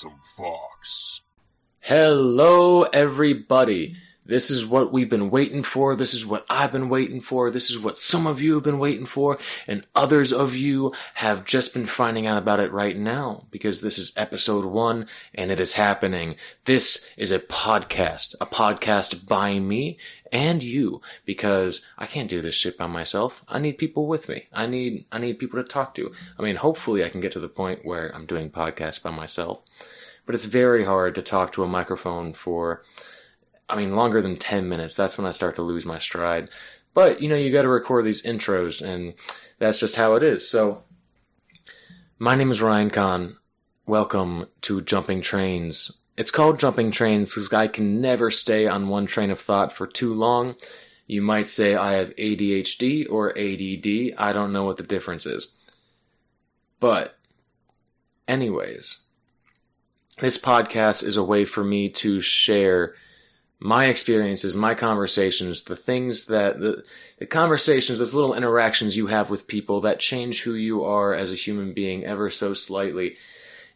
Awesome Fox. Hello, everybody. This is what we've been waiting for. This is what I've been waiting for. This is what some of you have been waiting for. And others of you have just been finding out about it right now because this is episode one and it is happening. This is a podcast, a podcast by me and you because I can't do this shit by myself. I need people with me. I need, I need people to talk to. I mean, hopefully I can get to the point where I'm doing podcasts by myself, but it's very hard to talk to a microphone for I mean, longer than 10 minutes, that's when I start to lose my stride. But, you know, you gotta record these intros, and that's just how it is. So, my name is Ryan Kahn. Welcome to Jumping Trains. It's called Jumping Trains because I can never stay on one train of thought for too long. You might say I have ADHD or ADD. I don't know what the difference is. But, anyways, this podcast is a way for me to share my experiences, my conversations, the things that the, the conversations, those little interactions you have with people that change who you are as a human being ever so slightly.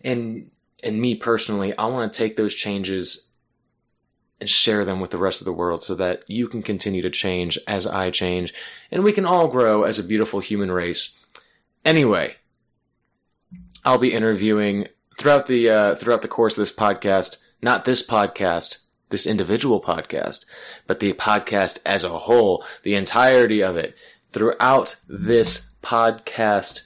And and me personally, I want to take those changes and share them with the rest of the world so that you can continue to change as I change and we can all grow as a beautiful human race. Anyway, I'll be interviewing throughout the uh, throughout the course of this podcast, not this podcast, this individual podcast, but the podcast as a whole, the entirety of it, throughout this podcast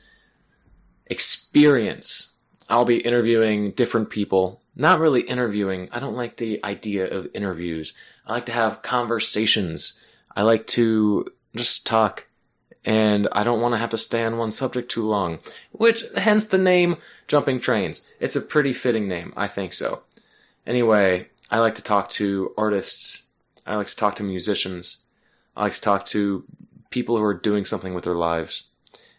experience. I'll be interviewing different people. Not really interviewing. I don't like the idea of interviews. I like to have conversations. I like to just talk and I don't want to have to stay on one subject too long, which hence the name Jumping Trains. It's a pretty fitting name. I think so. Anyway, I like to talk to artists. I like to talk to musicians. I like to talk to people who are doing something with their lives,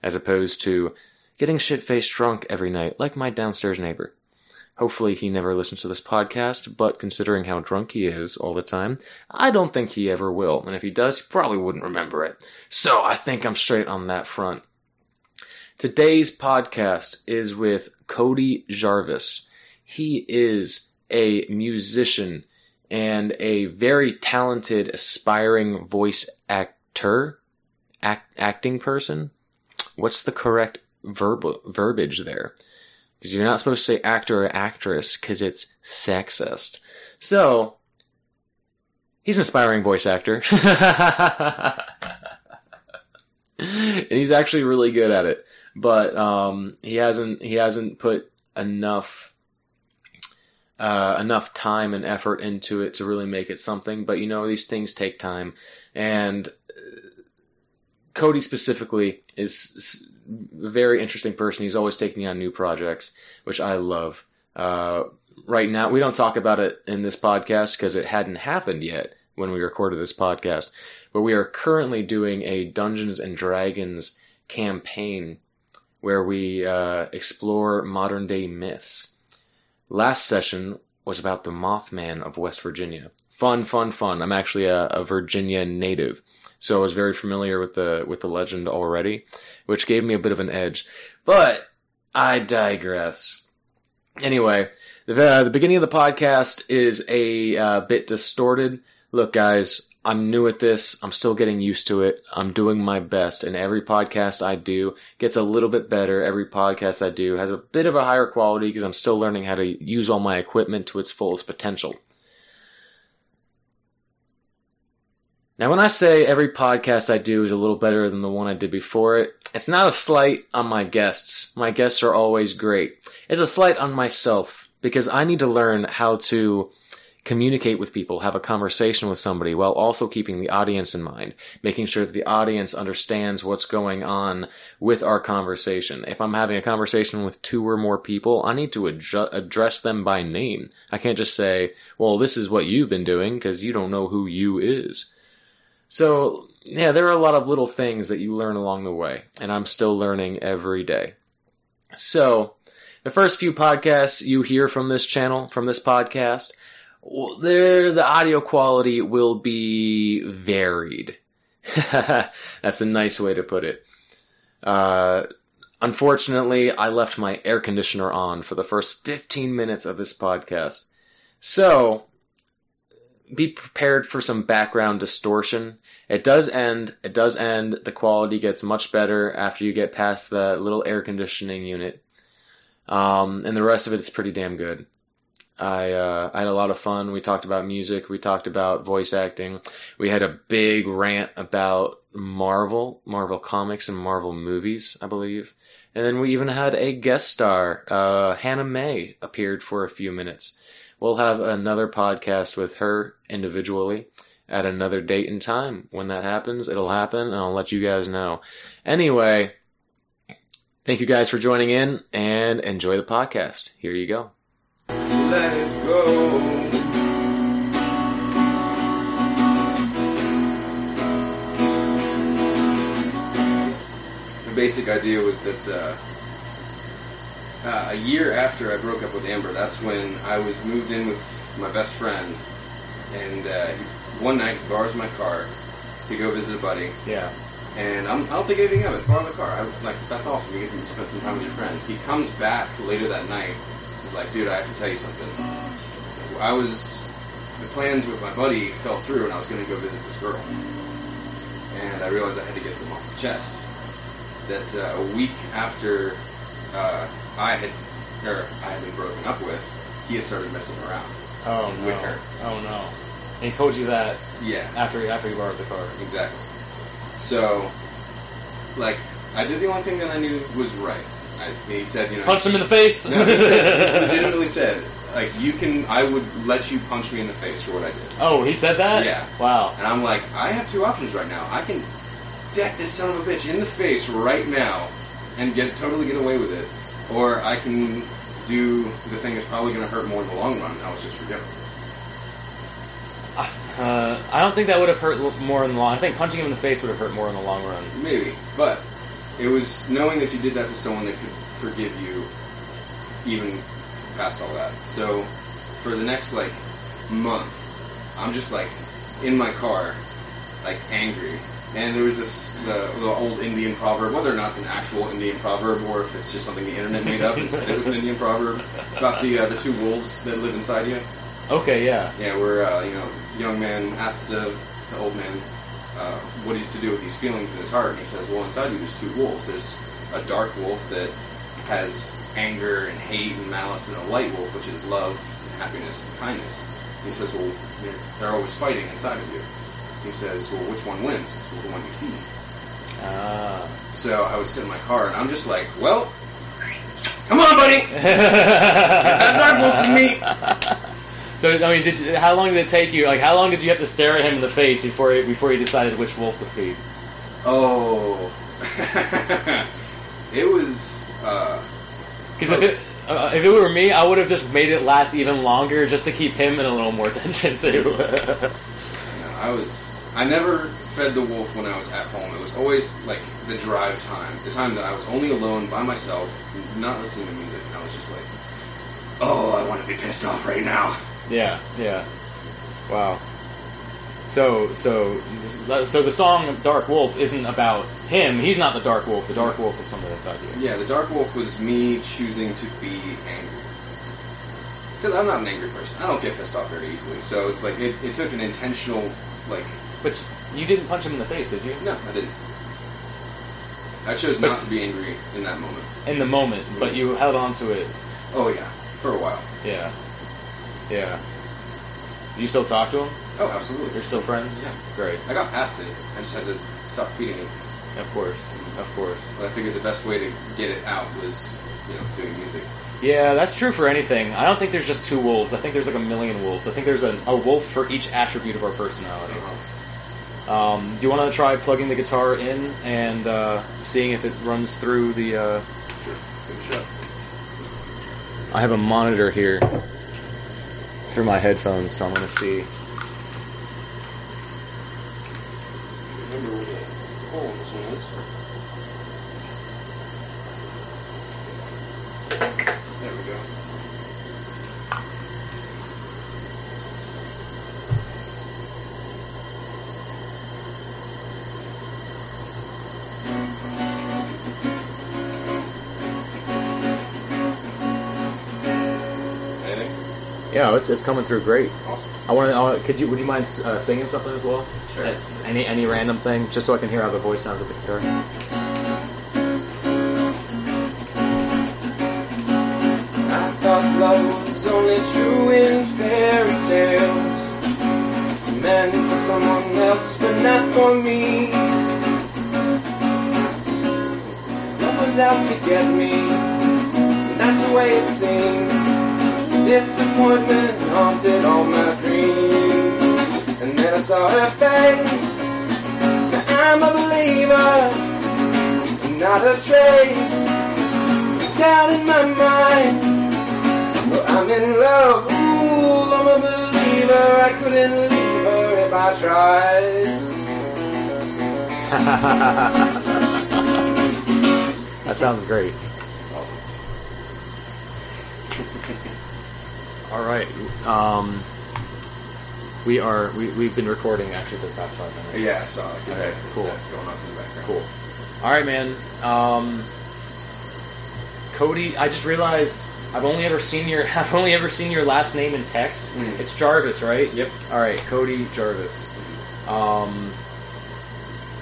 as opposed to getting shit faced drunk every night, like my downstairs neighbor. Hopefully, he never listens to this podcast, but considering how drunk he is all the time, I don't think he ever will. And if he does, he probably wouldn't remember it. So I think I'm straight on that front. Today's podcast is with Cody Jarvis. He is a musician and a very talented, aspiring voice actor, act, acting person. What's the correct verb verbiage there? Because you're not supposed to say actor or actress because it's sexist. So he's an aspiring voice actor, and he's actually really good at it. But um, he hasn't he hasn't put enough uh, enough time and effort into it to really make it something. But you know, these things take time, and uh, Cody specifically is a very interesting person. He's always taking on new projects, which I love. Uh, right now, we don't talk about it in this podcast because it hadn't happened yet when we recorded this podcast. But we are currently doing a Dungeons and Dragons campaign where we uh, explore modern day myths. Last session was about the Mothman of West Virginia. Fun, fun, fun. I'm actually a, a Virginia native, so I was very familiar with the with the legend already, which gave me a bit of an edge. But I digress. Anyway, the uh, the beginning of the podcast is a uh, bit distorted. Look, guys, I'm new at this. I'm still getting used to it. I'm doing my best, and every podcast I do gets a little bit better. Every podcast I do has a bit of a higher quality because I'm still learning how to use all my equipment to its fullest potential. Now, when I say every podcast I do is a little better than the one I did before it, it's not a slight on my guests. My guests are always great. It's a slight on myself because I need to learn how to communicate with people, have a conversation with somebody while also keeping the audience in mind, making sure that the audience understands what's going on with our conversation. If I'm having a conversation with two or more people, I need to adju- address them by name. I can't just say, well, this is what you've been doing because you don't know who you is. So, yeah, there are a lot of little things that you learn along the way, and I'm still learning every day. So, the first few podcasts you hear from this channel, from this podcast, there the audio quality will be varied. That's a nice way to put it. Uh, unfortunately, I left my air conditioner on for the first 15 minutes of this podcast. So, be prepared for some background distortion. It does end. It does end. The quality gets much better after you get past the little air conditioning unit. Um, and the rest of it is pretty damn good. I, uh, I had a lot of fun. We talked about music. We talked about voice acting. We had a big rant about Marvel, Marvel comics and Marvel movies, I believe. And then we even had a guest star. Uh, Hannah May appeared for a few minutes. We'll have another podcast with her individually at another date and time. When that happens, it'll happen and I'll let you guys know. Anyway, thank you guys for joining in and enjoy the podcast. Here you go. Let it go. The basic idea was that uh, uh, a year after I broke up with Amber, that's when I was moved in with my best friend, and uh, he- one night he borrows my car to go visit a buddy, Yeah. and I'm, I don't think anything of it. Borrow the car. I, like that's awesome. You get to spend some time with your friend. He comes back later that night. He's like, "Dude, I have to tell you something. I was the plans with my buddy fell through, and I was going to go visit this girl, and I realized I had to get something off my chest. That uh, a week after uh, I had or I had been broken up with, he had started messing around. Oh no. With her. Oh no. And he told you that Yeah, after after you borrowed the car. Exactly. So, like, I did the only thing that I knew was right. I, he said, you know, Punch him in the face. No, he, said, he legitimately said, like, you can, I would let you punch me in the face for what I did. oh, he said that. Yeah. Wow. And I'm like, I have two options right now. I can deck this son of a bitch in the face right now and get totally get away with it, or I can do the thing that's probably going to hurt more in the long run. And I was just forgive. Uh, I don't think that would have hurt more in the long. I think punching him in the face would have hurt more in the long run. Maybe, but it was knowing that you did that to someone that could forgive you, even past all that. So, for the next like month, I'm just like in my car, like angry. And there was this the, the old Indian proverb, whether or not it's an actual Indian proverb or if it's just something the internet made up and said it was an Indian proverb about the uh, the two wolves that live inside you. Okay. Yeah. Yeah, where uh, you know, young man asks the, the old man uh, what he's to do with these feelings in his heart, and he says, "Well, inside you, there's two wolves. There's a dark wolf that has anger and hate and malice, and a light wolf, which is love and happiness and kindness." And he says, "Well, they're, they're always fighting inside of you." He says, "Well, which one wins?" Says, "Well, the one you feed." Ah. So I was sitting in my car, and I'm just like, "Well, come on, buddy, that dark wolf's with me." So I mean, did you, how long did it take you? Like, how long did you have to stare at him in the face before before you decided which wolf to feed? Oh, it was. Uh, Because if it uh, if it were me, I would have just made it last even longer just to keep him in a little more tension too. no, I was. I never fed the wolf when I was at home. It was always like the drive time, the time that I was only alone by myself, not listening to music, and I was just like, "Oh, I want to be pissed off right now." Yeah. Yeah. Wow. So so this- so the song "Dark Wolf" isn't about him. He's not the Dark Wolf. The Dark Wolf is something inside you. Yeah, the dark wolf was me choosing to be angry. Because I'm not an angry person. I don't get pissed off very easily. So it's like it, it took an intentional, like, But you didn't punch him in the face, did you? no, I didn't. I chose But- not to be angry in that moment. In the moment, but mm-hmm. you held on to it. Oh yeah, for a while. Yeah. Yeah. You still talk to him? Oh, absolutely. You're still friends? Yeah. Great. I got past it. I just had to stop feeding it. Of course. Of course. But I figured the best way to get it out was, you know, doing music. Yeah, that's true for anything. I don't think there's just two wolves. I think there's like a million wolves. I think there's a, a wolf for each attribute of our personality. Um, do you want to try plugging the guitar in and uh, seeing if it runs through the? Uh... Sure. Let's give it a shot. I have a monitor here through my headphones, so I'm to see. Yeah, it's it's coming through great. Awesome. I want to. Could you? Would you mind uh, singing something as well? Sure. Uh, Any any random thing, just so I can hear how the voice sounds with the guitar. I thought love was only true in fairy tales. Meant for someone else, but not for me. Love was out to get me, and that's the way it seemed. Disappointment haunted all my dreams. And then I saw her face. Now I'm a believer, not a trace. Doubt in my mind. Well, I'm in love. Ooh, I'm a believer. I couldn't leave her if I tried. That sounds great. All right. Um, we are. We we've been recording actually for the past five minutes. Yeah, I saw it. Okay, It's, cool. uh, going off in the background. Cool. All right, man. Um, Cody, I just realized I've only ever seen your I've only ever seen your last name in text. Mhm. It's Jarvis, right? Yep. All right, Cody Jarvis. Um,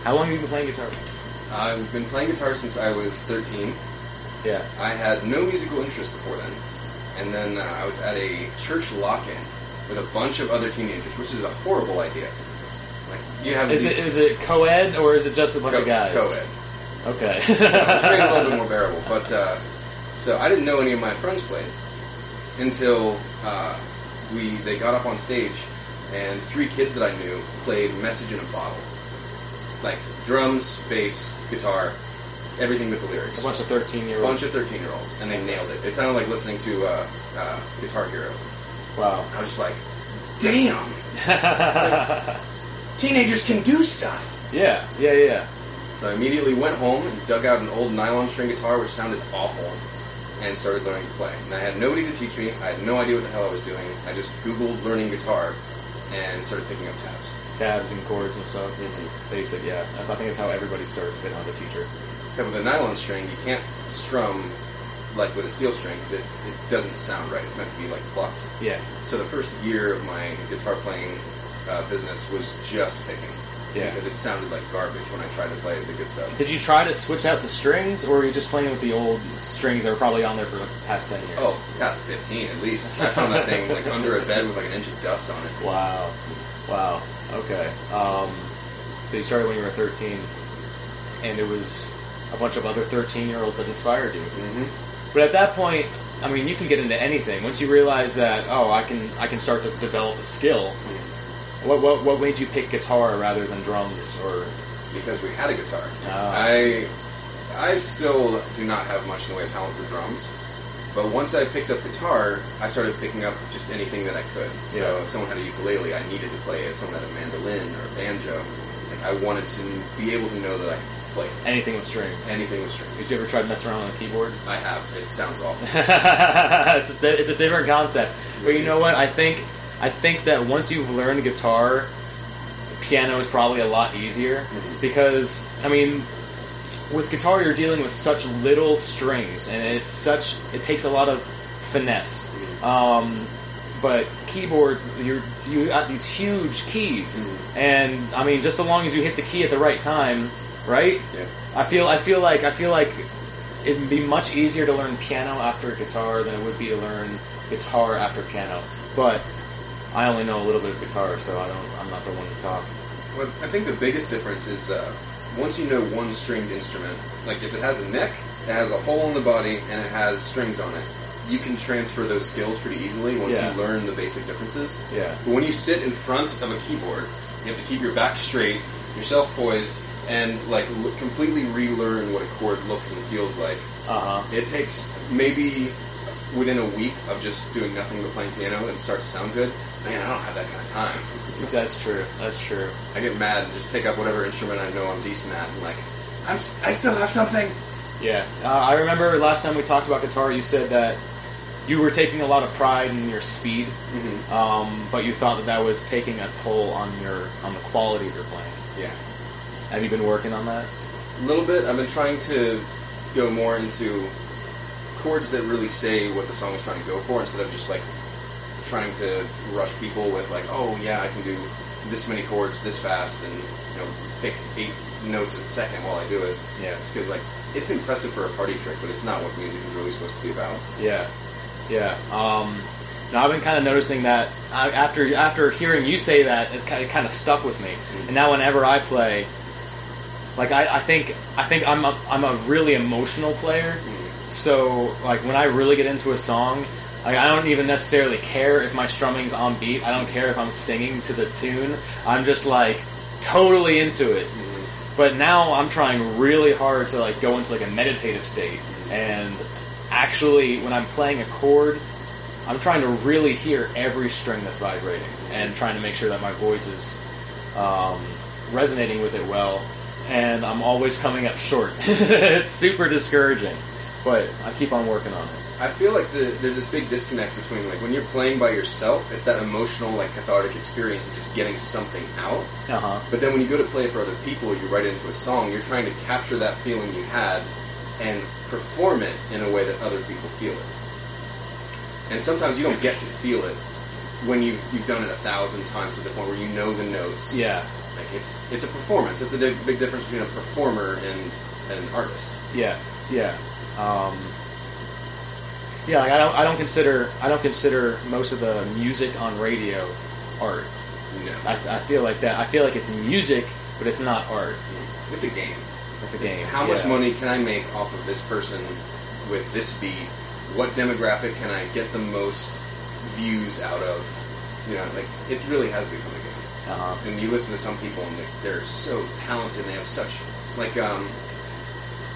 how long have you been playing guitar? I've been playing guitar since I was 13. Yeah. I had no musical interest before then. And then uh, I was at a church lock-in with a bunch of other teenagers, which is a horrible idea. Like, you have Is it is it co-ed or is it just a bunch co- of guys? co-ed. Okay. which made it a little bit more bearable. But uh, so I didn't know any of my friends played until uh, we they got up on stage, and three kids that I knew played "Message in a Bottle," like drums, bass, guitar, everything with the lyrics. a bunch of thirteen year olds. A bunch of thirteen-year-olds, and they nailed it. It sounded like listening to uh, uh, Guitar Hero. Wow. I was just like, "Damn, teenagers can do stuff." yeah. Yeah. Yeah. So I immediately went home and dug out an old nylon string guitar, which sounded awful, and started learning to play. And I had nobody to teach me. I had no idea what the hell I was doing. I just Googled learning guitar and started picking up tabs. Tabs and chords and stuff. Basic. Yeah. That's, I think that's how everybody starts if they don't have a teacher. With a nylon string, you can't strum like with a steel string because it, it doesn't sound right. It's meant to be like plucked. Yeah. So the first year of my guitar playing uh, business was just picking. Yeah. Because it sounded like garbage when I tried to play the good stuff. Did you try to switch out the strings, or were you just playing with the old strings that were probably on there for the past ten years? Oh, past 15 at least. I found that thing like under a bed with like an inch of dust on it. Wow. Wow. Okay. Um, so you started when you were 13, and it was a bunch of other 13 year olds that inspired you. Mm-hmm. But at that point, I mean, you can get into anything. Once you realize that, oh, I can, I can start to develop a skill. What, what, what made you pick guitar rather than drums? Or Because we had a guitar. Ah. I I still do not have much in the way of talent for drums. But once I picked up guitar, I started picking up just anything that I could. So if someone had a ukulele, I needed to play it. If someone had a mandolin or a banjo, like I wanted to be able to know that I could anything with strings? anything with strings. Have you ever tried messing around on a keyboard? I have. It sounds awful. it's, a, it's a different concept. But you know what? I think I think that once you've learned guitar, piano is probably a lot easier Mhm. because I mean, with guitar you're dealing with such little strings and it's such it takes a lot of finesse. Um, but keyboards, you're you got these huge keys, Mhm. and I mean, just so long as you hit the key at the right time, right? Yeah. I feel I feel like I feel like it'd be much easier to learn piano after guitar than it would be to learn guitar after piano. But I only know a little bit of guitar, so I don't. I'm not the one to talk. Well, I think the biggest difference is uh, once you know one stringed instrument, like if it has a neck, it has a hole in the body, and it has strings on it, you can transfer those skills pretty easily once Yeah. you learn the basic differences. Yeah. But when you sit in front of a keyboard, you have to keep your back straight, yourself poised, and like l- completely relearn what a chord looks and feels like. Uh huh. It takes maybe within a week of just doing nothing but playing piano and start to sound good. Man, I don't have that kind of time. That's true. That's true. I get mad and just pick up whatever instrument I know I'm decent at, and like, I'm s- I still have something. Yeah. Uh, I remember last time we talked about guitar, you said that you were taking a lot of pride in your speed, Mm-hmm. um, but you thought that that was taking a toll on your on the quality of your playing. Yeah, Have you been working on that? a little bit. I've been trying to go more into chords that really say what the song is trying to go for, instead of just like trying to rush people with like, oh yeah, I can do this many chords this fast, and you know, pick eight notes a second while I do it. Yeah. because like it's impressive for a party trick, but it's not what music is really supposed to be about. Yeah, yeah. Um, now I've been kind of noticing that after after hearing you say that, it's kind of, kind of stuck with me. And now whenever I play, like I, I think I think I'm a, I'm a really emotional player. So like when I really get into a song, like I don't even necessarily care if my strumming's on beat. I don't care if I'm singing to the tune. I'm just like totally into it. But now I'm trying really hard to like go into like a meditative state and actually when I'm playing a chord, I'm trying to really hear every string that's vibrating and trying to make sure that my voice is um, resonating with it well. And I'm always coming up short. it's super discouraging, but I keep on working on it. I feel like the, there's this big disconnect between like when you're playing by yourself, it's that emotional like cathartic experience of just getting something out. Uh huh. But then when you go to play for other people, you write it into a song. You're trying to capture that feeling you had and perform it in a way that other people feel it. And sometimes you don't get to feel it when you've you've done it a thousand times to the point where you know the notes. Yeah. Like it's it's a performance. It's a big, big difference between a performer and an artist. Yeah, yeah, um, yeah. Like I don't, I don't consider, I don't consider most of the music on radio art. No, I, I feel like that. I feel like it's music, but it's not art. it's a game. It's a It's game. how much yeah. money can I make off of this person with this beat? What demographic can I get the most views out of? You know, like it really has become Uh-huh. And you listen to some people and they- they're so talented and they have such like um,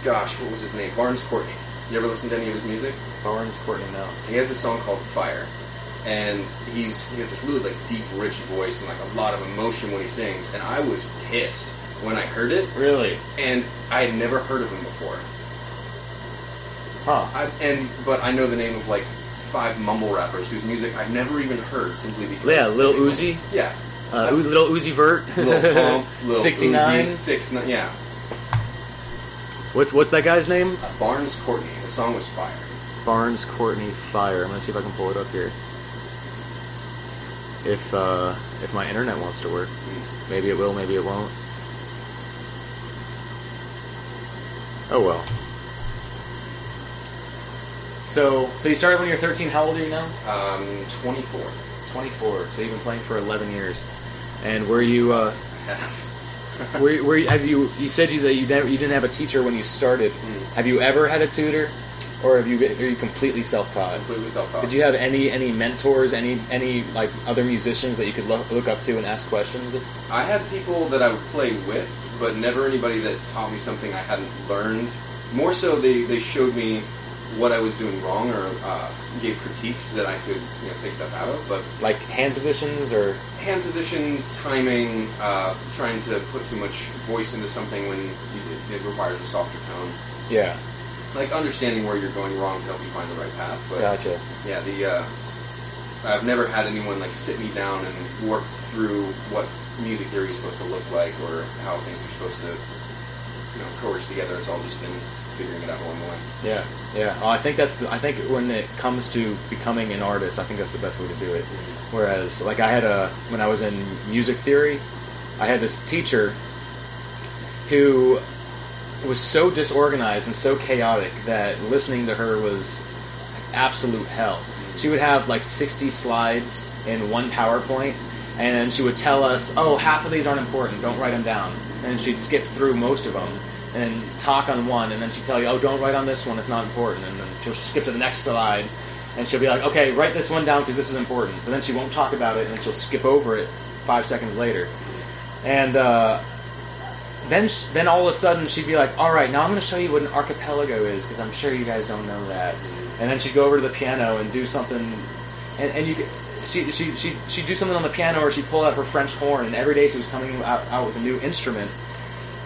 gosh, what was his name? Barns Courtney. You ever listen to any of his music? Barns Courtney, no. He has a song called Fire, and he's he has this really like deep, rich voice and like a lot of emotion when he sings. And I was pissed when I heard it, Really? and I had never heard of him before. Huh? I, and but I know the name of like five mumble rappers whose music I've never even heard simply because Yeah, Lil Uzi, Yeah, uh, U- Little Uzi Vert, Lil Pump, sixty nine. Uzi, six. Yeah, What's what's that guy's name? uh, Barns Courtney. The song was Fire. Barns Courtney Fire. I'm gonna see if I can pull it up here. If uh, if my internet wants to work, maybe it will, maybe it won't. Oh well. So so you started when you were 13. How old are you now? Um, 24. 24. So you've been playing for 11 years. And were you uh, were, were you, have you you said you that you never you didn't have a teacher when you started? Mm. Have you ever had a tutor, or have you been, are you completely self-taught? Completely self-taught. Did you have any any mentors, any any like other musicians that you could look, look up to and ask questions? I had people that I would play with, but never anybody that taught me something I hadn't learned. More so, they, they showed me what I was doing wrong or uh, gave critiques that I could you know take stuff out of. But Like hand positions or hand positions, timing, uh, trying to put too much voice into something when you, it requires a softer tone, yeah, like understanding where you're going wrong to help you find the right path. But gotcha. yeah, the uh, I've never had anyone like sit me down and work through what music theory is supposed to look like or how things are supposed to you know coerce together. It's all just been figuring it out along the way. Yeah, yeah. Oh, I think that's the, I think when it comes to becoming an artist, I think that's the best way to do it. Whereas, like I had a when I was in music theory, I had this teacher who was so disorganized and so chaotic that listening to her was absolute hell. She would have like 60 slides in one PowerPoint, and she would tell us, "Oh, half of these aren't important. Don't write them down." And she'd skip through most of them and talk on one, and then she'd tell you, "Oh, don't write on this one. It's not important." And then she'll skip to the next slide, and she'll be like, "Okay, write this one down because this is important." But then she won't talk about it, and then she'll skip over it five seconds later. And uh, then, sh- then all of a sudden she'd be like, "All right, now I'm going to show you what an archipelago is because I'm sure you guys don't know that." And then she'd go over to the piano and do something, and, and you could, she she she she'd do something on the piano or she'd pull out her French horn, and every day she was coming out, out with a new instrument,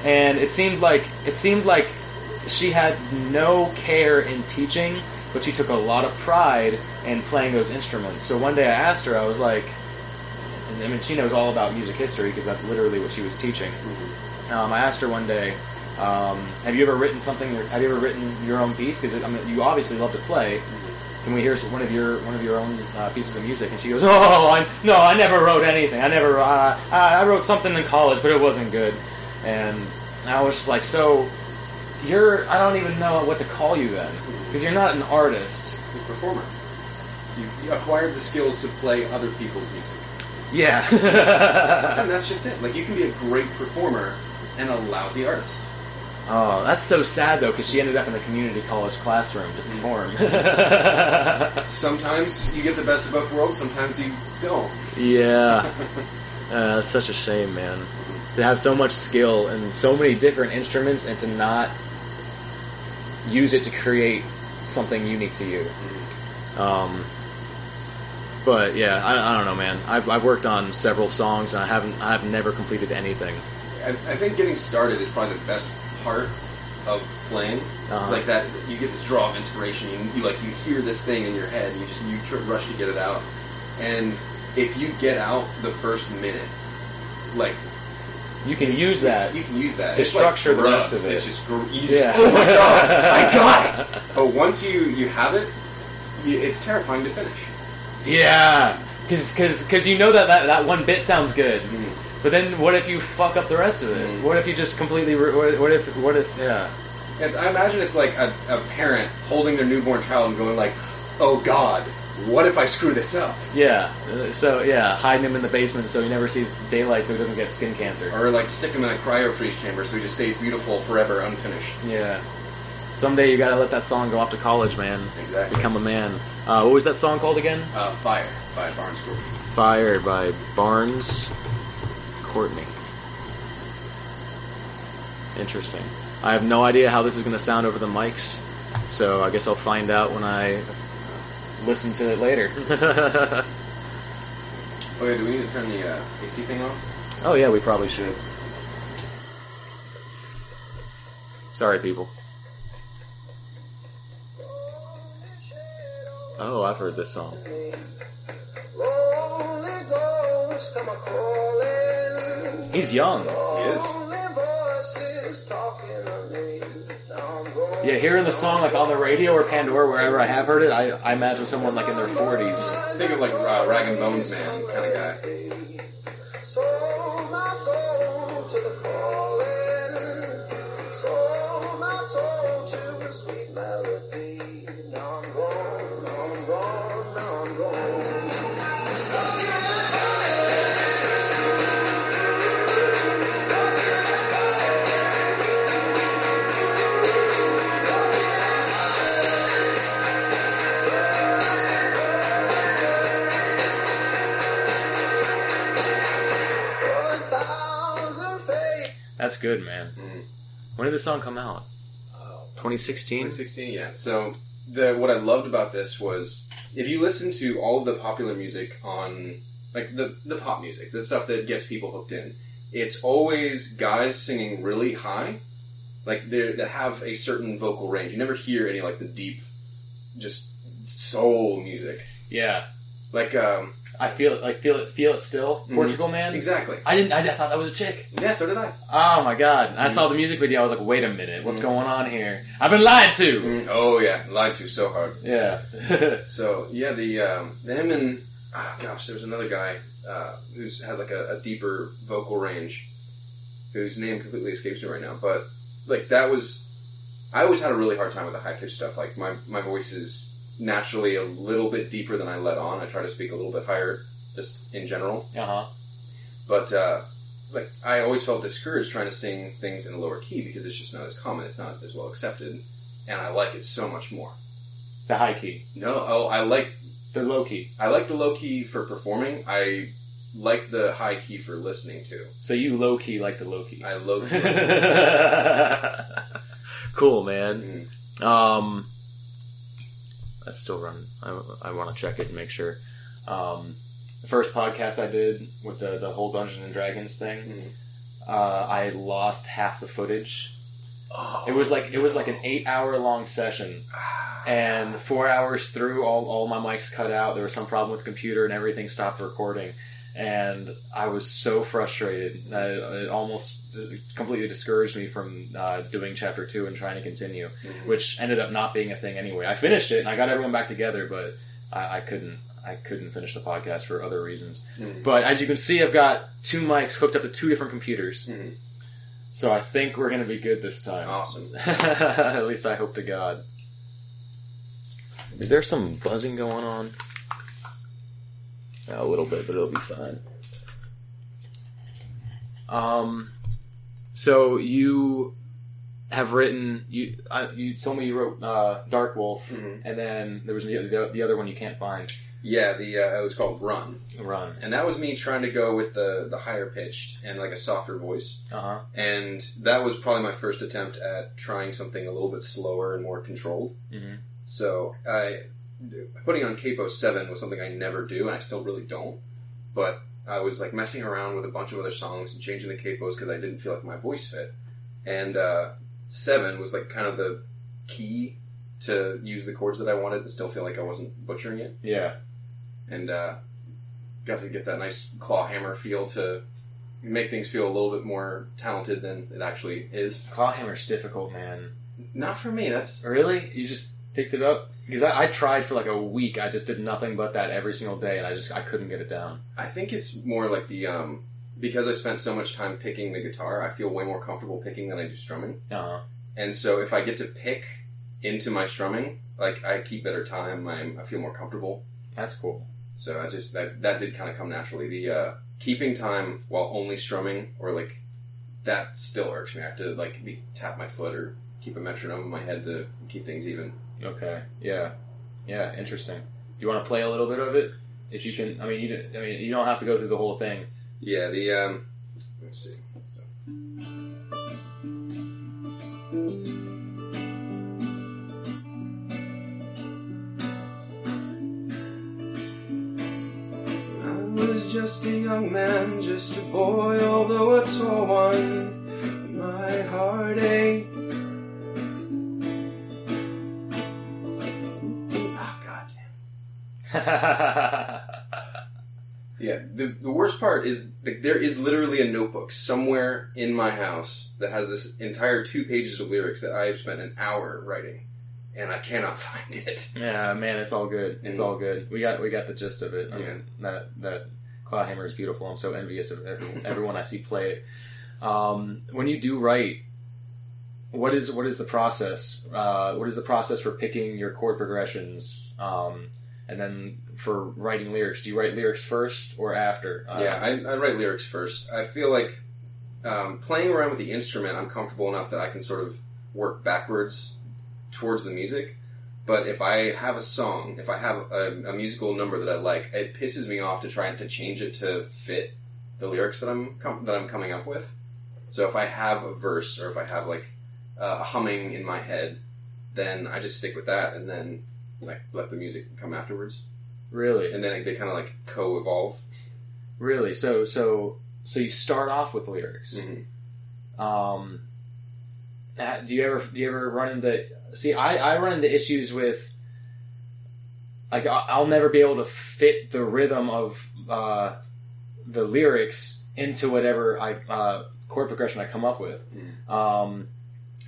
and it seemed like it seemed like she had no care in teaching, but she took a lot of pride in playing those instruments. So one day I asked her, I was like, and I mean she knows all about music history because that's literally what she was teaching. Um, I asked her one day, um, "Have you ever written something? Have you ever written your own piece? Because I mean, you obviously love to play. can we hear one of your one of your own uh, pieces of music?" And she goes, "Oh, I, no, I never wrote anything. I never. Uh, I I wrote something in college, but it wasn't good." And I was just like, "So, you're? I don't even know what to call you then, because you're not an artist." You're a performer. You, you acquired the skills to play other people's music, Yeah. and that's just it. Like you can be a great performer and a lousy artist. oh, that's so sad though, because she ended up in the community college classroom to perform. Sometimes you get the best of both worlds. Sometimes you don't. Yeah. Uh, that's such a shame, man. To have so much skill and so many different instruments and to not use it to create something unique to you. Um, but yeah, I, I don't know, man. I've, I've worked on several songs and I haven't I've never completed anything. I, I think getting started is probably the best part of playing. Uh-huh. It's like that, you get this draw of inspiration. You, you like you hear this thing in your head, and you just you tr- rush to get it out. And if you get out the first minute, like You can use that. you can use that To It's structure the drugs. rest of it. It's just gr- you just, Yeah. oh my god, I got it. But once you you have it, you, it's terrifying to finish. Yeah, because you know that, that that one bit sounds good, Mhm. but then what if you fuck up the rest of it? Mhm. What if you just completely? Re- what, what if? What if? Yeah. It's, I imagine it's like a, a parent holding their newborn child and going like, "Oh God, what if I screw this up?" Yeah. uh, So yeah, hiding him in the basement so he never sees daylight, so he doesn't get skin cancer. Or like stick him in a cryo freeze chamber so he just stays beautiful forever, unfinished. Yeah. Someday you gotta let that song go off to college, man. Exactly. Become a man. Uh, what was that song called again? Uh, Fire by Barnes Group. Fire by Barns Courtney. Interesting. I have no idea how this is going to sound over the mics, so I guess I'll find out when I listen to it later. Oh yeah, do we need to turn the uh, AC thing off? oh, yeah, we probably should. Sorry, people. Oh, I've heard this song. Holy Ghost, come a calling. He's young. He is. Yeah, hearing the song like on the radio or Pandora, wherever I have heard it, I, I imagine someone like in their 40s. Think of like uh, Rag and Bones Man kind of guy. Good, man. Mm. When did this song come out? 2016? 2016, yeah. So the what I loved about this was if you listen to all of the popular music on like the the pop music, the stuff that gets people hooked in, it's always guys singing really high, like they that have a certain vocal range. You never hear any like the deep, just soul music. Yeah. Like um, I feel it, like feel it, feel it still. Mhm. Portugal man. exactly. I didn't. I thought that was a chick. Yeah, so did I. Oh my god! I Mhm. saw the music video. I was like, wait a minute, what's Mhm. going on here? I've been lied to. Mm, oh yeah, lied to so hard. Yeah. So yeah, the um, him and oh gosh, there was another guy uh, who's had like a, a deeper vocal range, whose name completely escapes me right now. But like that was, I always had a really hard time with the high pitched stuff. Like my my voice is naturally a little bit deeper than I let on. I try to speak a little bit higher, just in general. uh huh. But uh, like I always felt discouraged trying to sing things in a lower key because it's just not as common. It's not as well accepted, and I like it so much more. The high key, No, oh, I like the low key. I like the low key for performing. I like the high key for listening to. So you low key like the low key. I low key. cool, man. Mm. Um, that's still running. I, I want to check it and make sure. Um, the first podcast I did with the the whole Dungeons and Dragons thing, Mm. uh, I lost half the footage. Oh. It was like it was like an eight hour long session, and four hours through, all all my mics cut out. There was some problem with the computer, and everything stopped recording. And I was so frustrated that it, it almost completely discouraged me from uh, doing chapter two and trying to continue, Mhm. which ended up not being a thing anyway. I finished it and I got everyone back together, but I, I couldn't. I couldn't finish the podcast for other reasons. Mhm. But as you can see, I've got two mics hooked up to two different computers, Mhm. so I think we're going to be good this time. Awesome. At least I hope to God. Is there some buzzing going on? A little bit, but it'll be fine. Um, so you have written you uh, you told me you wrote uh, Dark Wolf, Mhm. and then there was the, the, the other one you can't find. Yeah, the uh, it was called Run, Run. and that was me trying to go with the the higher pitched and like a softer voice. Uh huh. and that was probably my first attempt at trying something a little bit slower and more controlled. Mhm. So I putting on Capo Seven was something I never do, and I still really don't. But I was like messing around with a bunch of other songs and changing the capos because I didn't feel like my voice fit. And uh, Seven was like kind of the key to use the chords that I wanted and still feel like I wasn't butchering it. Yeah. And uh, got to get that nice claw hammer feel to make things feel a little bit more talented than it actually is. Clawhammer's difficult, man. Not for me. That's Really? You just picked it up? Because I, I tried for like a week. I just did nothing but that every single day, and I just I couldn't get it down. I think it's more like the um, because I spent so much time picking the guitar. I feel way more comfortable picking than I do strumming. Uh huh. And so if I get to pick into my strumming, like I keep better time. I'm, I feel more comfortable. That's cool. So I just that that did kind of come naturally. The uh, keeping time while only strumming or like that still irks me. I have to like be, tap my foot or keep a metronome in my head to keep things even. Okay. Yeah. Yeah. Interesting. Do you want to play a little bit of it? If you can. I mean, you. don't- I mean, you don't have to go through the whole thing. Yeah. The um, let's see. I was just a young man, just a boy, although a tall one. My heart ached. Yeah, the, the worst part is like, there is literally a notebook somewhere in my house that has this entire two pages of lyrics that I have spent an hour writing, and I cannot find it. yeah, man, it's all good. It's all good. We got we got the gist of it. I Yeah. mean, that that Clawhammer is beautiful. I'm so envious of everyone, everyone I see play it. Um, when you do write, what is what is the process? Uh, what is the process for picking your chord progressions? Um, and then for writing lyrics, do you write lyrics first or after? Uh, yeah, I, I write lyrics first. I feel like um, playing around with the instrument, I'm comfortable enough that I can sort of work backwards towards the music. But if I have a song, if I have a, a musical number that I like, it pisses me off to try to change it to fit the lyrics that I'm com- that I'm coming up with. So if I have a verse or if I have like uh, a humming in my head, then I just stick with that and then like let the music come afterwards, really, and then they kind of like co-evolve. really. So so so you start off with lyrics. Mhm. Um, do you ever do you ever run into see I, I run into issues with like I'll never be able to fit the rhythm of uh, the lyrics into whatever I uh, chord progression I come up with. Mm. Um,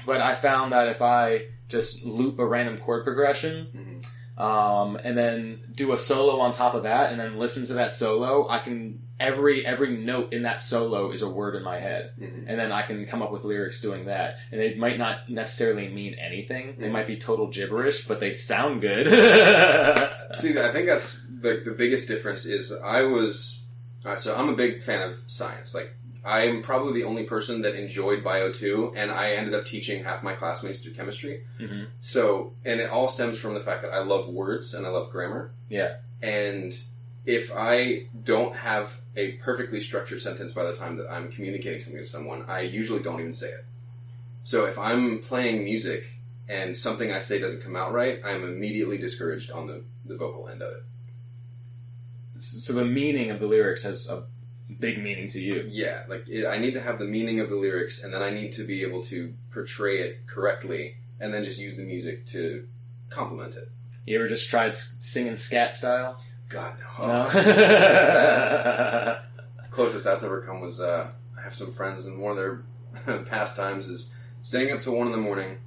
but I found that if I just loop a random chord progression Mhm. um, and then do a solo on top of that, and then listen to that solo, I can every every note in that solo is a word in my head Mhm. and then I can come up with lyrics doing that. And they might not necessarily mean anything. They Mhm. might be total gibberish, but they sound good. See, I think that's the the biggest difference. Is I was uh, so I'm a big fan of science. Like I'm probably the only person that enjoyed Bio two, and I ended up teaching half my classmates through chemistry. Mhm. So, and it all stems from the fact that I love words and I love grammar. Yeah. And if I don't have a perfectly structured sentence by the time that I'm communicating something to someone, I usually don't even say it. So if I'm playing music and something I say doesn't come out right, I'm immediately discouraged on the, the vocal end of it. so the meaning of the lyrics has a big meaning to you. Yeah, like it, I need to have the meaning of the lyrics, and then I need to be able to portray it correctly, and then just use the music to complement it. You ever just tried singing scat style? God no. No. Closest that's ever come was uh, I have some friends, and one of their pastimes is staying up till one in the morning,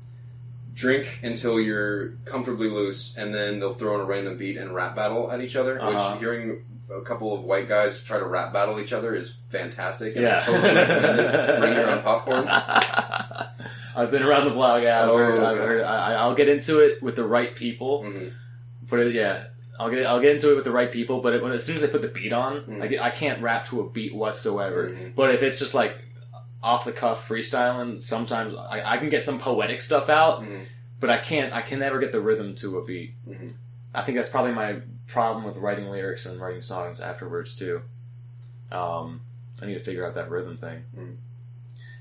drink until you're comfortably loose, and then they'll throw in a random beat and rap battle at each other. Uh-huh. Which hearing a couple of white guys try to rap battle each other is fantastic. And I yeah. totally recommend it. Bring your own popcorn. I've been around the block. Yeah, I've Oh, heard. I've okay. heard I, I'll get into it with the right people. Mhm. Put it. Yeah. I'll get I'll get into it with the right people, but it, when as soon as they put the beat on, Mm. like I can't rap to a beat whatsoever. Mhm. But if it's just like off the cuff freestyling, sometimes I, I can get some poetic stuff out, Mhm. but I can't. I can never get the rhythm to a beat. I think that's probably my problem with writing lyrics and writing songs afterwards too. Um, I need to figure out that rhythm thing. Mm.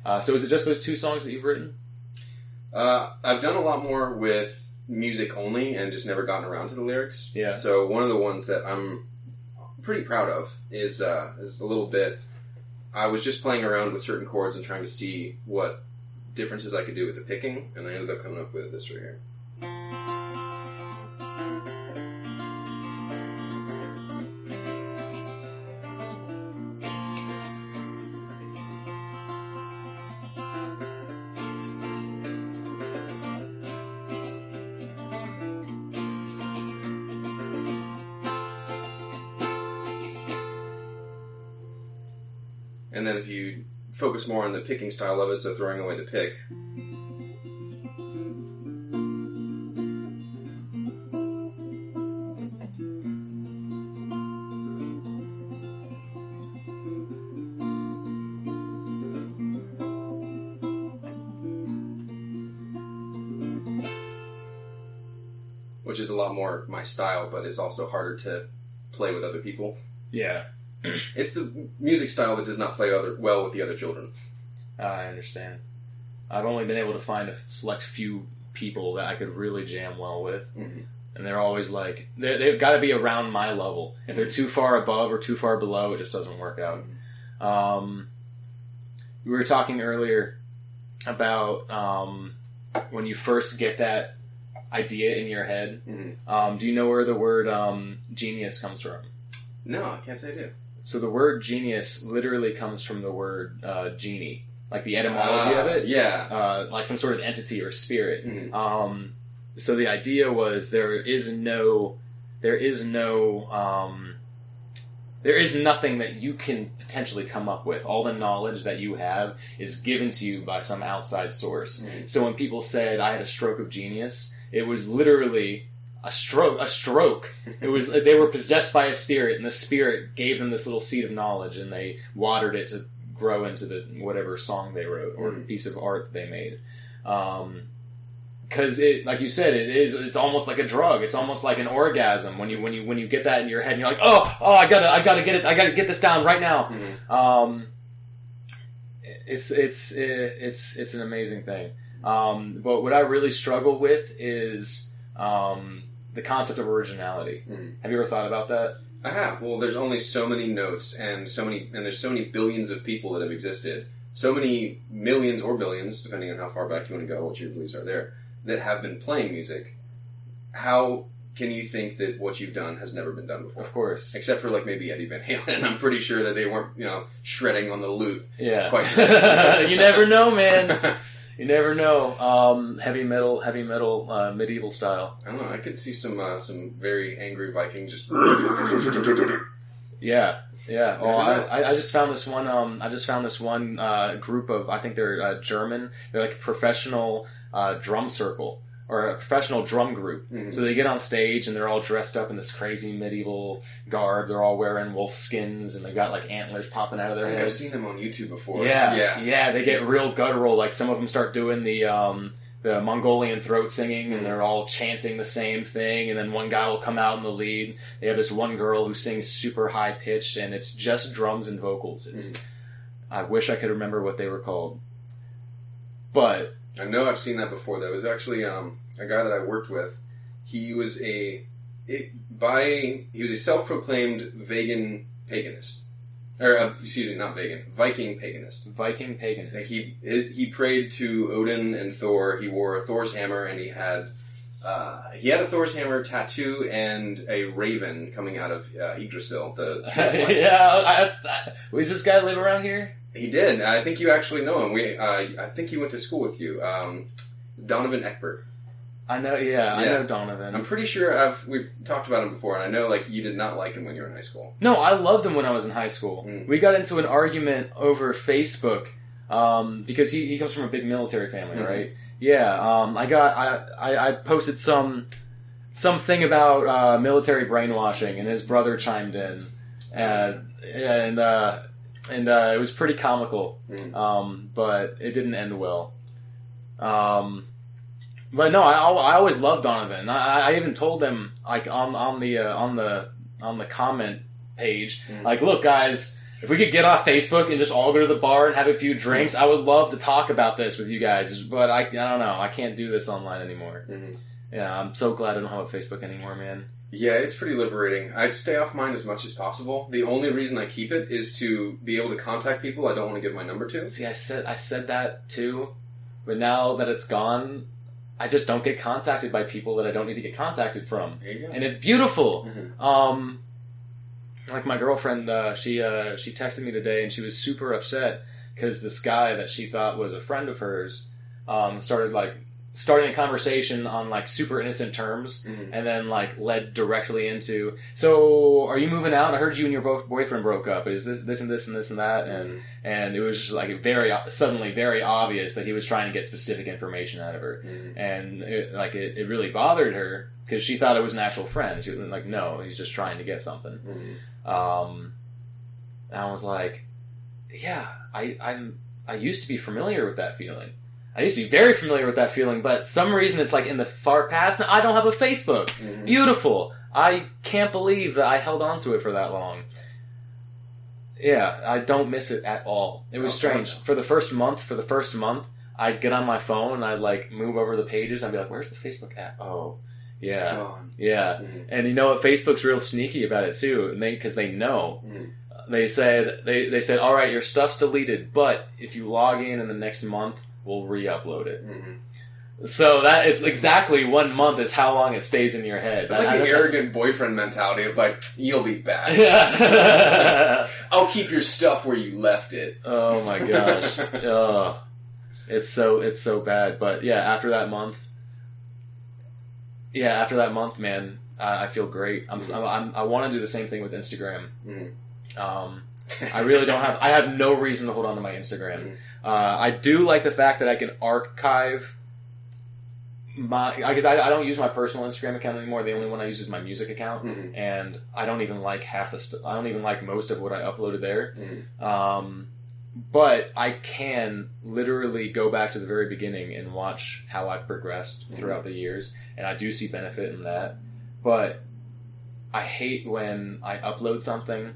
Uh, so is it just those two songs that you've written? Uh, I've done a lot more with music only and just never gotten around to the lyrics. Yeah. So one of the ones that I'm pretty proud of is uh, is a little bit. I was just playing around with certain chords and trying to see what differences I could do with the picking, and I ended up coming up with this right here. Focus more on the picking style of it, so throwing away the pick. Which is a lot more my style, but it's also harder to play with other people. Yeah, It's the music style that does not play other well with the other children. I understand. I've only been able to find a select few people that I could really jam well with, Mhm. and they're always like they they've got to be around my level. If they're too far above or too far below, it just doesn't work out. Um, we were talking earlier about um, when you first get that idea in your head. Mhm. Um, do you know where the word um, genius comes from? No, I can't say I do. So the word genius literally comes from the word uh, genie, like the etymology of Ah, it, Yeah. uh, like some sort of entity or spirit. Mhm. Um, so the idea was there is no, there is no, um, there is nothing that you can potentially come up with. All the knowledge that you have is given to you by some outside source. Mhm. So when people said I had a stroke of genius, it was literally a stroke. A stroke. It was they were possessed by a spirit, and the spirit gave them this little seed of knowledge, and they watered it to grow into the whatever song they wrote or Mhm. piece of art they made. Um, because it, like you said, it is. It's almost like a drug. It's almost like an orgasm when you when you when you get that in your head, and you're like, oh, oh, I gotta, I gotta get it, I gotta get this down right now. Mhm. Um, it's it's it's it's an amazing thing. Um, but what I really struggle with is um, the concept of originality. Mhm. Have you ever thought about that? I have. Well, there's only so many notes, and so many, and there's so many billions of people that have existed, so many millions or billions, depending on how far back you want to go, what your beliefs are there, that have been playing music. How can you think that what you've done has never been done before? Of course. Except for like maybe Eddie Van Halen. I'm pretty sure that they weren't, you know, shredding on the lute. Yeah. Quite you never know, man. You never know. Um, heavy metal, heavy metal, uh, medieval style. I don't know. I could see some uh, some very angry Vikings just. Yeah, yeah. Oh, I, I just found this one. Um, I just found this one uh, group of. I think they're uh, German. They're like a professional uh, drum circle or a professional drum group. Mhm. So they get on stage and they're all dressed up in this crazy medieval garb. They're all wearing wolf skins and they've got like antlers popping out of their think I've seen them on YouTube before. Yeah, yeah. yeah, They get real guttural. Like some of them start doing the um, the Mongolian throat singing, and they're all chanting the same thing. And then one guy will come out in the lead. They have this one girl who sings super high pitched, and it's just drums and vocals. It's I wish I could remember what they were called, but I know I've seen that before. That was actually um, a guy that I worked with. He was a it, by he was a self-proclaimed vegan paganist, or uh, excuse me, not vegan, Viking paganist. Viking Like paganism. he his, he prayed to Odin and Thor. He wore a Thor's hammer, and he had Uh, he had a Thor's hammer tattoo and a raven coming out of uh, Yggdrasil. The yeah, I, I, does this guy live around here? he did. I think you actually know him. We, uh, I think he went to school with you, um, Donovan Eckbert. I know. Yeah, I know Donovan. I'm pretty sure I've we've talked about him before, and I know like you did not like him when you were in high school. No, I loved him when I was in high school. Mm. We got into an argument over Facebook um, because he, he comes from a big military family, Mhm. right? Yeah. Um, I got I, I, I posted some something about uh, military brainwashing, and his brother chimed in, and and uh, and uh, it was pretty comical, Mm. um, but it didn't end well. Um, but no, I, I always loved Donovan. I, I even told them like on on the uh, on the on the comment page, Mm. like, look, guys, if we could get off Facebook and just all go to the bar and have a few drinks, I would love to talk about this with you guys. But I, I don't know, I can't do this online anymore. Mhm. Yeah, I'm so glad I don't have a Facebook anymore, man. Yeah, it's pretty liberating. I'd stay off mine as much as possible. The only reason I keep it is to be able to contact people I don't want to give my number to. See, I said I said that too, but now that it's gone, I just don't get contacted by people that I don't need to get contacted from, There you go. and it's beautiful. Mhm. Um, like my girlfriend, uh, she uh, she texted me today, and she was super upset because this guy that she thought was a friend of hers um, started like starting a conversation on like super innocent terms, Mhm. and then like led directly into, "So, are you moving out? I heard you and your bo- boyfriend broke up. Is this this and this and this and that?" And Mhm. and it was just like very suddenly very obvious that he was trying to get specific information out of her Mhm. and it, like it, it really bothered her because she thought it was an actual friend she was like no he's just trying to get something Mhm. um and i was like yeah i i'm i used to be familiar with that feeling i used to be very familiar with that feeling but some reason it's like in the far past and i don't have a facebook. Mhm. beautiful. I can't believe that i held on to it for that long. Yeah i don't miss it at all. It was Oh, strange. For the first month for the first month i'd get on my phone and i'd like move over the pages i'd be like where's the facebook app? Oh It's yeah gone. yeah. Mhm. and you know what? Facebook's real sneaky about it too and they because they know. Mhm. They said they, they said all right your stuff's deleted but if you log in in the next month we'll re-upload it Mhm. so that is exactly one month is how long it stays in your head It's like That- the that's- arrogant boyfriend mentality of like, you'll be back. Yeah. I'll keep your stuff where you left it. oh my gosh. it's so it's so bad. But yeah, after that month, yeah, after that month, man, I, I feel great. I'm, Mhm. I'm, I want to do the same thing with Instagram. Mhm. Um, I really don't have. I have no reason to hold on to my Instagram. Mhm. Uh, I do like the fact that I can archive my because I, I don't use my personal Instagram account anymore. The only one I use is my music account, Mhm. and I don't even like half the. St- I don't even like most of what I uploaded there. Mhm. Um, but I can literally go back to the very beginning and watch how I've progressed throughout the years, and I do see benefit in that. But I hate when I upload something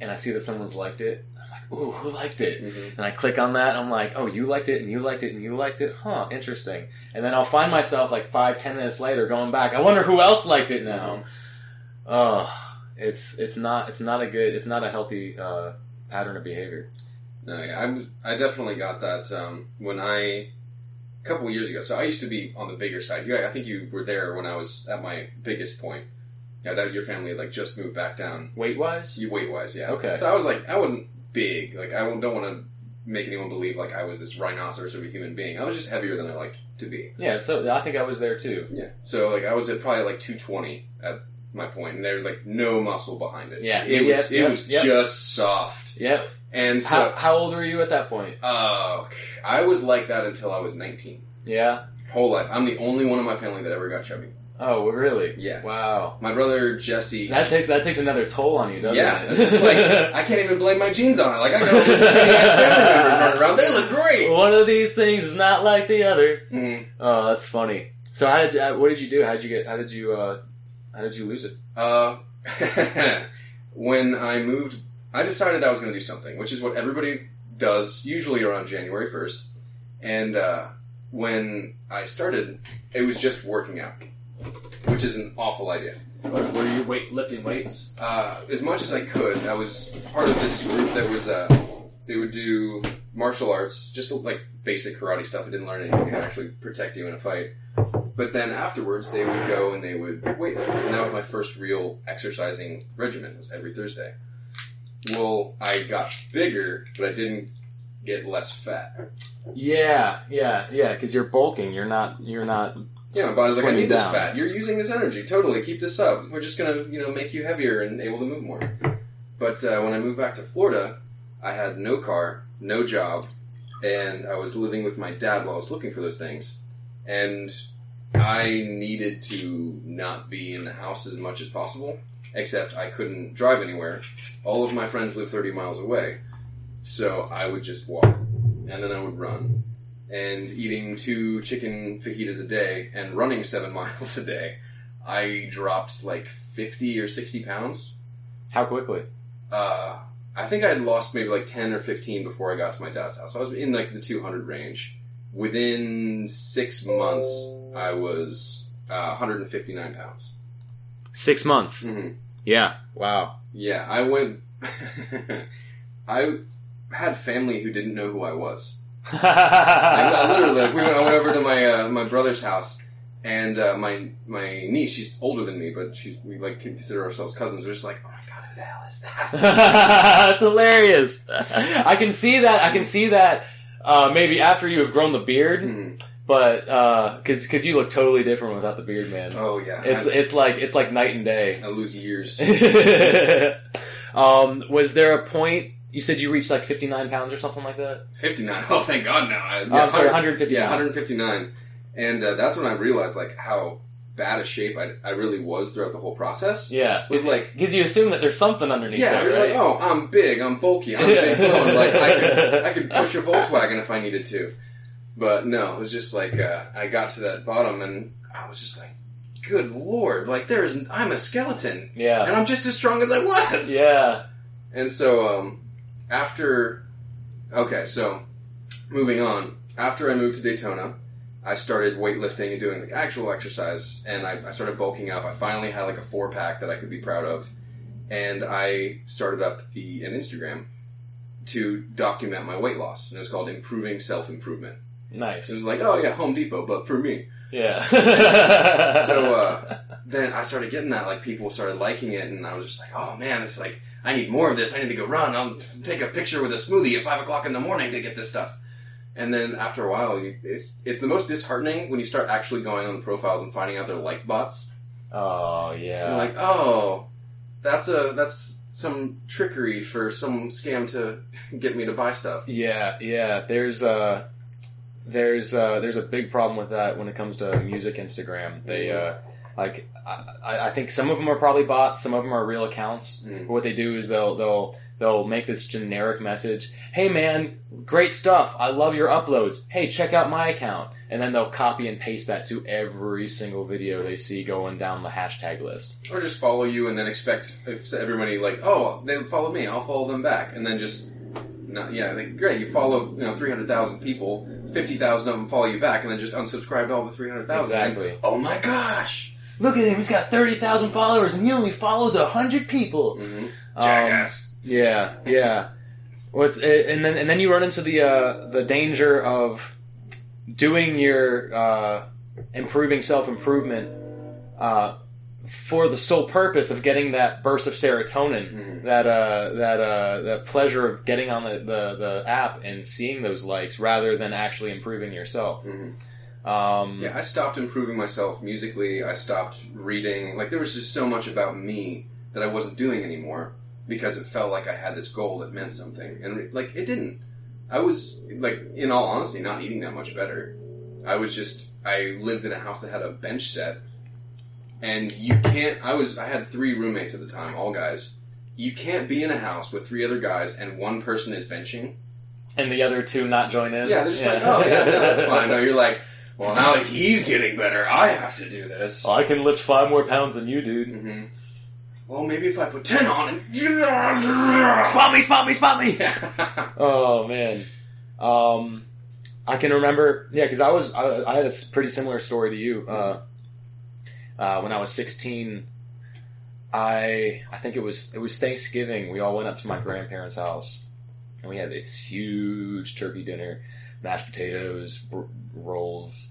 and I see that someone's liked it. I'm like, ooh, who liked it? Mhm. And I click on that, and I'm like, oh, you liked it, and you liked it, and you liked it? Huh, interesting. And then I'll find myself like five, ten minutes later going back, I wonder who else liked it now. Oh, it's it's not it's not a good it's not a healthy uh, pattern of behavior. No, yeah, I was. I definitely got that um, when I a couple years ago. So I used to be on the bigger side. You, I think you were there when I was at my biggest point. Yeah, that your family like just moved back down. Weight wise, You weight wise, yeah. Okay. So I was like, I wasn't big. Like I don't want to make anyone believe like I was this rhinoceros of a human being. I was just heavier than I liked to be. yeah. So I think I was there too. Yeah. So like I was at probably like 220 at my point, and there was like no muscle behind it. Yeah. It was. it was just soft. Yep. And how, so, how old were you at that point? uh, I was like that until I was 19. Yeah. Whole life. I'm the only one in my family that ever got chubby. Oh, really? Yeah. Wow. My brother Jesse. That takes that takes another toll on you, doesn't yeah, it? it's just like I can't even blame my genes on it. Like I got all these skinny ass family members running around. They look great. One of these things is not like the other. Mhm. Oh, that's funny. So how did you, uh, what did you do? How did you get? How did you? Uh, how did you lose it? Uh, when I moved, I decided I was going to do something, which is what everybody does usually around January 1st. And uh, when I started, it was just working out, which is an awful idea. What, were you weight lifting weights? Uh, as much as I could, I was part of this group that was, uh, they would do martial arts, just like basic karate stuff. I didn't learn anything that actually protect you in a fight. but then afterwards, they would go and they would weightlift, and that was my first real exercising regimen. Was every Thursday. Well, I got bigger, but I didn't get less fat. Yeah, yeah, yeah. Because you're bulking. You're not. You're not. Yeah, but I was like, I need this fat. You're using this energy. Totally, keep this up. We're just gonna, you know, make you heavier and able to move more. But uh, when I moved back to Florida, I had no car, no job, and I was living with my dad while I was looking for those things. And I needed to not be in the house as much as possible, except I couldn't drive anywhere. All of my friends live 30 miles away, so I would just walk, and then I would run. And eating two chicken fajitas a day and running seven miles a day, I dropped like 50 or 60 pounds. How quickly? Uh, I think I had lost maybe like 10 or 15 before I got to my dad's house. I was in like the 200 range. Within six months, I was uh, 159 pounds. Six months. hmm Yeah. Wow. Yeah, I went. I had family who didn't know who I was. Like, I literally, like, we went, I went over to my uh, my brother's house, and uh, my my niece, she's older than me, but she's we like consider ourselves cousins. We're just like, oh my god, who the hell is that? That's hilarious. I can see that. I can see that. Uh, maybe after you have grown the beard, Mhm. but because because you look totally different without the beard, man. Oh yeah, It's I, it's like it's like night and day. I lose years. um, was there a point you said you reached like 59 pounds or something like that? 59. Oh, thank God, no. I, Oh, I'm sorry, 159. Yeah, 159. And uh, that's when I realized like how bad a shape I, I really was throughout the whole process. Yeah, Was like, because you assume that there's something underneath. yeah, was right? like, oh, I'm big, I'm bulky, I'm big boned. Like I could, I could push a Volkswagen if I needed to. But no, it was just like uh, I got to that bottom and I was just like, good lord, like there is, I'm a skeleton, yeah, and I'm just as strong as I was. yeah, And so, um, after, okay, so moving on. After I moved to Daytona, I started weightlifting and doing like actual exercise, and I, I started bulking up. I finally had like a four pack that I could be proud of, and I started up the an Instagram to document my weight loss, and it was called Improving Self Improvement. nice. It was like, oh yeah, Home Depot, but for me. yeah. So, uh, then I started getting that, like people started liking it, and I was just like, oh man, it's like I need more of this. I need to go run. I'll take a picture with a smoothie at five o'clock in the morning to get this stuff. And then after a while, you, it's it's the most disheartening when you start actually going on the profiles and finding out they're like bots. oh You're yeah. like, oh, that's a that's some trickery for some scam to get me to buy stuff. Yeah, yeah. There's uh there's uh there's a big problem with that when it comes to music Instagram. They uh like I, I think some of them are probably bots, some of them are real accounts. Mm. But what they do is they'll they'll they'll make this generic message. Hey man, great stuff. I love your uploads. Hey, check out my account. And then they'll copy and paste that to every single video they see going down the hashtag list. Or just follow you and then expect if everybody like, oh, they follow me, I'll follow them back, and then just, no, yeah, like, great, you follow you know three hundred thousand people, fifty thousand of them follow you back, and then just unsubscribe to all the three hundred thousand. Exactly. Oh my gosh, Look at him, he's got 30,000 followers and he only follows 100 people. mm-hmm. Um, jackass. Yeah, yeah. What's and then and then you run into the uh, the danger of doing your uh, improving self improvement uh, for the sole purpose of getting that burst of serotonin, Mhm. that uh, that uh, that pleasure of getting on the, the, the app and seeing those likes, rather than actually improving yourself. Mhm. Um, Yeah, I stopped improving myself musically. I stopped reading. Like there was just so much about me that I wasn't doing anymore because it felt like I had this goal that meant something, and like it didn't. I was like, in all honesty, not eating that much better. I was just I lived in a house that had a bench set, and you can't. I was I had three roommates at the time, all guys. You can't be in a house with three other guys and one person is benching. and the other two not join in. Yeah, they're just like, oh yeah, no, that's fine. No, you're like, well, now that he's getting better, I have to do this. I can lift five more pounds than you, dude. hmm Well, maybe if I put ten on and Spot me, spot me, spot me. Oh man, um, I can remember. Yeah, because I was I, I had a pretty similar story to you. Uh, uh, when I was sixteen, I I think it was it was Thanksgiving. We all went up to my grandparents' house, and we had this huge turkey dinner, mashed potatoes, br- rolls.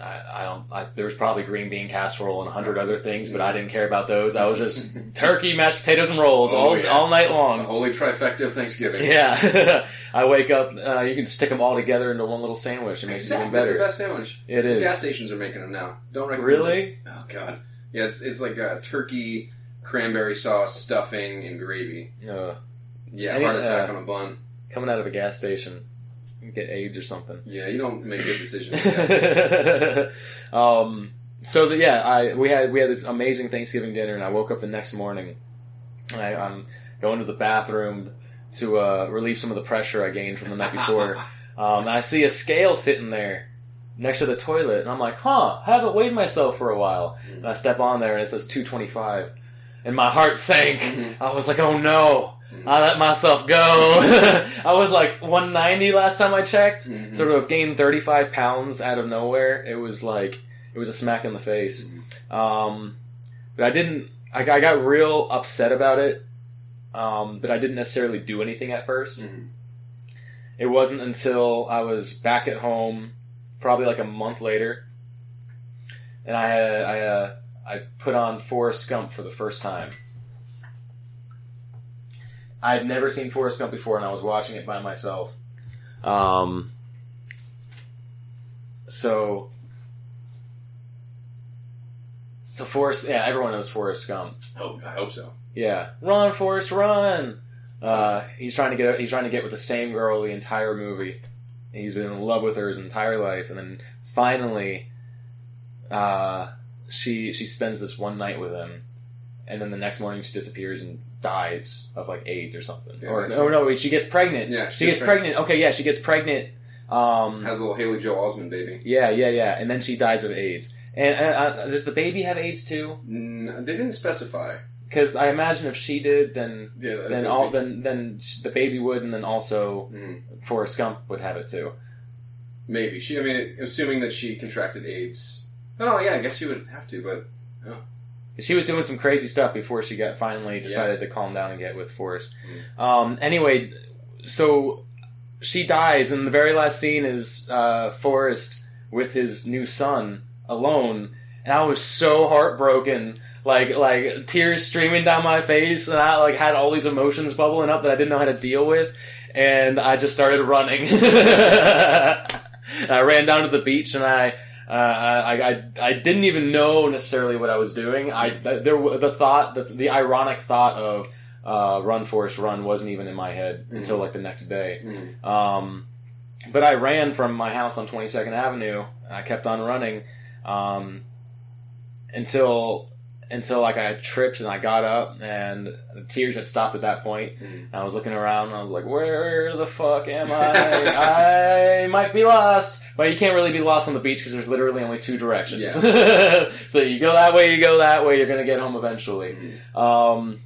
I, I don't. I, there was probably green bean casserole and a hundred other things, but I didn't care about those. I was just turkey, mashed potatoes, and rolls Oh, all yeah. all night The long. holy trifecta of Thanksgiving. Yeah, I wake up. Uh, you can stick them all together into one little sandwich. It makes Exactly. it even That's the best sandwich. It is Gas stations are making them now. Don't recommend really. Oh god. Yeah, it's it's like a turkey, cranberry sauce, stuffing, and gravy. Uh, Yeah, heart attack uh, on a bun. coming out of a gas station, get AIDS or something. Yeah, you don't make good decisions. at gas stations. um, so the, yeah, I we had we had this amazing Thanksgiving dinner, and I woke up the next morning. and I, I'm going to the bathroom to uh, relieve some of the pressure I gained from the night before. um, I see a scale sitting there next to the toilet, and I'm like, "Huh, I haven't weighed myself for a while." And I step on there, and it says 225, and my heart sank. Mhm. I was like, "Oh no." I let myself go. I was like 190 last time I checked Mhm. sort of gained 35 pounds out of nowhere. It was like it was a smack in the face. Um, but I didn't. I, I got real upset about it. Um, but I didn't necessarily do anything at first. Mhm. It wasn't until I was back at home, probably like a month later, and I I uh, I put on Forrest Gump for the first time. I had never seen Forrest Gump before, and I was watching it by myself. Um, so, so Forrest, yeah, everyone knows Forrest Gump. Oh, I hope so. Yeah, run, Forrest, run. Uh, he's trying to get he's trying to get with the same girl the entire movie. He's been in love with her his entire life, and then finally, uh, she she spends this one night with him, and then the next morning she disappears and dies of like AIDS or something. Yeah, or oh no, wait, she gets pregnant. Yeah, she gets pregnant. Okay, yeah, she gets pregnant. Um, Has a little Haley Joel Osment baby. yeah, yeah, yeah, and then she dies of AIDS. And uh, uh, does the baby have AIDS too? Mm, they didn't specify. Because I imagine if she did, then Yeah, then all be- then then the baby would, and then also Mhm. Forrest Gump would have it too. maybe she. I mean, assuming that she contracted AIDS. Oh yeah, I guess she would have to, but She was doing some crazy stuff before she got finally decided to calm down and get with Forrest. Um, anyway, so she dies, and the very last scene is uh, Forrest with his new son alone, and I was so heartbroken. Like like tears streaming down my face, and I like had all these emotions bubbling up that I didn't know how to deal with, and I just started running. I ran down to the beach, and I uh, I, I I didn't even know necessarily what I was doing. I there the thought the, the ironic thought of uh, run Forrest run wasn't even in my head Mhm. until like the next day. Mhm. Um, but I ran from my house on 22nd Avenue. I kept on running um, until until like I tripped and I got up and the tears had stopped at that point. Mhm. I was looking around and I was like, "Where the fuck am I? I might be lost." But you can't really be lost on the beach because there's literally only two directions. so you go that way, you go that way. You're gonna get home eventually. Mhm. Um,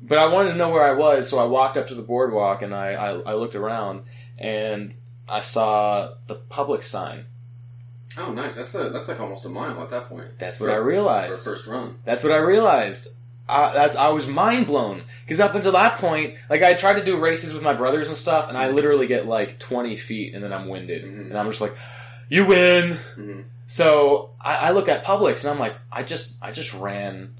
but I wanted to know where I was, so I walked up to the boardwalk and I, I, I looked around and I saw the Publix sign. Oh, nice. That's a that's like almost a mile at that point. That's what For- I realized. first run. That's what I realized. I, that's, I was mind blown because up until that point, like I tried to do races with my brothers and stuff, and I literally get like 20 feet and then I'm winded, Mhm. and I'm just like, "You win." Mhm. So I, I look at Publix and I'm like, I just I just ran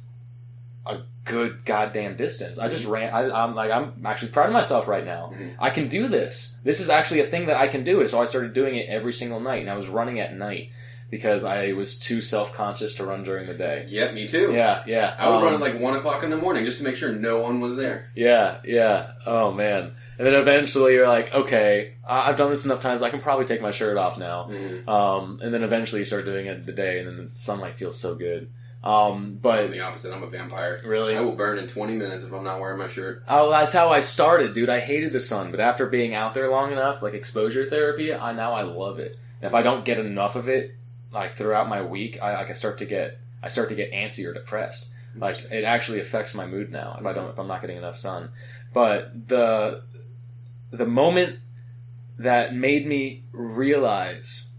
a good goddamn distance. I just ran. I, I'm like I'm actually proud of myself right now. Mhm. I can do this. This is actually a thing that I can do. So I started doing it every single night, and I was running at night because I was too self conscious to run during the day. Yeah, me too. Yeah, yeah. I would Um, run at like one o'clock in the morning just to make sure no one was there. Yeah, yeah. Oh man. And then eventually you're like, okay, I've done this enough times. I can probably take my shirt off now. Mhm. Um, and then eventually you start doing it the day, and then the sunlight feels so good. Um, I'm but the opposite. I'm a vampire. really, I will burn in 20 minutes if I'm not wearing my shirt. oh, that's how I started, dude. I hated the sun, but after being out there long enough, like exposure therapy, I now I love it. And if I don't get enough of it, like throughout my week, I, I can start to get I start to get antsy or depressed. Like it actually affects my mood now if I don't if I'm not getting enough sun. But the the moment that made me realize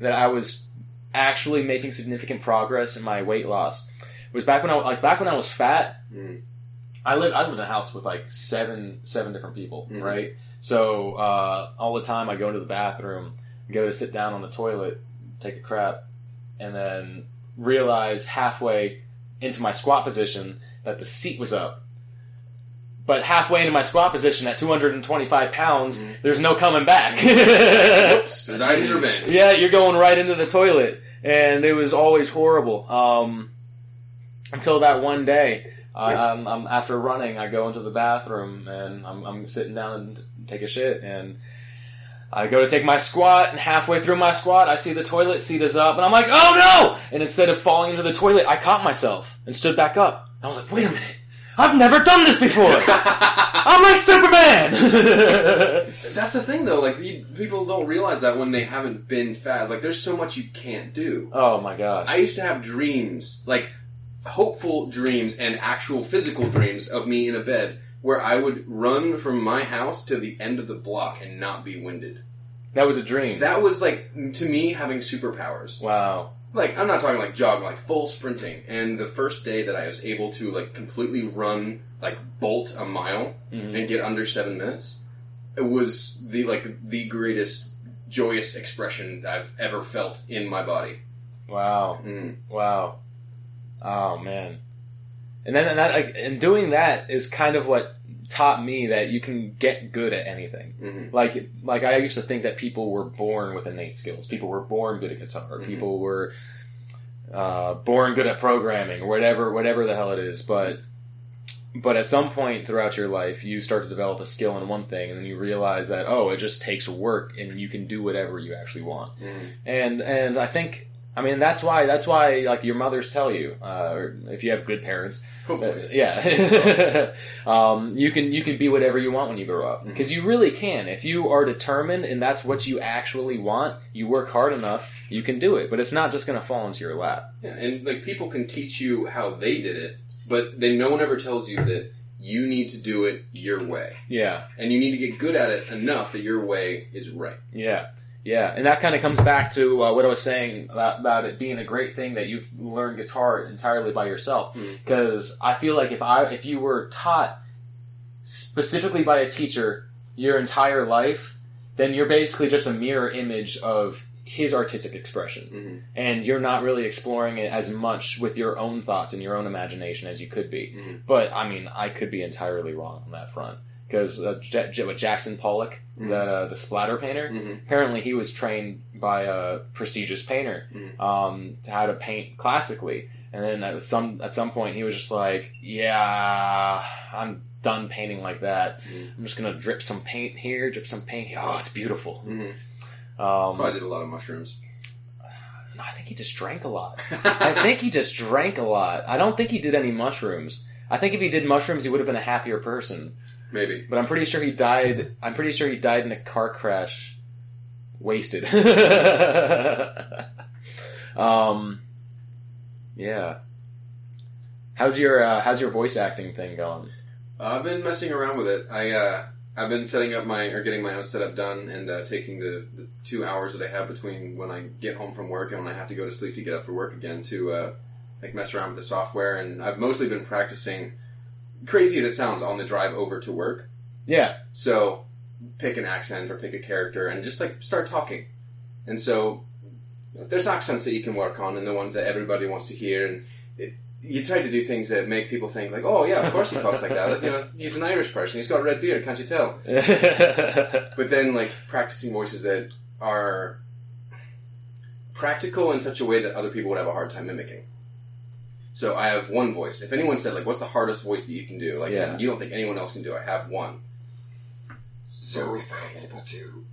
that I was actually making significant progress in my weight loss was back when I like back when I was fat. Mhm. I lived I lived in a house with like seven seven different people, Mhm. right? So uh, all the time I go into the bathroom, go to sit down on the toilet, take a crap, and then realize halfway into my squat position that the seat was up. But halfway into my squat position at 225 pounds, Mhm. there's no coming back. Oops, Whoops, Poseidon's revenge. yeah, you're going right into the toilet, and it was always horrible. Um, until that one day, I, I'm, I'm after running, I go into the bathroom and I'm, I'm sitting down and take a shit, and I go to take my squat, and halfway through my squat, I see the toilet seat is up, and I'm like, oh no! And instead of falling into the toilet, I caught myself and stood back up. I was like, wait a minute, I've never done this before. I'm like Superman. That's the thing, though. Like you, people don't realize that when they haven't been fat. Like there's so much you can't do. oh my god. I used to have dreams, like hopeful dreams and actual physical dreams of me in a bed where I would run from my house to the end of the block and not be winded. That was a dream. That was like to me having superpowers. wow. Like I'm not talking like jog, like full sprinting. And the first day that I was able to like completely run, like bolt a mile Mhm. and get under seven minutes, it was the like the greatest joyous expression I've ever felt in my body. Wow. Mm. Wow. Oh man. And then and that like and doing that is kind of what taught me that you can get good at anything. hmm Like like I used to think that people were born with innate skills. People were born good at guitar. Mhm. People were uh, born good at programming whatever whatever the hell it is. But but at some point throughout your life, you start to develop a skill in one thing, and then you realize that oh, it just takes work, and you can do whatever you actually want hmm and and I think I mean that's why that's why like your mothers tell you, uh, or if you have good parents, uh, Hopefully. yeah, um, you can you can be whatever you want when you grow up because you really can. If you are determined and that's what you actually want, you work hard enough, you can do it. But it's not just going to fall into your lap. Yeah, and like people can teach you how they did it, but then no one ever tells you that you need to do it your way, Yeah, and you need to get good at it enough that your way is right. Yeah, yeah, and that kind of comes back to uh, what I was saying about, about it being a great thing that you've learned guitar entirely by yourself. Because I feel like if I if you were taught specifically by a teacher your entire life, then you're basically just a mirror image of his artistic expression, hmm and you're not really exploring it as much with your own thoughts and your own imagination as you could be. Mhm. But I mean, I could be entirely wrong on that front. Because uh, J- J- with Jackson Pollock, Mhm. the uh, the splatter painter, hmm apparently he was trained by a prestigious painter Mhm. um, to how to paint classically. And then at some at some point he was just like, "Yeah, I'm done painting like that. Mhm. I'm just gonna drip some paint here, drip some paint here. Oh, it's beautiful." hmm Um, Probably did a lot of mushrooms. no, I think he just drank a lot. I think he just drank a lot. I don't think he did any mushrooms. I think if he did mushrooms, he would have been a happier person. Maybe. But I'm pretty sure he died. I'm pretty sure he died in a car crash, wasted. um, yeah. How's your uh, How's your voice acting thing going? I've been messing around with it. I uh, I've been setting up my or getting my own setup done and uh, taking the, the two hours that I have between when I get home from work and when I have to go to sleep to get up for work again to uh, like mess around with the software. And I've mostly been practicing, crazy as it sounds, on the drive over to work. Yeah, So pick an accent or pick a character and just like start talking. And so there's accents that you can work on and the ones that everybody wants to hear. And it, you try to do things that make people think like, oh yeah, of course he talks like that. You know, he's an Irish person. He's got a red beard. Can't you tell? But then like practicing voices that are practical in such a way that other people would have a hard time mimicking. So I have one voice. If anyone said like, what's the hardest voice that you can do? Like, Yeah. you don't think anyone else can do. I have one. So if I'm able to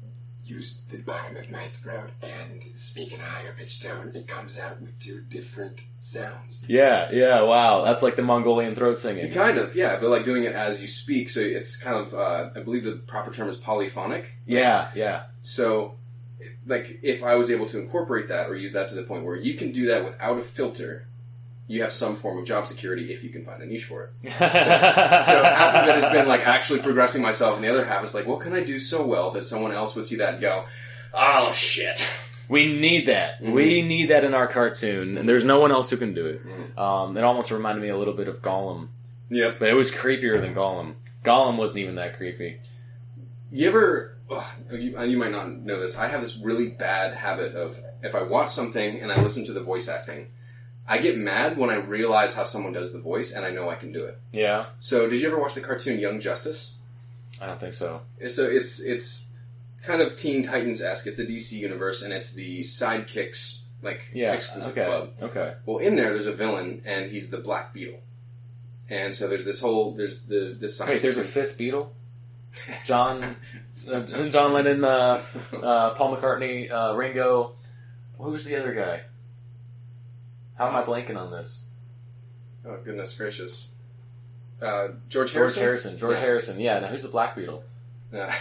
use the bottom of my throat and speak in a higher pitched tone, it comes out with two different sounds. yeah, yeah. Wow, that's like the Mongolian throat singing. Kind of, yeah, but like doing it as you speak, so it's kind of, uh, I believe the proper term is polyphonic. Yeah, yeah, So, like, if I was able to incorporate that or use that to the point where you can do that without a filter, you have some form of job security if you can find a niche for it. So half of it has been like actually progressing myself, and the other half is like, what can I do so well that someone else would see that and go, oh shit. We need that. Mhm. We need that in our cartoon, and there's no one else who can do it. Mhm. Um, it almost reminded me a little bit of Gollum, Yep. but it was creepier than Gollum. Gollum wasn't even that creepy. You ever you, uh, you might not know this. I have this really bad habit of if I watch something and I listen to the voice acting, I get mad when I realize how someone does the voice and I know I can do it. Yeah, So, did you ever watch the cartoon Young Justice? I don't think so. So it's it's kind of Teen Titans esque. It's the DC universe, and it's the sidekicks like Yeah, exclusive okay, club. okay. Well, in there, there's a villain, and he's the Black Beetle. And so there's this whole there's the this Wait, there's a fifth Beetle. John, uh, John Lennon, uh, uh, Paul McCartney, uh, Ringo. Who was the other guy? How am I blanking on this? oh goodness gracious, uh, George George Harrison. Harrison. George Yeah. Harrison. Yeah. Now who's the Black Beetle? Uh,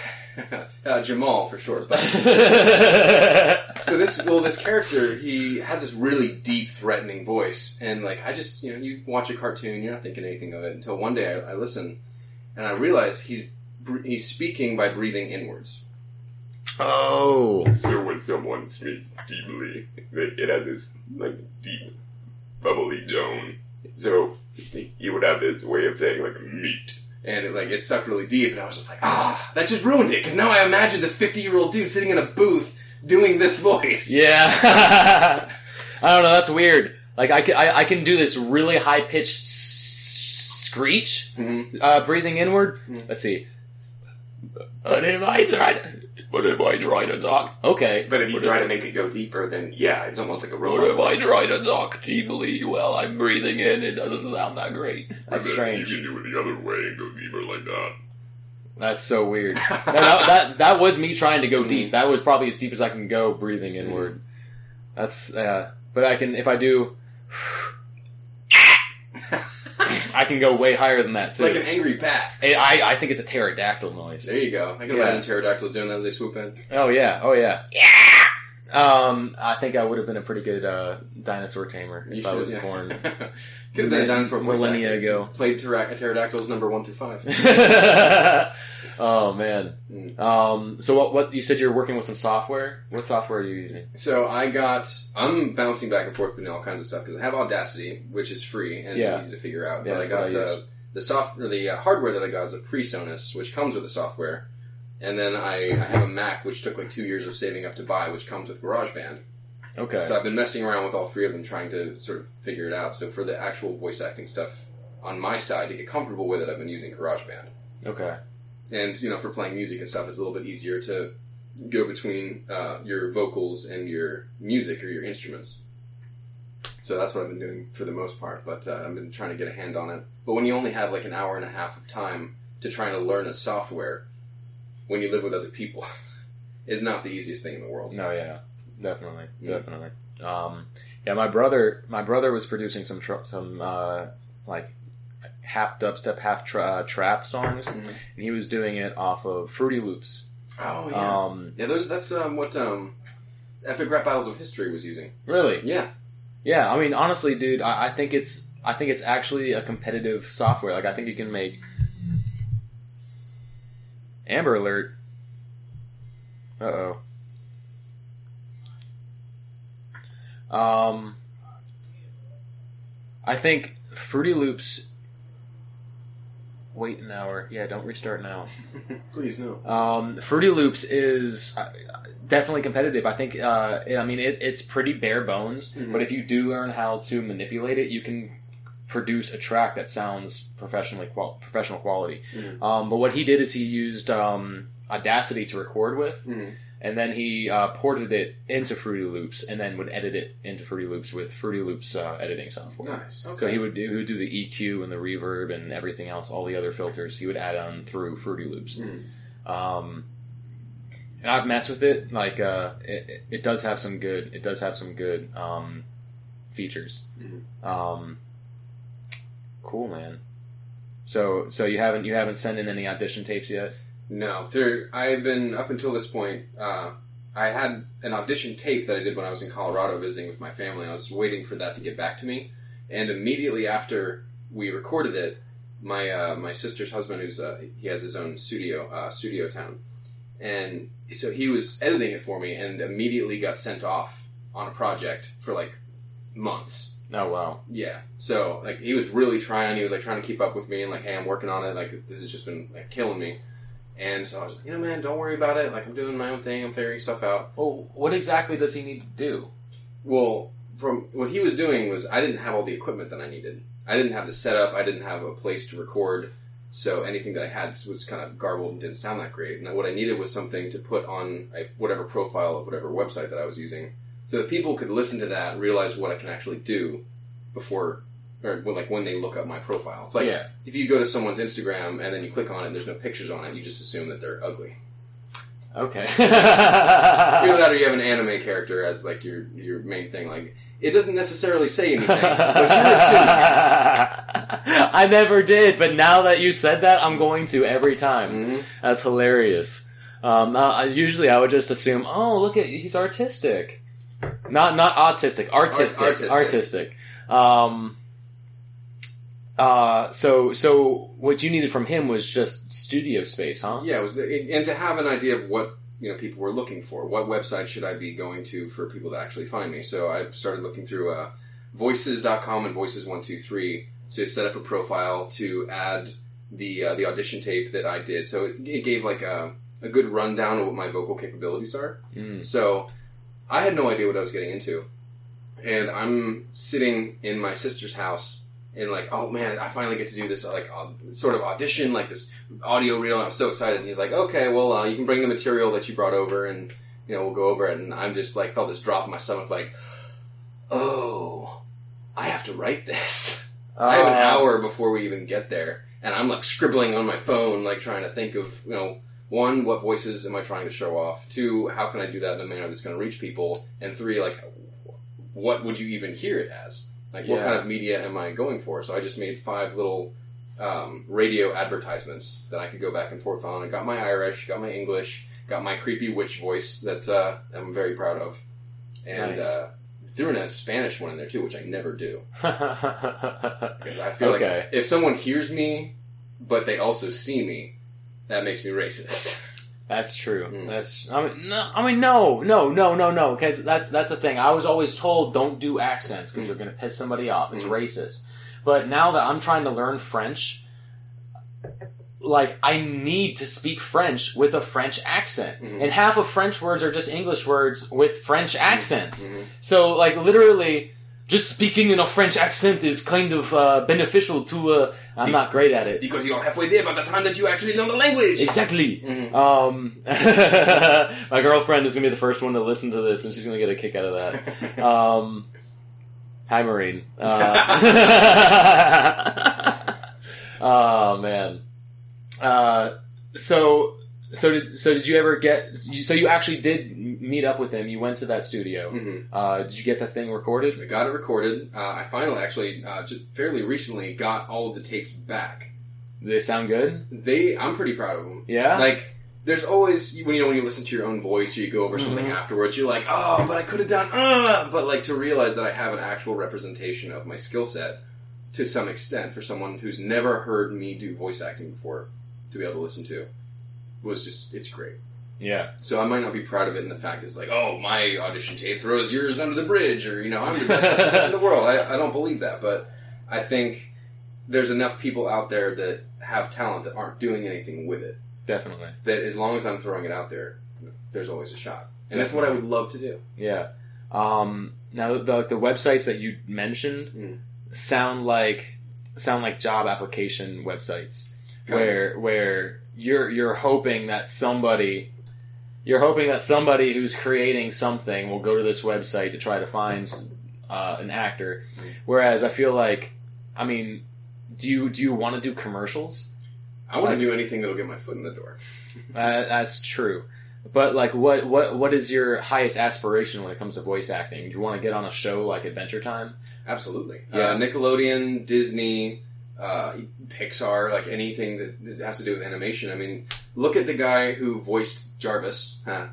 uh, Jamal for short. But so this well, this character he has this really deep, threatening voice, and like I just you know you watch a cartoon, you're not thinking anything of it until one day I, I listen, and I realize he's he's speaking by breathing inwards. oh. So when someone speaks deeply, they- it has this like deep, bubbly tone. So he would have this way of saying like meat. and it like it sucked really deep, and I was just like, ah, that just ruined it because now I imagine this fifty year old dude sitting in a booth doing this voice. Yeah. I don't know. That's weird. Like I can, I, I can do this really high pitched screech, Mhm. uh, breathing inward. Mhm. Let's see. But if I try to, but if I try to talk, okay. But if you But try to make it go deeper, then yeah, it's almost like a But if robot. I try to talk deeply while I'm breathing in, it doesn't sound that great. That's strange. You can do it the other way and go deeper like that. That's so weird. No, that, that that was me trying to go deep. That was probably as deep as I can go, breathing inward. That's uh, but I can if I do. I can go way higher than that It's too. like an angry bat. I, I I think it's a pterodactyl noise. There you go. I can Yeah. imagine pterodactyls doing that as they swoop in. Oh yeah, oh yeah. Yeah. Um, I think I would have been a pretty good uh, dinosaur tamer if I was yeah. born Could have been a dinosaur millennia ago. Played pterodactyls number one through five. oh man. Um, so what? What you said you're working with some software? What software are you using? So I got. I'm bouncing back and forth between all kinds of stuff because I have Audacity, which is free and Yeah. easy to figure out. Yeah, but I got I uh, the soft the uh, hardware that I got is a PreSonus, which comes with the software, and then I, I have a Mac, which took like two years of saving up to buy, which comes with GarageBand. Okay. So I've been messing around with all three of them, trying to sort of figure it out. So for the actual voice acting stuff on my side, to get comfortable with it, I've been using GarageBand. okay. And you know for playing music and stuff it's a little bit easier to go between uh, your vocals and your music or your instruments so that's what i've been doing for the most part but uh, i've been trying to get a hand on it but when you only have like an hour and a half of time to try to learn a software when you live with other people is not the easiest thing in the world No, yeah, definitely, Yeah. definitely. Um, yeah, my brother, my brother was producing some tr- some uh, like half dubstep, half tra- uh, trap songs, Mhm. and he was doing it off of Fruity Loops. oh yeah Um, yeah those that's um, what um, epic rap battles of history was using really? yeah Yeah, I mean, honestly, dude, I, I think it's I think it's actually a competitive software. Like, I think you can make Amber Alert. Uh oh. Um, I think Fruity Loops. Wait an hour. Yeah, don't restart now. please no Um, Fruity Loops is uh, definitely competitive. I think. Uh, I mean, it, it's pretty bare bones, Mhm. but if you do learn how to manipulate it, you can produce a track that sounds professionally qual- professional quality. Mhm. Um, but what he did is he used um, Audacity to record with, Mhm. And then he uh, ported it into Fruity Loops, and then would edit it into Fruity Loops with Fruity Loops uh, editing software. nice okay. So he would do, he would do the EQ and the reverb and everything else, all the other filters. He would add on through Fruity Loops. Mhm. Um, and I've messed with it. Like uh, it, it- does have some good. It does have some good um, features. Mhm. Um, cool, man. So so you haven't you haven't sent in any audition tapes yet? No, there. I've been up until this point. Uh, I had an audition tape that I did when I was in Colorado visiting with my family. and I was waiting for that to get back to me, and immediately after we recorded it, my uh, my sister's husband, who's uh, he has his own studio, uh, Studio Town, and so he was editing it for me, and immediately got sent off on a project for like months. Oh wow. Yeah. So like he was really trying. He was like trying to keep up with me and like, hey, I'm working on it. Like this has just been like killing me. And so I was like, you know, man, don't worry about it. Like I'm doing my own thing. I'm figuring stuff out. Well, what exactly does he need to do? Well, from what he was doing was I didn't have all the equipment that I needed. I didn't have the setup. I didn't have a place to record. So anything that I had was kind of garbled and didn't sound that great. And what I needed was something to put on a, whatever profile of whatever website that I was using, so that people could listen to that and realize what I can actually do before, or when, like when they look up my profile. It's like Yeah. if you go to someone's Instagram and then you click on it, and there's no pictures on it. You just assume that they're ugly. Okay. Either that, or you have an anime character as like your your main thing. Like it doesn't necessarily say anything, but you assume. I never did, but now that you said that, I'm going to every time. Mhm. That's hilarious. Um, uh, I- usually, I would just assume, oh, look at he's artistic, not not autistic, artistic, artistic. artistic. Um, uh, so so what you needed from him was just studio space, huh? Yeah, it was and to have an idea of what you know people were looking for. What website should I be going to for people to actually find me? So I started looking through uh, Voices.com and Voices One Two Three to set up a profile to add the uh, the audition tape that I did. So it, it gave like a a good rundown of what my vocal capabilities are. Mm. So I had no idea what I was getting into, and I'm sitting in my sister's house. And like, oh man, I finally get to do this like uh, sort of audition, like this audio reel, and I'm so excited. And he's like, okay, well, uh, you can bring the material that you brought over, and you know, we'll go over it. And I'm just like, felt this drop in my stomach, like, oh, I have to write this. I have an Uh, hour before we even get there, and I'm like scribbling on my phone, like trying to think of, you know, one, what voices am I trying to show off? Two, how can I do that in a manner that's going to reach people? And three, like, what would you even hear it as? Like, what kind of media am I going for? So I just made five little um, radio advertisements that I could go back and forth on. I got my Irish, got my English, got my creepy witch voice that uh, I'm very proud of, and Nice. uh, threw in a Spanish one in there too, which I never do. Because I feel Okay. like if someone hears me, but they also see me, that makes me racist. That's true. Mm. That's I mean no I mean no no no no no because that's that's the thing. I was always told don't do accents because Mm. you're going to piss somebody off. It's Mm. racist. But now that I'm trying to learn French, like I need to speak French with a French accent, Mhm. and half of French words are just English words with French accents. Mhm. So like literally. Just speaking in a French accent is kind of uh, beneficial to. Uh, I'm not great at it. Because you're halfway there by the time that you actually learn the language. Exactly. Mhm. Um, my girlfriend is gonna be the first one to listen to this, and she's gonna get a kick out of that. Um, hi, Marine. Uh, oh man. Uh, so so did so did you ever get? So you actually did meet up with him. You went to that studio. Mhm. Uh, did you get that thing recorded? I got it recorded. Uh, I finally, actually, uh, just fairly recently, got all of the tapes back. They sound good? They, I'm pretty proud of them. Yeah. Like, there's always when you know when you listen to your own voice or you go over something Mhm. afterwards, you're like, oh, but I could have done, uh, but like to realize that I have an actual representation of my skill set to some extent for someone who's never heard me do voice acting before to be able to listen to was just it's great. Yeah. So I might not be proud of it in the fact it's like, oh, my audition tape throws yours under the bridge, or you know, I'm the best audition in the world. I, I don't believe that, but I think there's enough people out there that have talent that aren't doing anything with it. Definitely. That as long as I'm throwing it out there, there's always a shot, and that's what I would love to do. Yeah. Um, now the the websites that you mentioned Mm. sound like sound like job application websites Kind where where you're you're hoping that somebody you're hoping that somebody who's creating something will go to this website to try to find uh, an actor. Whereas I feel like, I mean, do you do you want to do commercials? I want to do anything that'll get my foot in the door. Uh, that's true. But like, what what what is your highest aspiration when it comes to voice acting? Do you want to get on a show like Adventure Time? Absolutely. Yeah. Uh, Nickelodeon, Disney, uh, Pixar, like anything that has to do with animation. I mean, look at the guy who voiced Jarvis huh,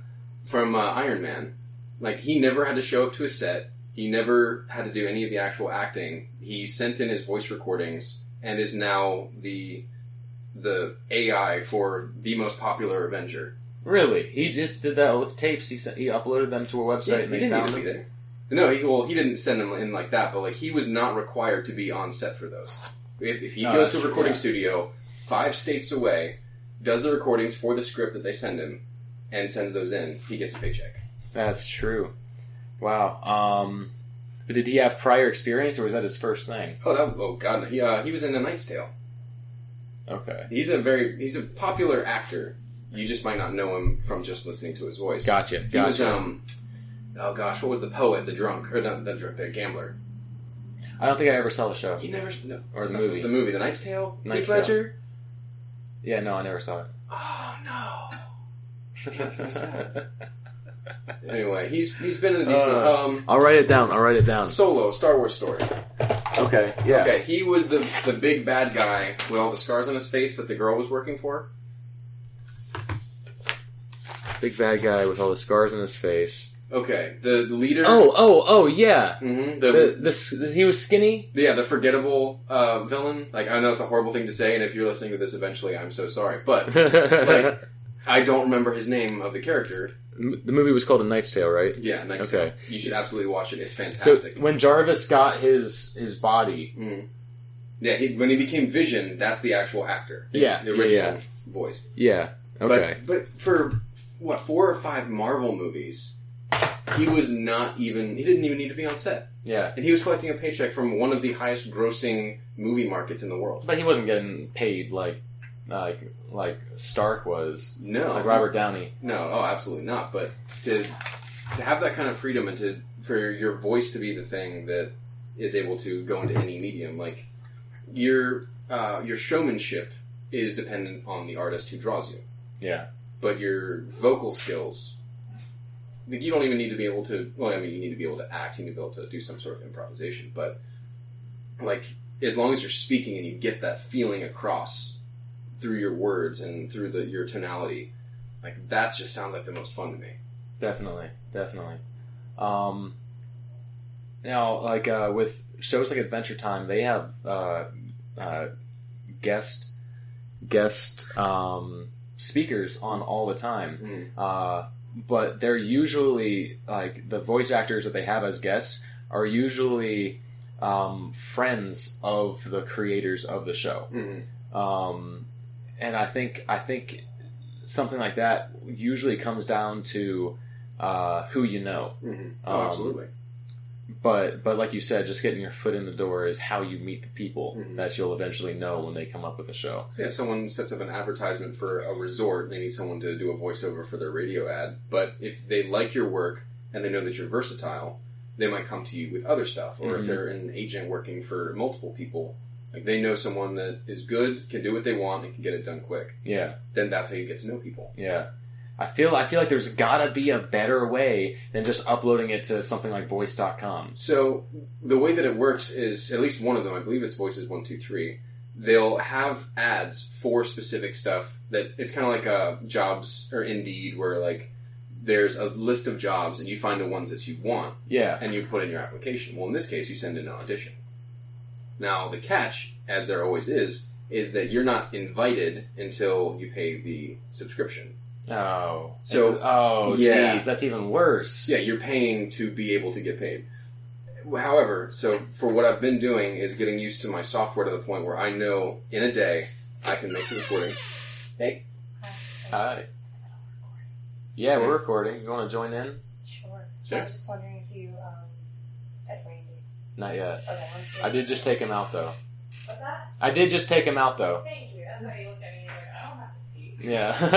from uh, Iron Man. Like, he never had to show up to a set. He never had to do any of the actual acting. He sent in his voice recordings and is now the the AI for the most popular Avenger. Really? He just did that with tapes. He sent, he uploaded them to a website Yeah, and he they didn't found them. there. No, he, well, he didn't send them in like that, but like he was not required to be on set for those. If, if he Oh, goes to a recording true, yeah. studio five states away, does the recordings for the script that they send him, and sends those in, he gets a paycheck. That's true. Wow. Um, but did he have prior experience, or was that his first thing? Oh, that, oh God, he uh, he was in The Knight's Tale. Okay. He's a very he's a popular actor. You just might not know him from just listening to his voice. Gotcha. He Gotcha. was um, oh gosh, what was the poet, the drunk, or the the drunk, the gambler? I don't think I ever saw the show. He never no, Or the movie. the movie, The Knight's Tale. Heath Ledger. Yeah, no, I never saw it. Oh no. That's so sad. Anyway, he's he's been in a decent Uh, um I'll write it down. I'll write it down. solo Star Wars story. Okay. Yeah. Okay, he was the the big bad guy with all the scars on his face that the girl was working for. Big bad guy with all the scars on his face. Okay, the, the leader. Oh, oh, oh, yeah. hmm The, the, this he was skinny. yeah, the forgettable uh, villain. Like I know it's a horrible thing to say, and if you're listening to this eventually, I'm so sorry, but the I don't remember his name of the character. The movie was called A Knight's Tale, right? Yeah, next Okay. time. you should absolutely watch it. It's fantastic. So when Jarvis got his his body, Mhm. Yeah, he, when he became Vision, that's the actual actor. Yeah, the yeah, original yeah. voice. yeah, okay, But, but for what four or five Marvel movies, he was not even. He didn't even need to be on set, yeah. and he was collecting a paycheck from one of the highest grossing movie markets in the world. But he wasn't getting paid like like like Stark was, No, like Robert Downey. No, oh, absolutely not. But to to have that kind of freedom and to for your voice to be the thing that is able to go into any medium, like your uh, your showmanship is dependent on the artist who draws you, Yeah, but your vocal skills. like, You don't even need to be able to. Well, I mean, you need to be able to act. You need to be able to do some sort of improvisation. But like, as long as you're speaking and you get that feeling across through your words and through the your tonality, like that just sounds like the most fun to me. definitely, definitely. Um, now, like uh, with shows like Adventure Time, they have uh, uh, guest guest um, speakers on all the time. Mm. uh, but they're usually like the voice actors that they have as guests are usually um, friends of the creators of the show, Mhm. um, and I think I think something like that usually comes down to uh, who you know. Mhm. Oh, Um, absolutely. But but like you said, just getting your foot in the door is how you meet the people Mhm. that you'll eventually know when they come up with a show. So yeah, someone sets up an advertisement for a resort. They need someone to do a voiceover for their radio ad. But if they like your work and they know that you're versatile, they might come to you with other stuff. Or Mhm. if they're an agent working for multiple people, like they know someone that is good, can do what they want, and can get it done quick. Yeah. Then that's how you get to know people. Yeah. I feel I feel like there's gotta be a better way than just uploading it to something like voice.com. So the way that it works is at least one of them, I believe it's Voices One Two Three. They'll have ads for specific stuff that it's kind of like a jobs or Indeed, where like there's a list of jobs and you find the ones that you want Yeah. and you put in your application. Well, in this case, you send in an audition. Now the catch, as there always is, is that you're not invited until you pay the subscription. Oh. So- It's- oh Yeah. geez, that's even worse. Yeah, you're paying to be able to get paid. However, so for what I've been doing is getting used to my software to the point where I know in a day I can make the recording. Hey, Hi. Yeah, we're recording. You wanna join in? Sure. Sure. I was just wondering if you um, had Randy. Not yet. Okay. I did just take him out though. What's that? I did just take him out though. Thank you. That's why you looked at me and you're like, I don't have to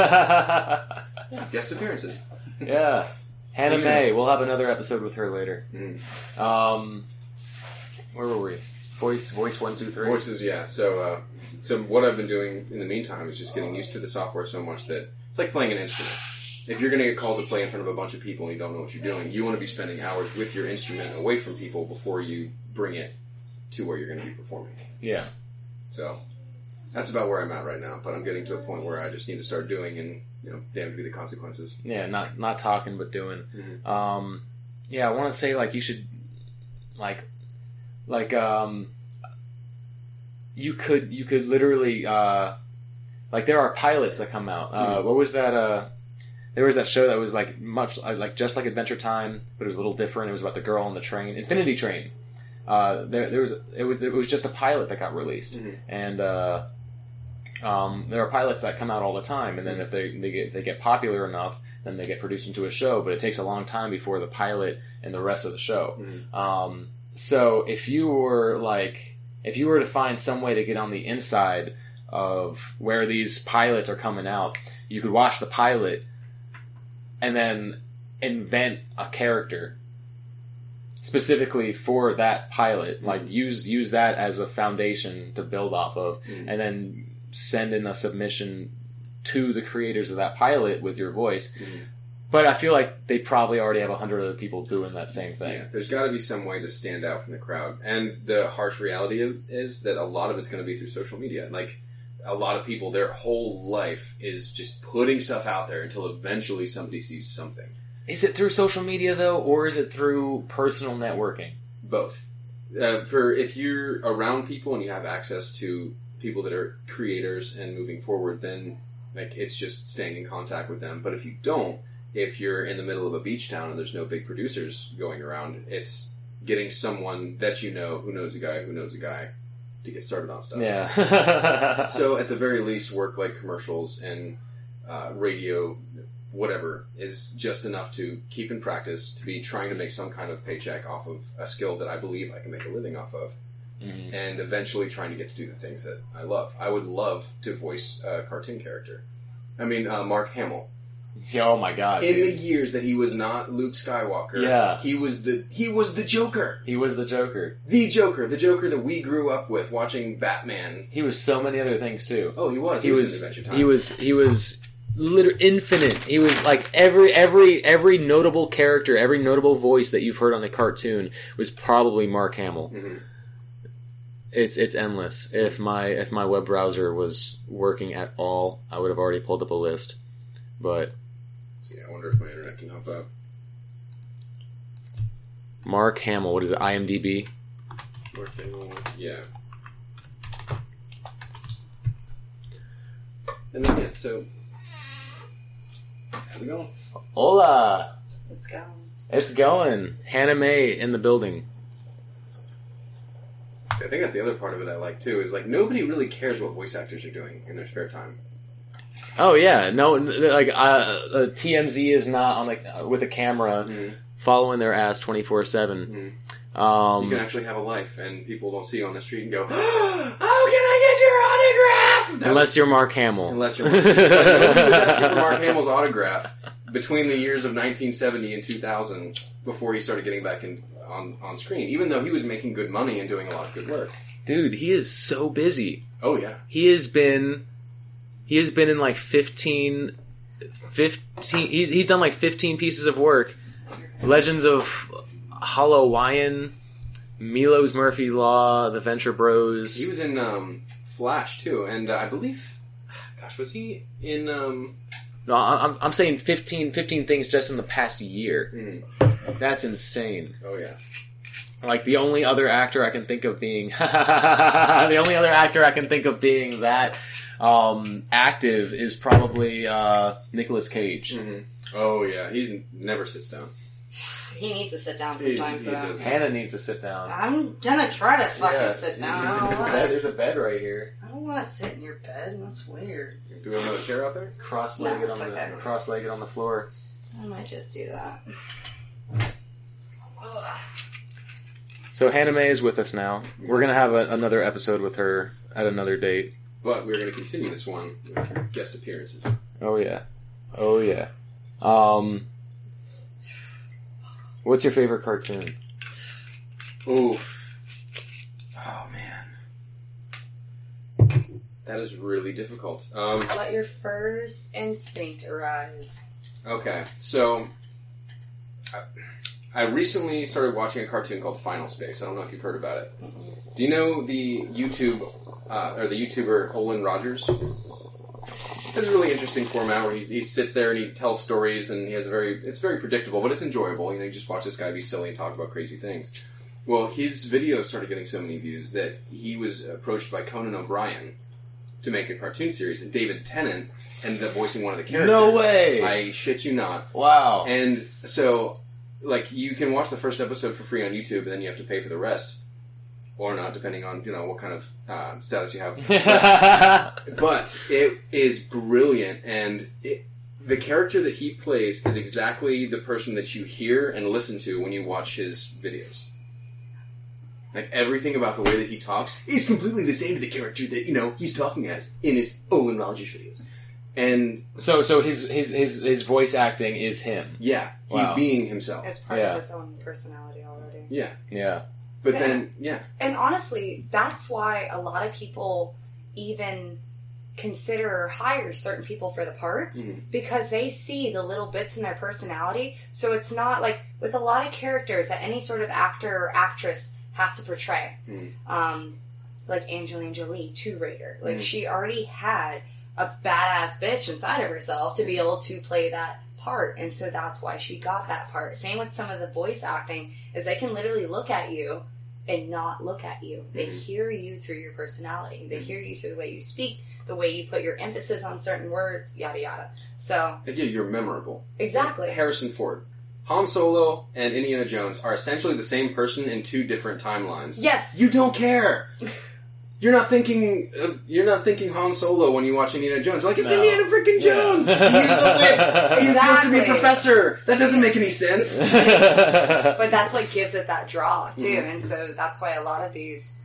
pee. Yeah. guest appearances. yeah. Hannah May. We'll have another episode with her later. Mm. Um, where were we? Voice, voice one, two, three. Voices, yeah. So, uh, so what I've been doing in the meantime is just getting used to the software so much that it's like playing an instrument. If you're going to get called to play in front of a bunch of people and you don't know what you're doing, you want to be spending hours with your instrument away from people before you bring it to where you're going to be performing. Yeah. So that's about where I'm at right now. But I'm getting to a point where I just need to start doing, and you know, damn to be the consequences. Yeah. Not not talking, but doing. Mhm. Um, yeah. I want to say like you should, like, like um, you could you could literally uh, like there are pilots that come out. Uh, Mhm. What was that? Uh, there was that show that was like much uh, like just like Adventure Time, but it was a little different. It was about the girl on the train, Infinity Train. Uh, there, there was it was it was just a pilot that got released, Mhm. and uh, Um, there are pilots that come out all the time, and then if they they get they get popular enough, then they get produced into a show. But it takes a long time before the pilot and the rest of the show. Mhm. Um, so if you were like, if you were to find some way to get on the inside of where these pilots are coming out, you could watch the pilot and then invent a character specifically for that pilot. Like use use that as a foundation to build off of, Mhm. and then send in a submission to the creators of that pilot with your voice. Mhm. But I feel like they probably already have a hundred other people doing that same thing. Yeah, there's got to be some way to stand out from the crowd, and the harsh reality is, is that a lot of it's going to be through social media. Like a lot of people, their whole life is just putting stuff out there until eventually somebody sees something. Is it through social media though, or is it through personal networking? Both. Uh, for if you're around people and you have access to people that are creators and moving forward, then like it's just staying in contact with them. But if you don't, if you're in the middle of a beach town and there's no big producers going around, it's getting someone that you know who knows a guy who knows a guy to get started on stuff. Yeah. So at the very least, work like commercials and uh, radio, whatever, is just enough to keep in practice to be trying to make some kind of paycheck off of a skill that I believe I can make a living off of, Mhm. and eventually trying to get to do the things that I love. I would love to voice a cartoon character. I mean, uh, Mark Hamill. Oh my god. In the years that he was not Luke Skywalker, Yeah. he was the he was the Joker, He was the Joker. the Joker, the Joker that we grew up with watching Batman. He was so many other things too. Oh, he was. he was in Time. he was he was literally infinite. He was like every every every notable character, every notable voice that you've heard on a cartoon was probably Mark Hamill. Mhm. It's it's endless. If my if my web browser was working at all, I would have already pulled up a list. But See, I wonder if my internet can help out. Mark Hamill, what is it? IMDb. Mark Hamill, yeah. And then yeah, so how's it going? Hola, Let's go. it's going. Hannah Mae in the building. I think that's the other part of it I like too. Is like nobody really cares what voice actors are doing in their spare time. Oh yeah, no, like uh, uh, TMZ is not on like uh, with a camera Mhm. following their ass twenty four seven. Mhm. Um, You can actually have a life, and people don't see you on the street and go, "Oh, can I get your autograph?" That unless you're Mark Hamill. Unless you're Mark, Like, nobody was asking for Mark Hamill's autograph between the years of 1970 and 2000 before he started getting back in on, on screen, even though he was making good money and doing a lot of good work. Dude, he is so busy. Oh yeah, He has been, he has been in like 15, 15 he's, he's done like 15 pieces of work. Legends of Halloween, Milo's Murphy Law, The Venture Bros. he was in um, Flash too, and uh, I believe, gosh, was he in? Um, No, I'm, I'm saying 15, 15 things just in the past year. hmm, That's insane. oh yeah, Like the only other actor I can think of being the only other actor I can think of being that um, active is probably uh, Nicolas Cage. hmm oh yeah, he never sits down. He needs to sit down sometimes. he though. Hannah needs to sit down. I'm gonna try to fucking Yeah. sit down. There's a, bed, there's a bed right here, I don't want to sit in your bed. That's weird. Do we have another chair out there? cross-legged No, on it's the cross-legged on the floor. I might just do that. So Hannah May is with us now. We're gonna have a, another episode with her at another date. But we're going to continue this one with guest appearances. Oh yeah, oh yeah. Um, what's your favorite cartoon? Oof. Oh man. That is really difficult. Um, Let your first instinct arise. okay, so I, I recently started watching a cartoon called Final Space. I don't know if you've heard about it. Do you know the YouTube uh, or the YouTuber Olan Rogers? It's a really interesting format where he, he sits there and he tells stories and he has a very it's very predictable, but it's enjoyable. You know, you just watch this guy be silly and talk about crazy things. Well, his videos started getting so many views that he was approached by Conan O'Brien to make a cartoon series, and David Tennant ended up voicing one of the characters. No way! I shit you not. Wow. And so, like, you can watch the first episode for free on YouTube, and then you have to pay for the rest. or not, depending on you know what kind of uh, status you have. yeah, but it is brilliant, and it, the character that he plays is exactly the person that you hear and listen to when you watch his videos. Like everything about the way that he talks is completely the same to the character that you know he's talking as in his Olan Rogers videos, and so so his his his his voice acting is him. yeah, he's Wow. being himself. It's part Yeah. of its own personality already. Yeah, Yeah, but Yeah. then yeah, And honestly, that's why a lot of people even consider or hire certain people for the parts Mhm. because they see the little bits in their personality. So it's not like with a lot of characters that any sort of actor or actress has to portray. Mhm. Um, like Angelina Jolie, Tomb Raider. Like Mhm. she already had a badass bitch inside of herself to be able to play that part and so that's why she got that part same with some of the voice acting is they can literally look at you and not look at you they Mhm. hear you through your personality they Mhm. hear you through the way you speak the way you put your emphasis on certain words yada yada so yeah, you're memorable. exactly Harrison Ford, Han Solo, and Indiana Jones are essentially the same person in two different timelines. yes You don't care. You're not thinking. Uh, you're not thinking Han Solo when you watch Indiana Jones. Like it's No. Indiana freaking Yeah. Jones. He's the whip. He's supposed to be a professor. That doesn't make any sense. but that's what gives it that draw too Mhm. and so that's why a lot of these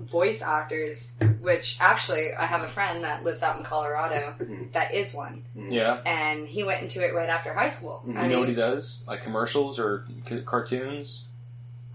voice actors which actually i have a friend that lives out in colorado Mhm. that is one yeah. and he went into it right after high school Mhm. I You know what he does? Like commercials or c- cartoons?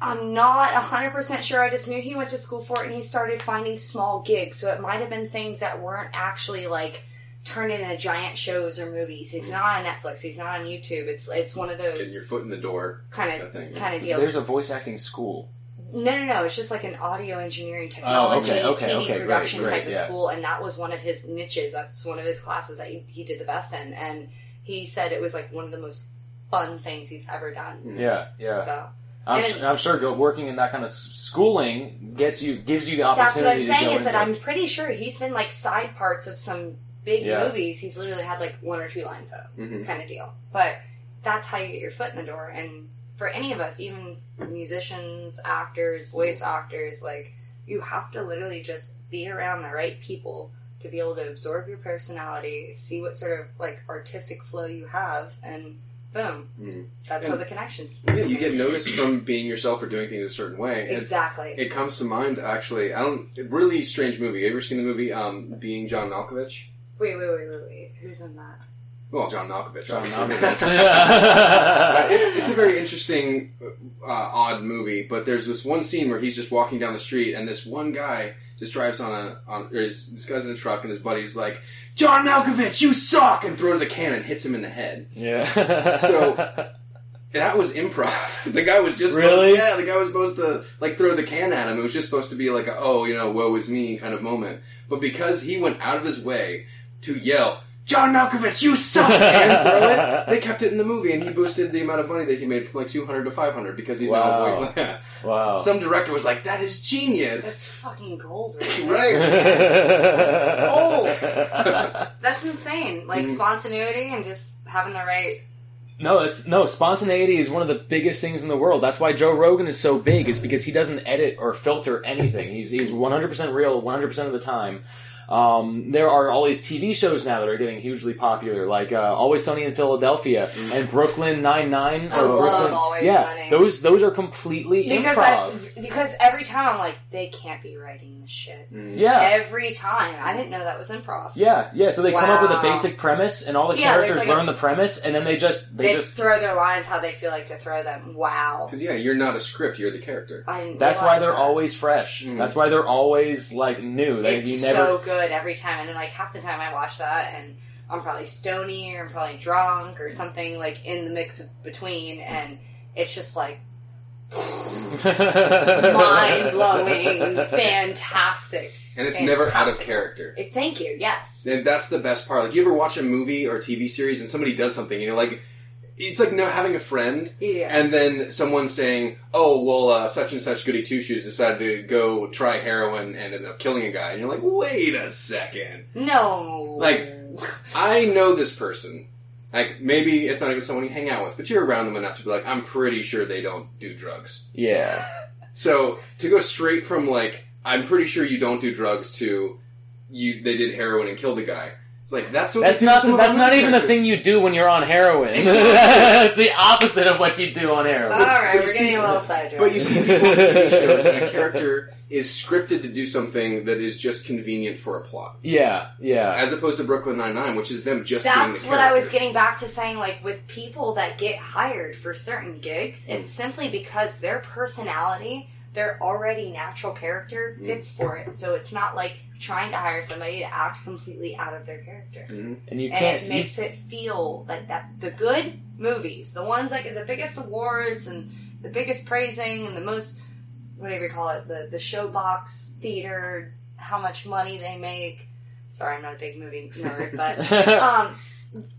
I'm not 100% sure i just knew he went to school for it and he started finding small gigs so it might have been things that weren't actually like turned into giant shows or movies he's not on netflix he's not on youtube it's it's one of Getting those your foot in the door. kind kind of of thing. kind of deals There's a voice acting school. No, no, no. It's just like an audio engineering oh, technology, Oh, okay, okay, TV okay, production great, type of yeah. school, and that was one of his niches. That's one of his classes that he, he did the best in, and he said it was like one of the most fun things he's ever done. Yeah, yeah. So I'm, su- I'm sure go, working in that kind of s- schooling gets you gives you the opportunity. that's what I'm saying is that I'm pretty sure he's been like side parts of some big Yeah. movies. He's literally had like one or two lines of Mhm. kind of deal. But that's how you get your foot in the door. And for any of us, even musicians, actors, voice actors, like you have to literally just be around the right people to be able to absorb your personality, see what sort of like artistic flow you have, and boom, Mhm. that's And- how the connections. Yeah, you get noticed from being yourself or doing things a certain way. Exactly. It comes to mind actually. I don't. Really strange movie. Have you ever seen the movie um, Being John Malkovich? wait, wait, wait, wait, wait. Who's in that? Well, John Malkovich. John. Malkovich. It's, it's a very interesting, uh, odd movie. But there's this one scene where he's just walking down the street, and this one guy just drives on a on. Or this guy's in a truck, and his buddy's like, "John Malkovich, you suck!" and throws a can and hits him in the head. yeah. So- That was improv. The guy was just Really? Supposed, yeah, the guy was supposed to like throw the can at him. It was just supposed to be like, a, oh, you know, woe is me kind of moment. But because he went out of his way to yell, "John Malkovich, you suck!" and throw it, they kept it in the movie, and he boosted the amount of money that he made from like two hundred to five hundred because he's Wow. now. Yeah. wow. Some director was like, "That is genius." That's fucking gold, right? Right. That's insane. Like Mhm. spontaneity and just having the right. No, it's no spontaneity is one of the biggest things in the world. That's why Joe Rogan is so big. Is because he doesn't edit or filter anything. He's he's one hundred percent real, one hundred percent of the time. Um, there are all these TV shows now that are getting hugely popular, like uh, Always Sunny in Philadelphia and Brooklyn Nine Nine. I love Brooklyn, Always yeah, Sunny. those those are completely Because improv. I, because every time I'm like, they can't be writing this shit. Mm. yeah, Every time, I didn't know that was improv. yeah, yeah. So they come up with a Wow. basic premise, and all the Yeah, there's characters like a- learn the premise, and then they just they, They, just. throw their lines how they feel like to throw them. Wow. Because yeah, you're not a script; you're the character. I didn't That's why realize they're that. always fresh. Mm. That's why they're always like new. They, It's you never. so good every time, and then like half the time I watch that, and I'm probably stony or I'm probably drunk or something like in the mix of between, and it's just like mind blowing, fantastic. and it's never out of character. Eh, Thank you. Yes. And that's the best part. Like, you ever watch a movie or a TV series and somebody does something, and you're like, it's like no having a friend, Yeah. and then someone saying, "Oh, well, uh, such and such goody two shoes decided to go try heroin and ended up killing a guy," and you're like, "Wait a second, no. Like- I know this person." Like maybe it's not even someone you hang out with, but you're around them enough to be like, I'm pretty sure they don't do drugs. yeah. So to go straight from like I'm pretty sure you don't do drugs to you they did heroin and killed a guy. It's like that's what That's they do not. some That's not main even the thing you do when you're on heroin. Exactly. it's the opposite of what you do on heroin. All right, But you we're see getting a some- little sidetracked. But you see people on TV shows and a character is scripted to do something that is just convenient for a plot, Yeah, yeah. as opposed to Brooklyn Nine Nine, which is them just That's being the what I was getting back to saying. Like with people that get hired for certain gigs, Mm. it's simply because their personality, their already natural character, Mm. fits for it. So it's not like trying to hire somebody to act completely out of their character. Mhm. and you can't. it you- makes it feel like that the good movies, the ones like the biggest awards and the biggest praising and the most whatever you call it, the the showbox theater, how much money they make. Sorry, I'm not a big movie nerd, but um,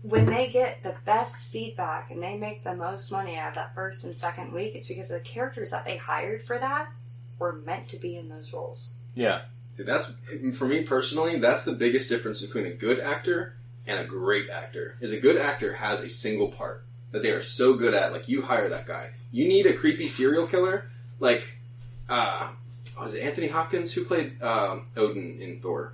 when they get the best feedback and they make the most money out of that first and second week, it's because the characters that they hired for that were meant to be in those roles. yeah. See, that's for me personally. That's the biggest difference between a good actor and a great actor. Is a good actor has a single part that they are so good at. Like you hire that guy. You need a creepy serial killer. Like, uh, was it Anthony Hopkins who played um, Odin in Thor?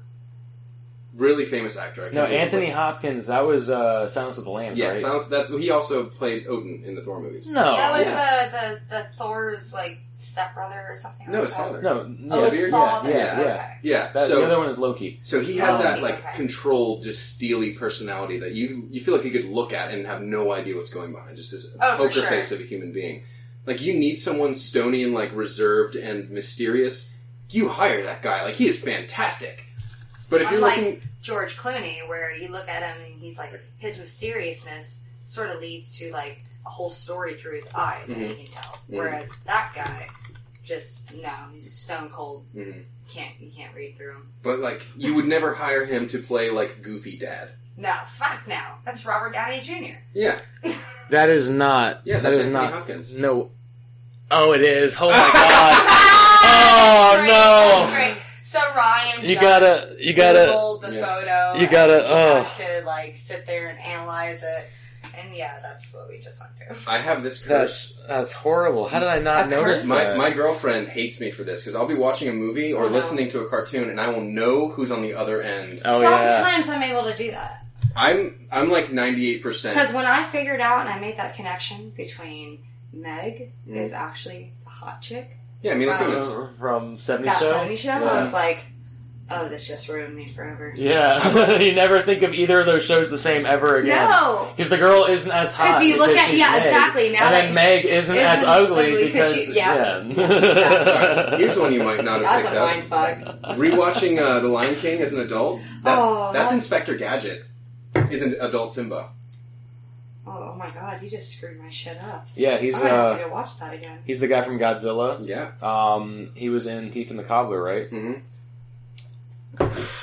Really famous actor. I can't No, Anthony what- Hopkins. That was uh, Silence of the Lambs, Yeah, right? Silence, that's he also played Odin in the Thor movies. no, that was yeah. uh, the the Thor's like stepbrother or something. No, like his that. father. no. Oh, yeah, his yeah, father. Yeah, yeah. Okay. Yeah, That, so the other one is Loki. So he has that like Okay. controlled, just steely personality that you you feel like you could look at and have no idea what's going behind. Just this Oh, poker sure. face of a human being. Like you need someone stony and like reserved and mysterious. You hire that guy. Like he is fantastic. But if you're Unlike looking, George Clooney, where you look at him and he's like his mysteriousness sort of leads to like a whole story through his eyes, and you can tell. Whereas that guy, just no, he's stone cold. Mhm. Can't you can't read through him. but like you would never hire him to play like goofy dad. No, fuck no. That's Robert Downey Jr. Yeah, That is not. yeah, that that's is Anthony not. Hopkins. No. Oh, it is. Oh my god. Oh, That's no. That's great. So Ryan, You gotta- you gotta- Googled the Yeah. photo. You gotta- and we oh. to like sit there and analyze it, and yeah, that's what we just went through. I have this curse. That's that's horrible. How did I not A notice? My, my girlfriend hates me for this because I'll be watching a movie or Oh, no. listening to a cartoon and I will know who's on the other end. Oh, yeah. Sometimes I'm able to do that. I'm I'm like ninety eight percent. Because when I figured out and I made that connection between Meg Mm. is actually a hot chick, Yeah, Mila From- Kunis. Uh, from 70 that show. 70 show, Yeah. I was like, oh, this just ruined me forever. Yeah, you never think of either of those shows the same ever again. No! Because the girl isn't as hot. 'Cause you look because at- yeah, Meg. exactly, now and that- then Meg isn't, as Isn't ugly ugly 'cause because she- yeah. yeah. Here's one you might not have That's picked a up. mind fuck. Rewatching uh, The Lion King as an adult. That's, Oh, that's that- Inspector Gadget. Isn't adult Simba? Oh, oh my god, you just screwed my shit up. Yeah, he's I'm gonna have uh, to go watch that again. he's the guy from Godzilla. Yeah. Um, he was in Thief and the Cobbler, right? hmm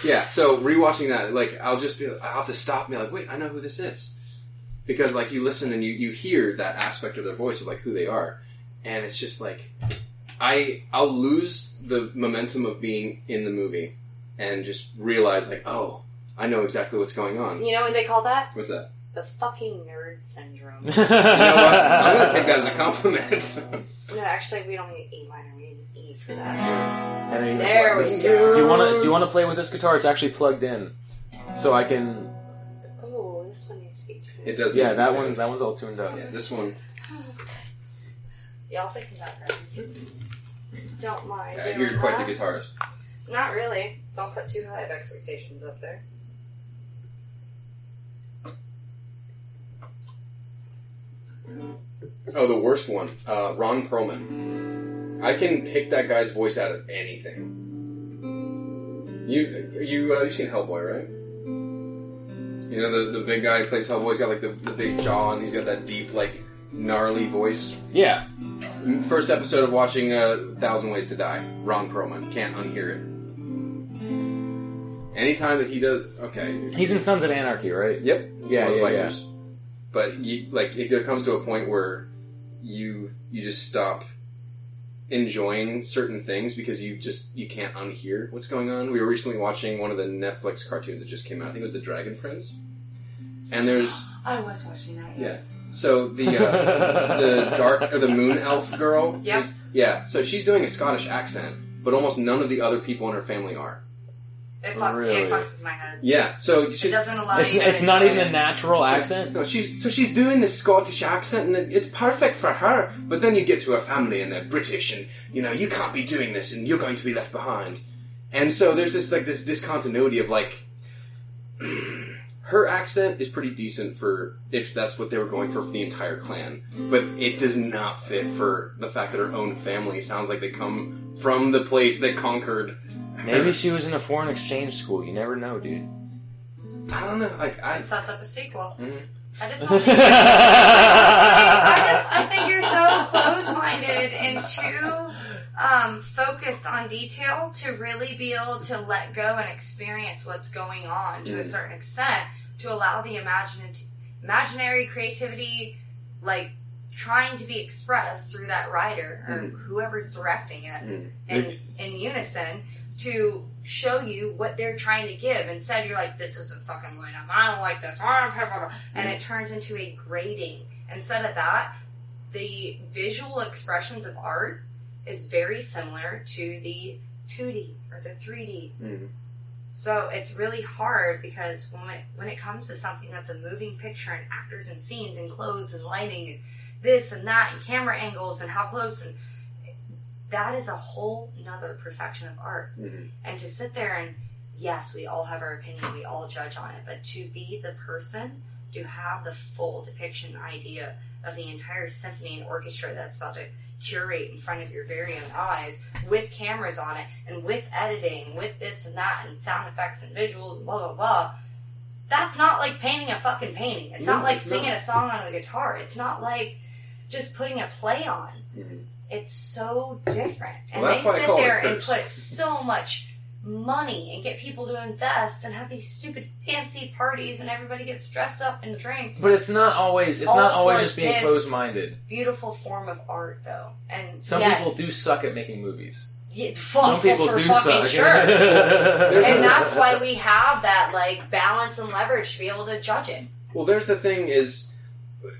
Yeah. So rewatching that, like, I'll just be, I'll have to stop and be like, wait, I know who this is, because like you listen and you you hear that aspect of their voice of like who they are, and it's just like, I I'll lose the momentum of being in the movie, and just realize like, oh, I know exactly what's going on. You know what they call that? What's that? The fucking nerd syndrome. You know what? I'm gonna take that as a compliment. no, actually, we don't need A minor, we need an E for that. And he- There we Do go. you want to do you want to play with this guitar? It's actually plugged in, so I can. Oh, this one needs to be tuned. It does. Yeah, that one that one's all tuned up. Yeah, this one. Yeah, I'll fix some background music. Don't mind. Yeah, doing you're quite the guitarist. Not really. Don't put too high of expectations up there. Oh, the worst one. Uh, Ron Perlman. I can pick that guy's voice out of anything. You you uh, you've seen Hellboy, right? You know the the big guy who plays Hellboy. He's got like the, the big jaw and he's got that deep like gnarly voice. Yeah, First episode of watching uh, Thousand Ways to Die. Ron Perlman can't unhear it. Anytime that he does, okay, he's in Sons of Anarchy, right? Yep. Yeah, yeah, yeah. But you like it comes to a point where you you just stop enjoying certain things because you just you can't unhear what's going on. We were recently watching one of the Netflix cartoons that just came out. I think it was The Dragon Prince. and there's I was watching that. Yeah. Yes. so the uh, the dark or the moon elf girl. Yep. is- yeah. So she's doing a Scottish accent, but almost none of the other people in her family are. It fucks. Really? It fucks with my head. Yeah. So It doesn't allow It's, you. to it's not even a natural accent. no, she's so she's doing this Scottish accent, and it- it's perfect for her. But then you get to her family, and they're British, and you know you can't be doing this, and you're going to be left behind. And so there's this like this discontinuity of like her accent is pretty decent for if that's what they were going for for the entire clan, but it does not fit for the fact that her own family sounds like they come from the place that conquered. Maybe she was in a foreign exchange school. You never know, dude. I don't know. Like I, It sets up a sequel. Mhm. I just don't think. I just I think you're so close-minded and too um, focused on detail to really be able to let go and experience what's going on to a Mm. certain extent to allow the imagine- imaginary creativity, like trying to be expressed through that writer or Mm. whoever's directing it Mm. in, in unison to show you what they're trying to give. Instead, you're like, this isn't fucking line up. I don't like this. And it turns into a grading. Instead of that, the visual expressions of art is very similar to the 2D or the 3D. Mm. So it's really hard because when it, when it comes to something that's a moving picture and actors and scenes and clothes and lighting and this and that and camera angles and how close and that is a whole nother perfection of art. Mhm. And to sit there and yes, we all have our opinion, we all judge on it, but to be the person to have the full depiction idea of the entire symphony and orchestra that's about to curate in front of your very own eyes with cameras on it and with editing, with this and that and sound effects and visuals and blah blah blah. That's not like painting a fucking painting. It's No, not like it's singing not. a song on the guitar. It's not like just putting a play on. Mhm. It's so different. And Well, they sit call it a there and put so much money and get people to invest and have these stupid fancy parties and everybody gets dressed up and drinks. But it's not always. It's All not always just being closed-minded. beautiful form of art though. And Some yes, people do suck at making movies. Yeah, Some people for do fucking suck. sure. And that's why we have that like balance and leverage to be able to judge it. Well, there's the thing is,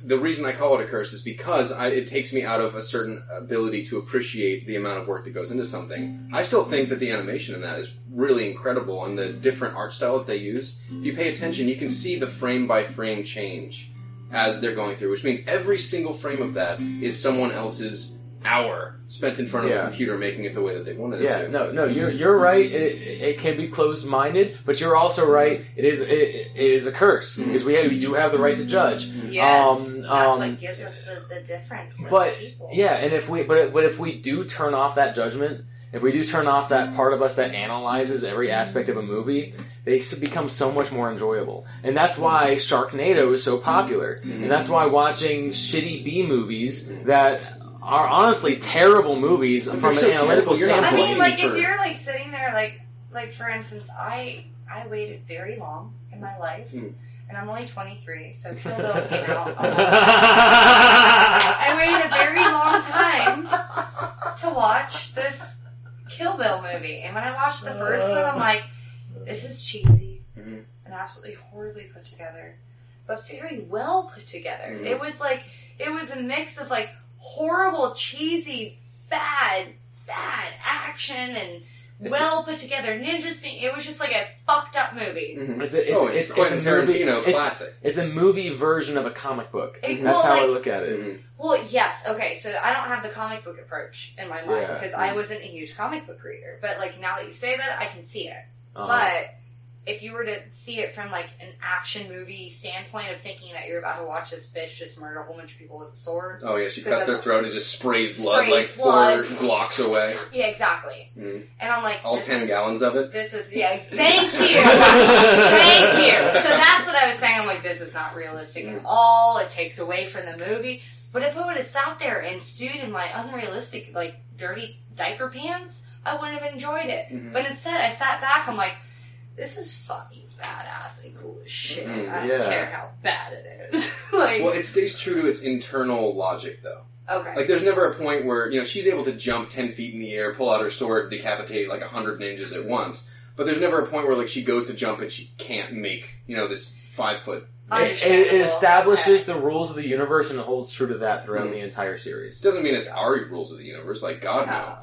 the reason I call it a curse is because I, it takes me out of a certain ability to appreciate the amount of work that goes into something. I still think that the animation in that is really incredible and the different art style that they use. If you pay attention, you can see the frame by frame change as they're going through, which means every single frame of that is someone else's hour spent in front of Yeah. a computer making it the way that they wanted it Yeah, to. no, no, you're you're right. It, it can be closed-minded, but you're also right. It is it, it is a curse Mm-hmm. because we we do have the right to judge. Yes, Um, that's um, what gives us the, the difference. But people. yeah, and if we but but if we do turn off that judgment, if we do turn off that part of us that analyzes every aspect of a movie, they become so much more enjoyable. And that's why Sharknado is so popular. And that's why watching shitty B movies that are honestly terrible movies from an so analytical terrible, you're I mean, looking like if you're like sitting there, like like for instance, I I waited very long in my life, Mm. and I'm only 23, so Kill Bill came out. a long I waited a very long time to watch this Kill Bill movie, and when I watched the first one, I'm like, this is cheesy Mhm. and absolutely horribly put together, but very well put together. Mhm. It was like it was a mix of like horrible, cheesy, bad, bad action and well put together ninja scene. It was just like a fucked up movie. Mhm. It's a, it's, oh, it's, it's, Quentin it's a movie- Tarantino it's- classic. It's a movie version of a comic book. It- That's well, how I look at it. Mhm. Well, yes, okay, so I don't have the comic book approach in my mind Yeah. because I wasn't a huge comic book reader. But like now that you say that, I can see it. Uh-huh. But if you were to see it from like an action movie standpoint of thinking that you're about to watch this bitch just murder a whole bunch of people with a sword, Oh yeah, she Because cuts their throat and just sprays blood Sprays like blood. four blocks away. yeah, exactly. Mhm. And I'm like, All this ten is- gallons of it. This is yeah. Thank you, thank you. So that's what I was saying. I'm like, this is not realistic at all. It takes away from the movie. But if I would have sat there and stewed in my unrealistic, like dirty diaper pants, I wouldn't have enjoyed it. Mhm. But instead, I sat back. I'm like, this is fucking badass and cool as shit. Mhm, I don't yeah. care how bad it is. like, Well, it stays true to its internal logic, though. okay. Like, there's never a point where you know she's able to jump ten feet in the air, pull out her sword, decapitate like a hundred ninjas at once. But there's never a point where like she goes to jump and she can't make you know this five foot It, it, it establishes Okay. the rules of the universe and it holds true to that throughout Mm. the entire series. Doesn't mean it's our rules of the universe. Like God, no.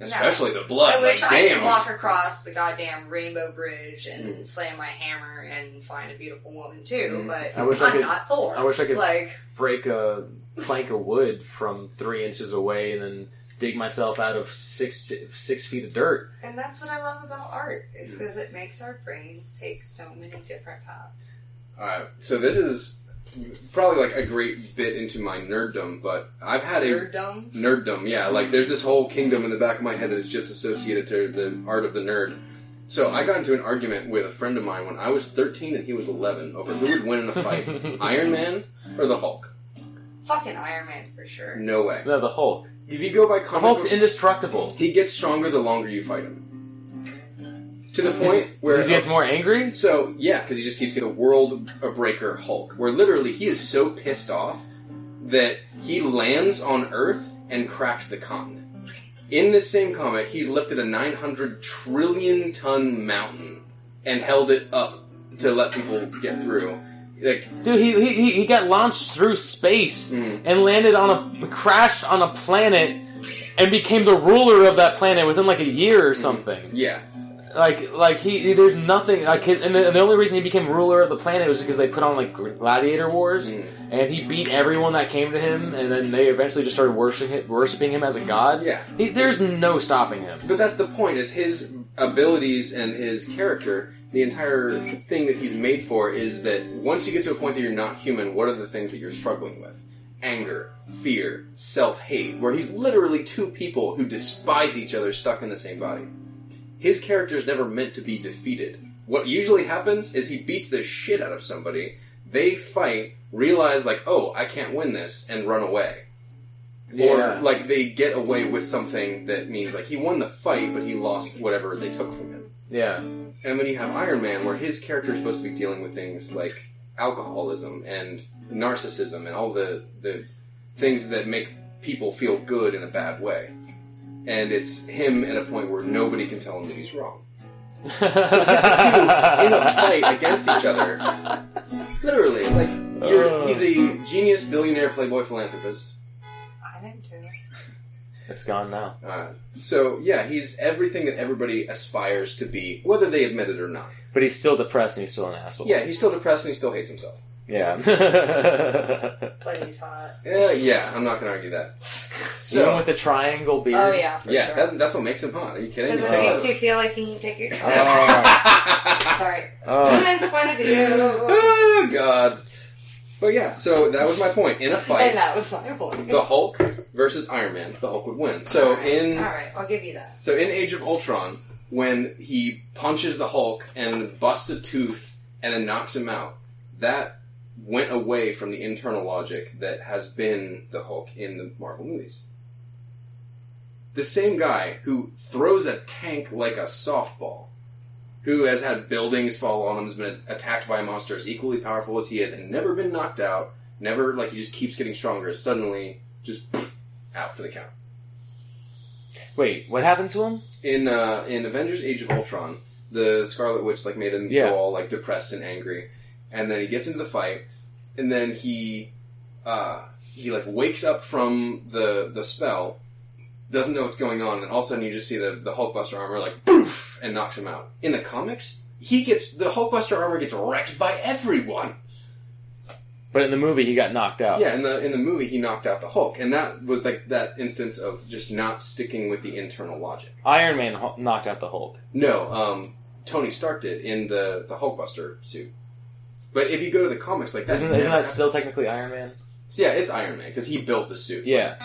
No. Especially the blood. I wish like, I damn. could walk across the goddamn rainbow bridge and Mm. slam my hammer and find a beautiful woman too, Mm. but I wish I I'm could- not Thor. I wish I could like break a plank of wood from three inches away and then dig myself out of six six feet of dirt. And that's what I love about art, is Mm. because it makes our brains take so many different paths. Alright, so this is probably like a great bit into my nerddom, but I've had a You're nerddom. Yeah, like there's this whole kingdom in the back of my head that is just associated to the art of the nerd. So I got into an argument with a friend of mine when I was 13 and he was 11 over who would win in a fight, Iron Man or the Hulk. Fucking Iron Man for sure. No way. No, the Hulk. If you go by The Hulk's book- indestructible. he gets stronger the longer you fight him. To the point where he gets more angry. So yeah, because he just keeps getting the world a breaker Hulk, where literally he is so pissed off that he lands on Earth and cracks the continent. In this same comic, he's lifted a 900 trillion ton mountain and held it up to let people get through. Like, Dude, he, he, he- he got launched through space mm, and landed on a crashed on a planet and became the ruler of that planet within like a year or something. yeah, Like like he there's nothing like his, and the, and the only reason he became ruler of the planet was because they put on like gladiator wars Mm. and he beat everyone that came to him and then they eventually just started worshiping worshiping him as a god. yeah. He, there's no stopping him. But that's the point: is his abilities and his character. The entire thing that he's made for is that once you get to a point that you're not human, what are the things that you're struggling with? Anger, fear, self-hate. Where he's literally two people who despise each other stuck in the same body. His character is never meant to be defeated. What usually happens is he beats the shit out of somebody. They fight, realize like, oh, I can't win this, and run away. Yeah. Or like they get away with something that means like he won the fight, but he lost whatever they took from him. Yeah. And then you have Iron Man, where his character is supposed to be dealing with things like alcoholism and narcissism and all the the things that make people feel good in a bad way. And it's him at a point where nobody can tell him that he's wrong. So you have the two in a fight against each other. Literally, like you're, Uh. he's a genius, billionaire, playboy, philanthropist. I'm into it. It's gone now. Uh, so yeah, he's everything that everybody aspires to be, whether they admit it or not. But he's still depressed and he's still an asshole. Yeah, he's still depressed and he still hates himself. Yeah. But he's hot. Yeah, yeah, I'm not gonna argue that. Even So with the triangle beard. Oh yeah, yeah, sure. that, that's what makes him hot. Are you kidding? Because it makes you feel like you can take your time. Oh. Sorry. Oh. Women's point of view. oh God. But yeah, so that was my point. In a fight, And fight, that was my point. the Hulk versus Iron Man, the Hulk would win. So in Alright, I'll give you that. So in Age of Ultron, when he punches the Hulk and busts a tooth and then knocks him out, that went away from the internal logic that has been the Hulk in the Marvel movies. The same guy who throws a tank like a softball, who has had buildings fall on him, has been attacked by a monster as equally powerful as he is, and never been knocked out, never, like, he just keeps getting stronger, suddenly just out for the count. Wait, what happened to him? in uh, in Avengers: Age of Ultron, the Scarlet Witch like made him Yeah. go all like depressed and angry, and then he gets into the fight, and then he uh, he like wakes up from the the spell, doesn't know what's going on, and all of a sudden you just see the the Hulkbuster armor like poof and knocks him out. In the comics, he gets the Hulkbuster armor gets wrecked by everyone. But in the movie, he got knocked out. Yeah, in the in the movie he knocked out the Hulk, and that was like that instance of just not sticking with the internal logic. Iron Man knocked out the Hulk. No, um, Tony Stark did in the the Hulkbuster suit. But if you go to the comics, like that, Isn't, isn't that still technically Iron Man? yeah, it's Iron Man because he built the suit. Yeah.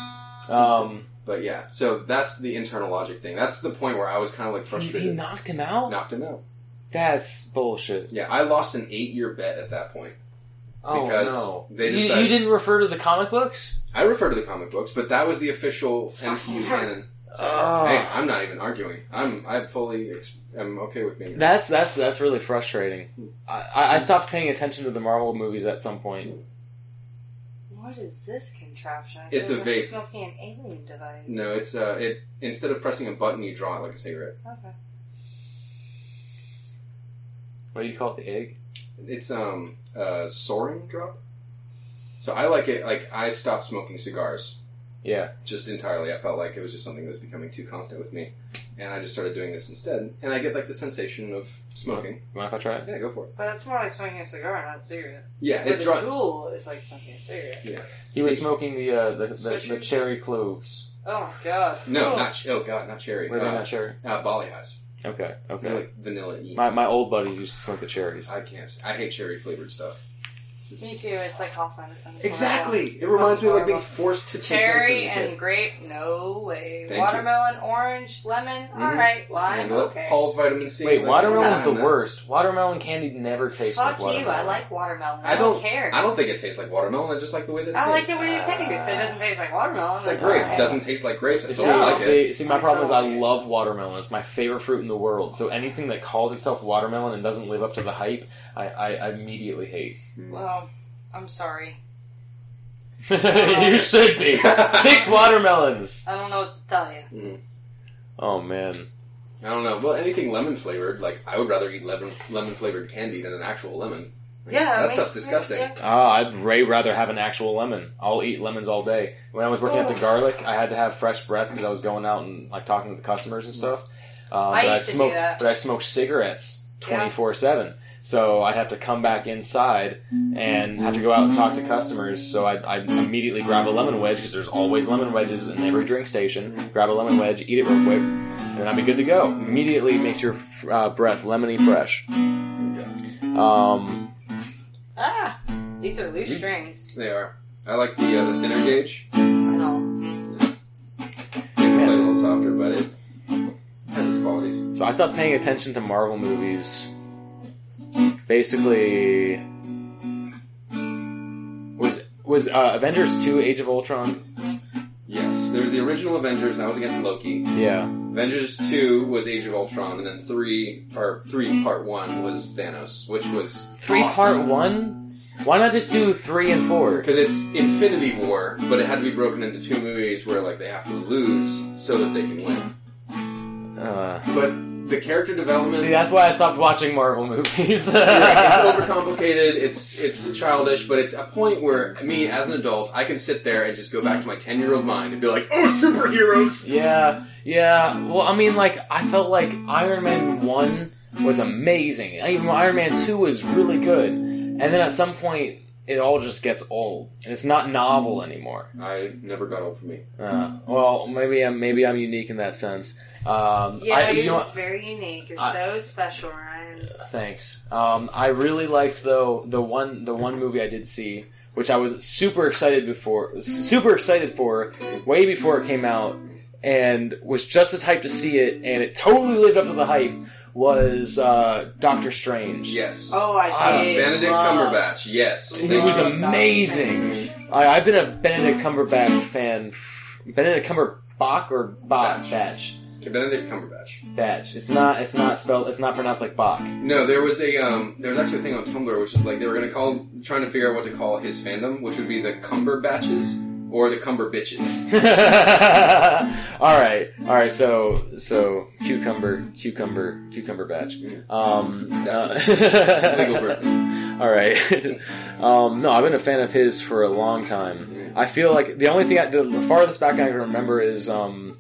Um, But yeah, so that's the internal logic thing. That's the point where I was kind of like frustrated. he knocked him out? knocked him out. That's bullshit. Yeah, I lost an eight year bet at that point. Oh, Because no. they You- you, didn't refer to the comic books? I refer to the comic books, but that was the official MCU canon. Oh. Hey, I'm not even arguing. I'm I fully ex- am okay with being. That's that's that's really frustrating. I, I I stopped paying attention to the Marvel movies at some point. What is this contraption? I It's a like we're vape. Smoking an alien device. No, it's uh, it instead of pressing a button, you draw it like a cigarette. Okay. What do you call it? The egg? It's um uh soaring drop. So I like it. Like I stopped smoking cigars Yeah. just entirely. I felt like it was just something that was becoming too constant with me, and I just started doing this instead. And I get like the sensation of smoking. You mind if I try it? Yeah, go for it. But that's more like smoking a cigar, not a cigarette. Yeah, But it the draws. Juul is like smoking a cigarette. Yeah, he was smoking the uh, the, the, the cherry cloves. Oh god. No, Oh. not ch- oh god, not cherry. Were they uh, not cherry? Uh, Bali Hai. Okay, You okay. know, like vanilla. My my old buddies used to smoke the cherries. I can't. s- I hate cherry flavored stuff. Me too. It's like cough medicine. It's Exactly. horrible. It reminds me of like being forced to take cherry medicine and grape. No way. Thank you. Watermelon, orange, lemon. Mhm. All right. Lime. And look, Okay. Paul's vitamin C. Wait, like, watermelon's the worst. Watermelon candy never tastes Fuck like you. watermelon. I like watermelon. I, I don't, don't care. I don't think it tastes like watermelon. I just like the way that it I like tastes. the way you taste. It doesn't taste like watermelon. It's like grape. alright. Doesn't taste like grapes. I still See, don't like it. see, see, my I'm problem is I love watermelon. It's my favorite fruit in the world. So anything that calls itself watermelon and doesn't live up to the hype, I, I, I immediately hate. Well, I'm sorry. you should be. Fix watermelons. I don't know what to tell you. Oh man. I don't know. Well, anything lemon flavored, like I would rather eat lemon lemon flavored candy than an actual lemon. Like, Yeah, that me- stuff's disgusting. yeah. Ah, I'd way rather have an actual lemon. I'll eat lemons all day. When I was working at the Oh. garlic, I had to have fresh breath because I was going out and like talking to the customers and stuff. Um, I but used to do smoked, that. but I smoked cigarettes twenty four seven. So I'd have to come back inside and have to go out and talk to customers. So I'd, I'd immediately grab a lemon wedge because there's always lemon wedges in every drink station. Grab a lemon wedge, eat it real quick, and then I'd be good to go. Immediately makes your uh, breath lemony fresh. Um, Ah, these are loose Mhm. strings. They are. I like the uh, the thinner gauge. I know. Makes it play a little softer, but it has its qualities. So I stopped paying attention to Marvel movies. Basically, was was uh, Avengers two Age of Ultron? Yes, there was the original Avengers, and that was against Loki. Yeah, Avengers two was Age of Ultron, and then three or three part one was Thanos, which was three part one. Why not just do three and four? because it's Infinity War, but it had to be broken into two movies where like they have to lose so that they can win. Uh, But the character development. see, that's why I stopped watching Marvel movies. Right, it's overcomplicated. It's it's childish, but it's a point where me, as an adult, I can sit there and just go back to my ten year old mind and be like, "Oh, superheroes!" Yeah, yeah. Well, I mean, like, I felt like Iron Man 1 was amazing. Even Iron Man 2 was really good. And then at some point, it all just gets old. And it's not novel anymore. I never got old for me. Uh, well, maybe I'm, maybe I'm unique in that sense. Um, Yeah, I, you're you know, just very unique. You're I- so special, Ryan. Thanks. Um, I really liked though the one the one movie I did see, which I was super excited before, super excited for, way before it came out, and was just as hyped to see it, and it totally lived up to the hype. Was uh, Doctor Strange? Yes. Oh, I did. Benedict love- Cumberbatch. Yes. It was amazing. I, I've been a Benedict Cumberbatch fan. Benedict Cumberbach or Bach? Batch. Batch. Benedict Cumberbatch. Batch. It's not. It's not spelled. It's not pronounced like Bach. No, there was a um, there was actually a thing on Tumblr which is like they were gonna call trying to figure out what to call his fandom, which would be the Cumberbatches or the Cumber Bitches. all right, all right. So, so cucumber, cucumber, cucumber batch. Um, uh, Legal birthday. all right. um, no, I've been a fan of his for a long time. I feel like the only thing, I, the farthest back I can remember is um,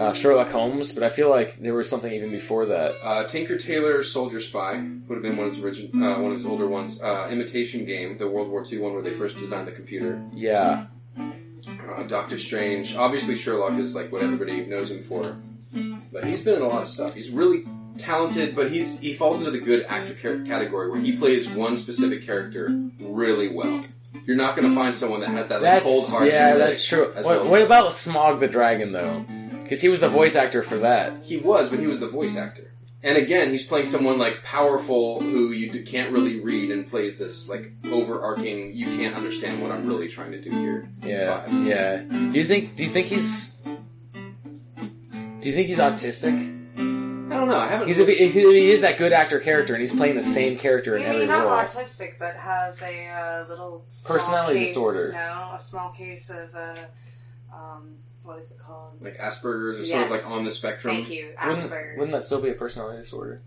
uh, Sherlock Holmes, but I feel like there was something even before that. Uh, Tinker Tailor Soldier Spy would have been one of his origin, uh, one of his older ones. Uh, Imitation Game, the World War II one where they first designed the computer. Yeah, Uh, Doctor Strange. Obviously, Sherlock is like what everybody knows him for, but he's been in a lot of stuff. He's really talented, but he's he falls into the good actor ca- category where he plays one specific character really well. You're not going to find someone that has that like, cold heart. yeah, that's true. What, well what about Smaug the Dragon though? Because he was the voice actor for that. He was, but he was the voice actor. And again, he's playing someone like powerful who you d- can't really read and plays this like overarching. You can't understand what I'm really trying to do here. Yeah, vibe. yeah. Do you think? Do you think he's? Do you think he's autistic? I don't know. I haven't. He's if he, he is that good actor character, and he's playing the same character in Maybe every not role. autistic, but has a uh, little small Personality case- disorder. No, a small case of uh, um, what is it called? like Asperger's or sort of like on the spectrum. Thank you, Wouldn't, Asperger's. wouldn't that still be a personality disorder?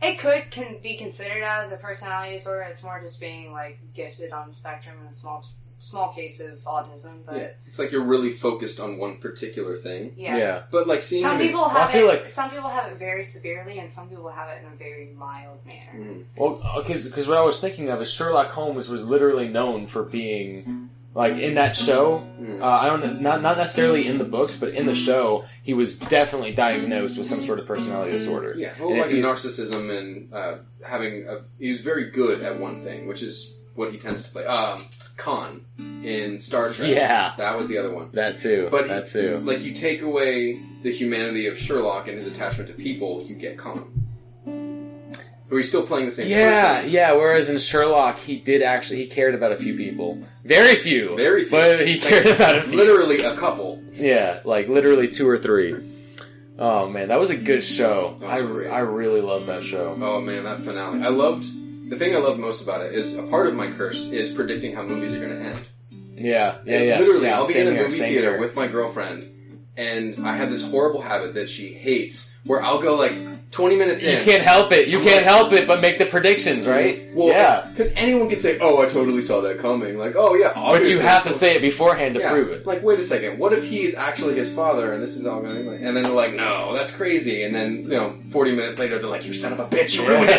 It could can be considered as a personality disorder. It's more just being like gifted on the spectrum in a small small case of autism. But yeah, yeah, it's like you're really focused on one particular thing. Yeah. yeah. But like seeing Some him in- people Well, have it. like- Some people have it very severely, and some people have it in a very mild manner. Mhm. Well, because what I was thinking of is Sherlock Holmes was literally known for being like in that show. Mhm. Uh, I don't not not necessarily in the books, but in the show, he was definitely diagnosed with some sort of personality disorder. Yeah, well, And like he's- narcissism and uh, having a, he was very good at one thing, which is what he tends to play. Um, Khan in Star Trek. Yeah. that was the other one. That too. But that too. Like you take away the humanity of Sherlock and his attachment to people, you get Khan. But he's still playing the same Yeah, person. yeah. Whereas in Sherlock, he did actually he cared about a few people, very few, Very few. but he Like, cared about a few. Literally a couple. Yeah, like literally two or three. Oh man, that was a good show. I great. I really love that show. Oh man, that finale. I loved the thing I loved most about it is a part of my curse is predicting how movies are going to end. Yeah, yeah, And yeah. Literally, yeah, I'll be in a movie theater here. with my girlfriend, and I have this horrible habit that she hates, where I'll go like 20 minutes in. You in. can't help it. You I'm can't like- help it, but make the predictions, right? Well, yeah, because anyone could say, "Oh, I totally saw that coming." Like, "Oh yeah," but obviously you have so- to say it beforehand to Yeah, prove it. Like, wait a second. What if he's actually his father, and this is all going? to And then they're like, "No, that's crazy." And then you know, 40 minutes later, they're like, "You son of a bitch, you ruined it."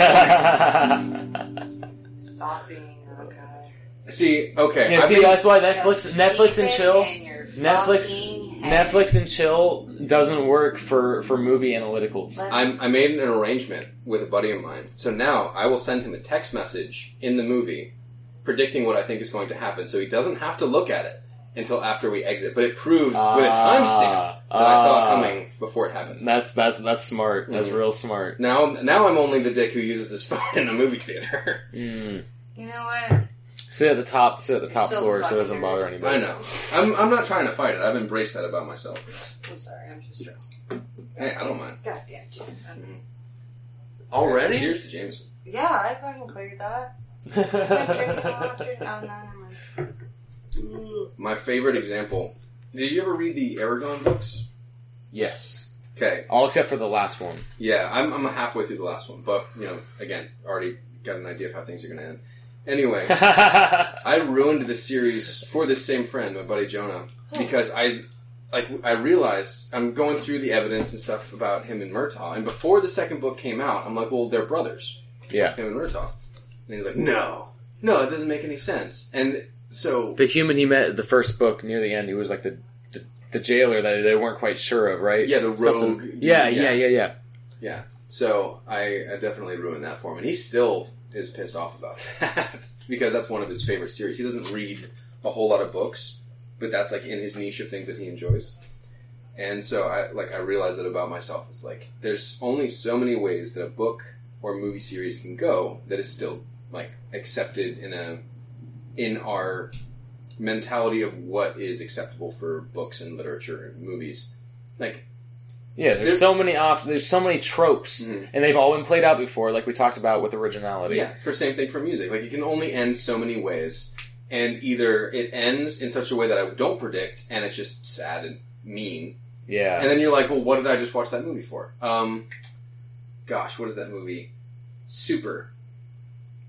Stop being a guy. See, okay, yeah, I've see, been- that's why Netflix, Just Netflix keep and it chill, in your Netflix, fucking head. Netflix and chill doesn't work for for movie analyticals. I'm, I made an arrangement with a buddy of mine. So now I will send him a text message in the movie predicting what I think is going to happen so he doesn't have to look at it until after we exit. But it proves with a timestamp that I saw it Ah. coming before it happened. That's that's that's smart. That's Mhm. real smart. Now, now I'm only the dick who uses his phone in the movie theater. Mm. You know what? Sit at the top. Sit at the top Still floor so it doesn't bother anybody. I know. I'm, I'm not trying to fight it. I've embraced that about myself. I'm sorry. I'm just drunk. Hey, I don't mind. Goddamn, Jason. Already? Cheers to Jameson. Yeah, I fucking cleared that. I'm drinking all cheers. Oh, no, never mind. Mm. My favorite example. Did you ever read the Eragon books? yes. Okay. All except for the last one. Yeah, I'm, I'm halfway through the last one, but you know, again, already got an idea of how things are going to end. Anyway, I ruined the series for this same friend, my buddy Jonah, because I like I realized I'm going through the evidence and stuff about him and Murtagh, and before the second book came out, I'm like, well, they're brothers, yeah. him and Murtagh, and he's like, no, no, it doesn't make any sense, and so The human he met at the first book near the end, he was like the the, the jailer that they weren't quite sure of, right? yeah, the Something- rogue, dude, Yeah, yeah, yeah, yeah. Yeah. So I, I definitely ruined that for him, and he still is pissed off about that because that's one of his favorite series. He doesn't read a whole lot of books, but that's like in his niche of things that he enjoys. And so I like I realized that about myself. It's like there's only so many ways that a book or movie series can go that is still like accepted in a in our mentality of what is acceptable for books and literature and movies. Like Yeah, there's There's- so many options. There's so many tropes, Mhm. and they've all been played out before, like we talked about with originality. Yeah, for same thing for music. Like it can only end so many ways, and either it ends in such a way that I don't predict, and it's just sad and mean, yeah. and then you're like, well, what did I just watch that movie for? Um, gosh, what is that movie? Super,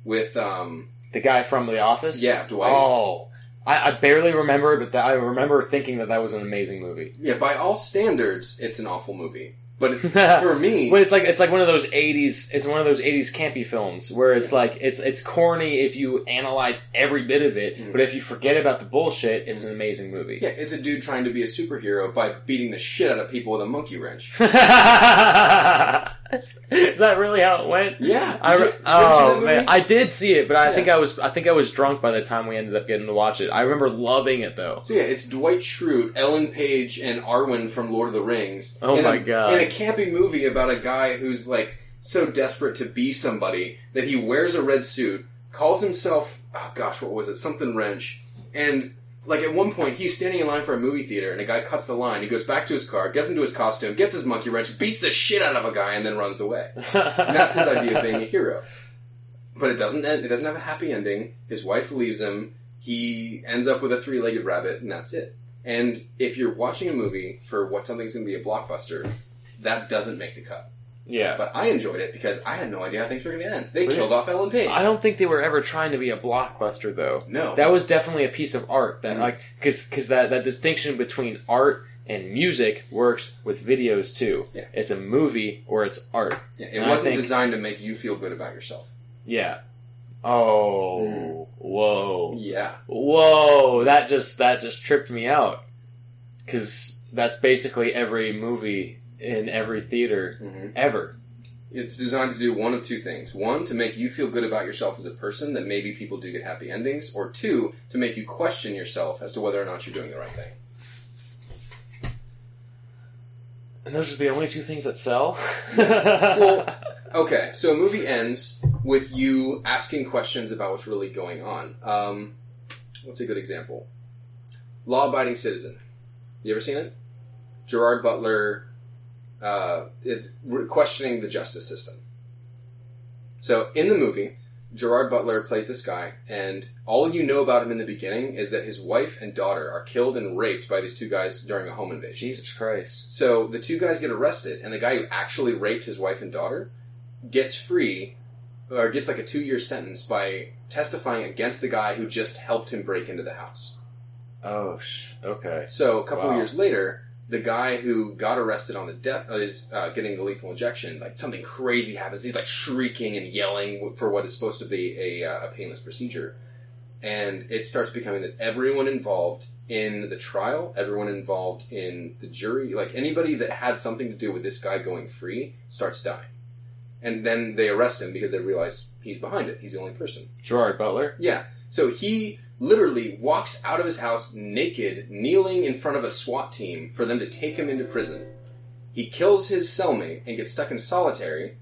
with um, the guy from The Office. yeah, Dwight. Oh, I, I barely remember but I remember thinking that that was an amazing movie. Yeah, by all standards, it's an awful movie, but it's for me. But it's like it's like one of those '80s. It's one of those '80s campy films where it's like it's it's corny if you analyze every bit of it, Mhm. but if you forget about the bullshit, it's an amazing movie. yeah, it's a dude trying to be a superhero by beating the shit out of people with a monkey wrench. Is that really how it went? Yeah, I Did you- see oh man. I did see it, but I Yeah. think I was I think I was drunk by the time we ended up getting to watch it. I remember loving it though. So yeah, it's Dwight Schrute, Ellen Page, and Arwen from Lord of the Rings. Oh my a, God. Campy movie about a guy who's like so desperate to be somebody that he wears a red suit, calls himself oh gosh, what was it? Something wrench. And like at one point he's standing in line for a movie theater and a guy cuts the line, he goes back to his car, gets into his costume, gets his monkey wrench, beats the shit out of a guy and then runs away. And that's his idea of being a hero. But it doesn't end. It doesn't have a happy ending. His wife leaves him. He ends up with a three-legged rabbit, and that's it. And if you're watching a movie for what something's going to be a blockbuster, that doesn't make the cut. Yeah. But I enjoyed it because I had no idea how things were going to end. They Really? killed off Ellen Page. I don't think they were ever trying to be a blockbuster, though. No. That was definitely a piece of art that, Mhm. like, because that that distinction between art and music works with videos too. Yeah. It's a movie or it's art. Yeah, it And wasn't think- designed to make you feel good about yourself. Yeah. Oh, whoa, Yeah. whoa! That just that just tripped me out because that's basically every movie in every theater hmm ever. It's designed to do one of two things. One, to make you feel good about yourself as a person, that maybe people do get happy endings. Or two, to make you question yourself as to whether or not you're doing the right thing. And those are the only two things that sell. Well, Okay, so a movie ends with you asking questions about what's really going on. Um, what's a good example? Law Abiding Citizen. You ever seen it? Gerard Butler uh, it, questioning the justice system. So in the movie, Gerard Butler plays this guy, and all you know about him in the beginning is that his wife and daughter are killed and raped by these two guys during a home invasion. Jesus Christ! So the two guys get arrested, and the guy who actually raped his wife and daughter gets free, or gets like a two year sentence by testifying against the guy who just helped him break into the house. Oh, sh- okay. So a couple Wow. years later, the guy who got arrested on the death uh, is uh, getting the lethal injection. Like something crazy happens. He's like shrieking and yelling for what is supposed to be a, uh, a painless procedure, and it starts becoming that everyone involved in the trial, everyone involved in the jury, like anybody that had something to do with this guy going free, starts dying. And then they arrest him because they realize he's behind it. He's the only person. Gerard Butler. Yeah. So he literally walks out of his house naked, kneeling in front of a SWAT team for them to take him into prison. He kills his cellmate and gets stuck in solitary,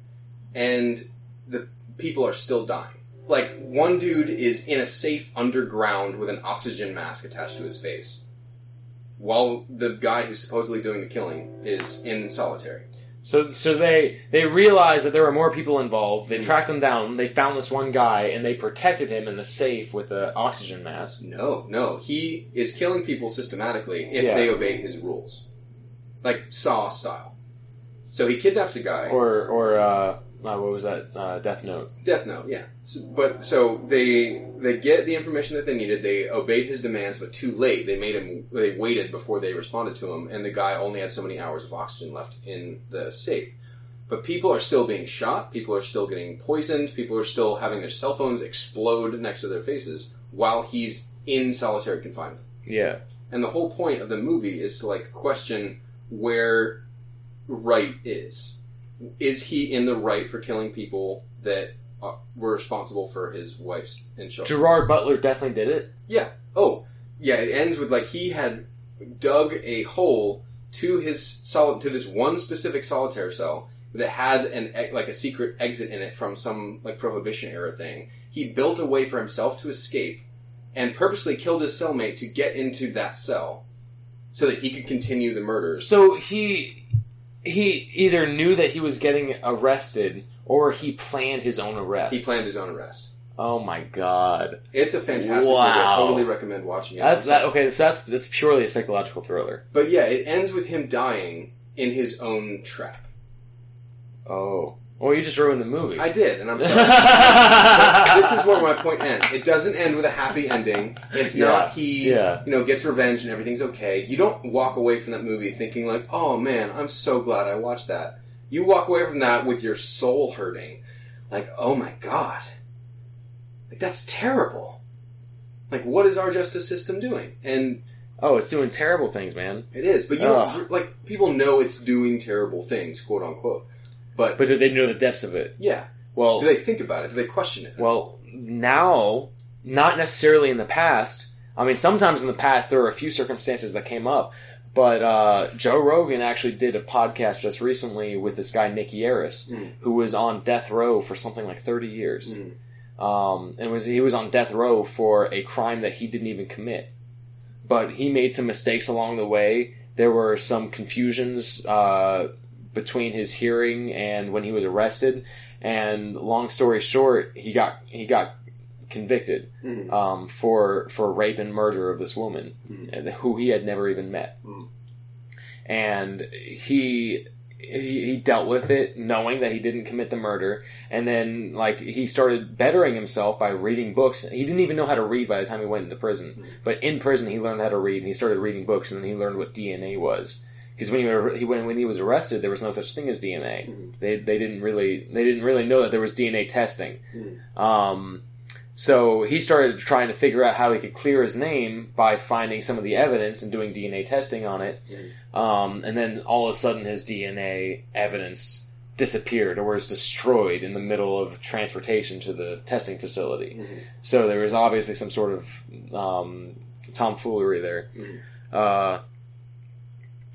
and the people are still dying. Like, one dude is in a safe underground with an oxygen mask attached to his face, while the guy who's supposedly doing the killing is in solitary. So, so they they realized that there were more people involved. Hmm. They tracked them down. They found this one guy, and they protected him in a safe with an oxygen mask. No, no. He is killing people systematically if Yeah. they obey his rules. Like Saw style. So he kidnaps a guy. Or, or uh, uh, what was that? Uh, Death Note. Death Note, yeah. So, but so they they get the information that they needed. They obeyed his demands, but too late. They made him. They waited before they responded to him, and the guy only had so many hours of oxygen left in the safe. But people are still being shot. People are still getting poisoned. People are still having their cell phones explode next to their faces while he's in solitary confinement. Yeah. And the whole point of the movie is to like question where right is. Is he in the right for killing people that uh, were responsible for his wife's and children? Gerard Butler definitely did it. Yeah. Oh, yeah. It ends with like he had dug a hole to his sol- to this one specific solitaire cell that had an like a secret exit in it from some like prohibition era thing. He built a way for himself to escape and purposely killed his cellmate to get into that cell so that he could continue the murders. So he he either knew that he was getting arrested, or he planned his own arrest. He planned his own arrest. Oh my god. It's a fantastic movie. I Wow. totally recommend watching it. That's that. Okay, so that's that's purely a psychological thriller. But yeah, it ends with him dying in his own trap. Oh. Well, you just ruined the movie. I did, and I'm sorry. But this is where my point ends. It doesn't end with a happy ending. It's Yeah. not he, Yeah. you know, gets revenge and everything's okay. You don't walk away from that movie thinking like, "Oh man, I'm so glad I watched that." You walk away from that with your soul hurting, like, "Oh my god, like that's terrible." Like, what is our justice system doing? And Oh, it's doing terrible things, man. it is, but you like people know it's doing terrible things, quote unquote. But, But do they know the depths of it? yeah, Well, do they think about it? Do they question it? well, now, not necessarily in the past. I mean, sometimes in the past there were a few circumstances that came up, but uh, Joe Rogan actually did a podcast just recently with this guy Nick Yarris, Mm. who was on death row for something like thirty years. Mm. um, and was he was on death row for a crime that he didn't even commit. But he made some mistakes along the way. There were some confusions uh, between his hearing and when he was arrested. And long story short, he got he got convicted Mhm. um, for for rape and murder of this woman Mhm. who he had never even met. Mhm. And he he, he dealt with it knowing that he didn't commit the murder and then like he started bettering himself by reading books he didn't even know how to read by the time he went into prison but in prison he learned how to read and he started reading books and then he learned what dna was because when he, were- he when, when he was arrested there was no such thing as dna Mhm. they, they didn't really they didn't really know that there was dna testing Mhm. um, so he started trying to figure out how he could clear his name by finding some of the evidence and doing DNA testing on it. Um, and then all of a sudden, his DNA evidence disappeared or was destroyed in the middle of transportation to the testing facility. Mhm. So there was obviously some sort of um, tomfoolery there. Mhm. Uh,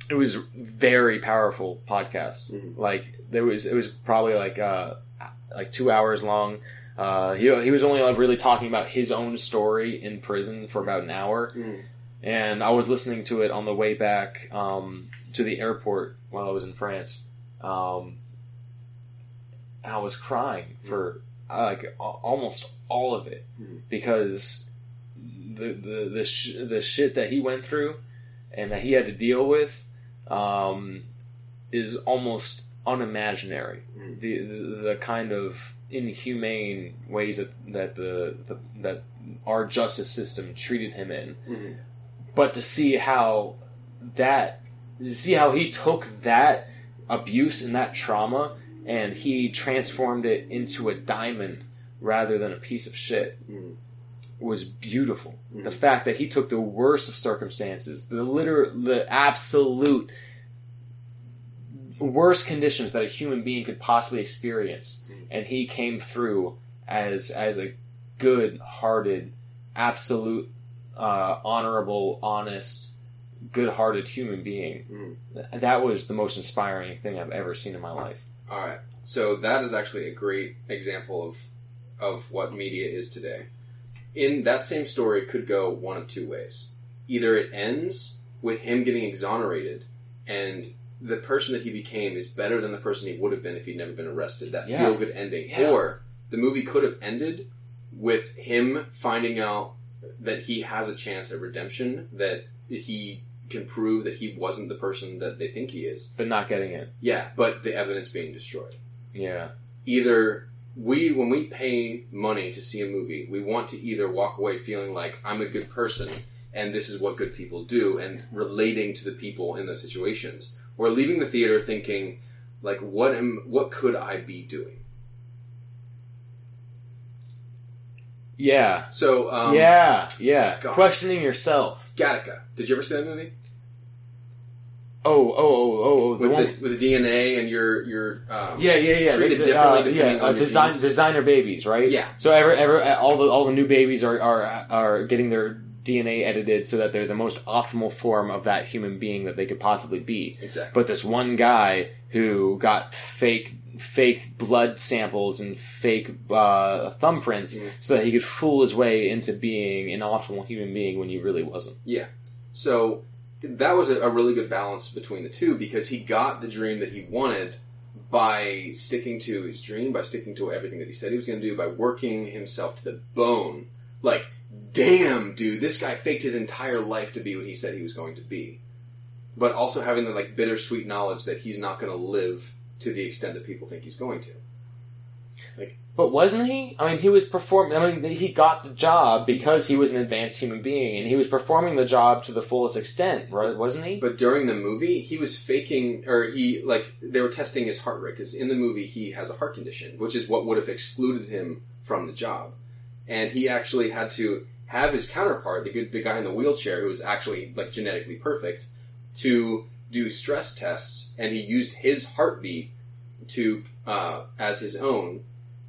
it was very powerful podcast. Mhm. Like there was, it was probably like uh, like two hours long. Uh, he he was only like, really talking about his own story in prison for about an hour, Mhm. and I was listening to it on the way back um, to the airport while I was in France. Um, I was crying for uh, like a- almost all of it Mhm. because the the the, sh- the shit that he went through and that he had to deal with um, is almost unimaginary. Mhm. The, the the kind of inhumane ways that that the, the that our justice system treated him in, Mhm. but to see how that see how he took that abuse and that trauma and he transformed it into a diamond rather than a piece of shit Mhm. Was beautiful. Mhm. The fact that he took the worst of circumstances, the liter the absolute worst conditions that a human being could possibly experience, Mhm. and he came through as as a good-hearted, absolute, uh, honorable, honest, good-hearted human being. Mhm. That was the most inspiring thing I've ever seen in my life. All right. So that is actually a great example of of what media is today. In that same story could go one of two ways. Either it ends with him getting exonerated and the person that he became is better than the person he would have been if he'd never been arrested. That Yeah. feel good ending. Yeah. Or the movie could have ended with him finding out that he has a chance at redemption, that he can prove that he wasn't the person that they think he is. But not getting it. Yeah, but the evidence being destroyed Yeah. either we when we pay money to see a movie, we want to either walk away feeling like I'm a good person and this is what good people do and relating to the people in those situations, or leaving the theater thinking like what am what could I be doing? Yeah. So um, yeah. Yeah. God. Questioning yourself. Gattaca. Did you ever see that movie Oh, oh, oh, oh, oh. The with one. the, with the DNA and your your um, yeah, yeah, yeah. treated The- the, differently uh, depending yeah, on uh, your design, genes? designer babies, right? Yeah. So ever, ever, all the all the new babies are are are getting their DNA edited so that they're the most optimal form of that human being that they could possibly be. exactly. But this one guy who got fake fake blood samples and fake uh, thumbprints Mhm. so that he could fool his way into being an optimal human being when he really wasn't. Yeah. So that was a, a really good balance between the two because he got the dream that he wanted by sticking to his dream, by sticking to everything that he said he was going to do, by working himself to the bone. Like, damn, dude, this guy faked his entire life to be what he said he was going to be. But also having the like bittersweet knowledge that he's not going to live to the extent that people think he's going to. But wasn't he? I mean, he was performing. I mean, he got the job because he was an advanced human being, and he was performing the job to the fullest extent, right? Wasn't he? But during the movie, he was faking, or he like they were testing his heart rate because in the movie he has a heart condition, which is what would have excluded him from the job, and he actually had to have his counterpart, the the guy in the wheelchair who was actually like genetically perfect, to do stress tests, and he used his heartbeat to uh, as his own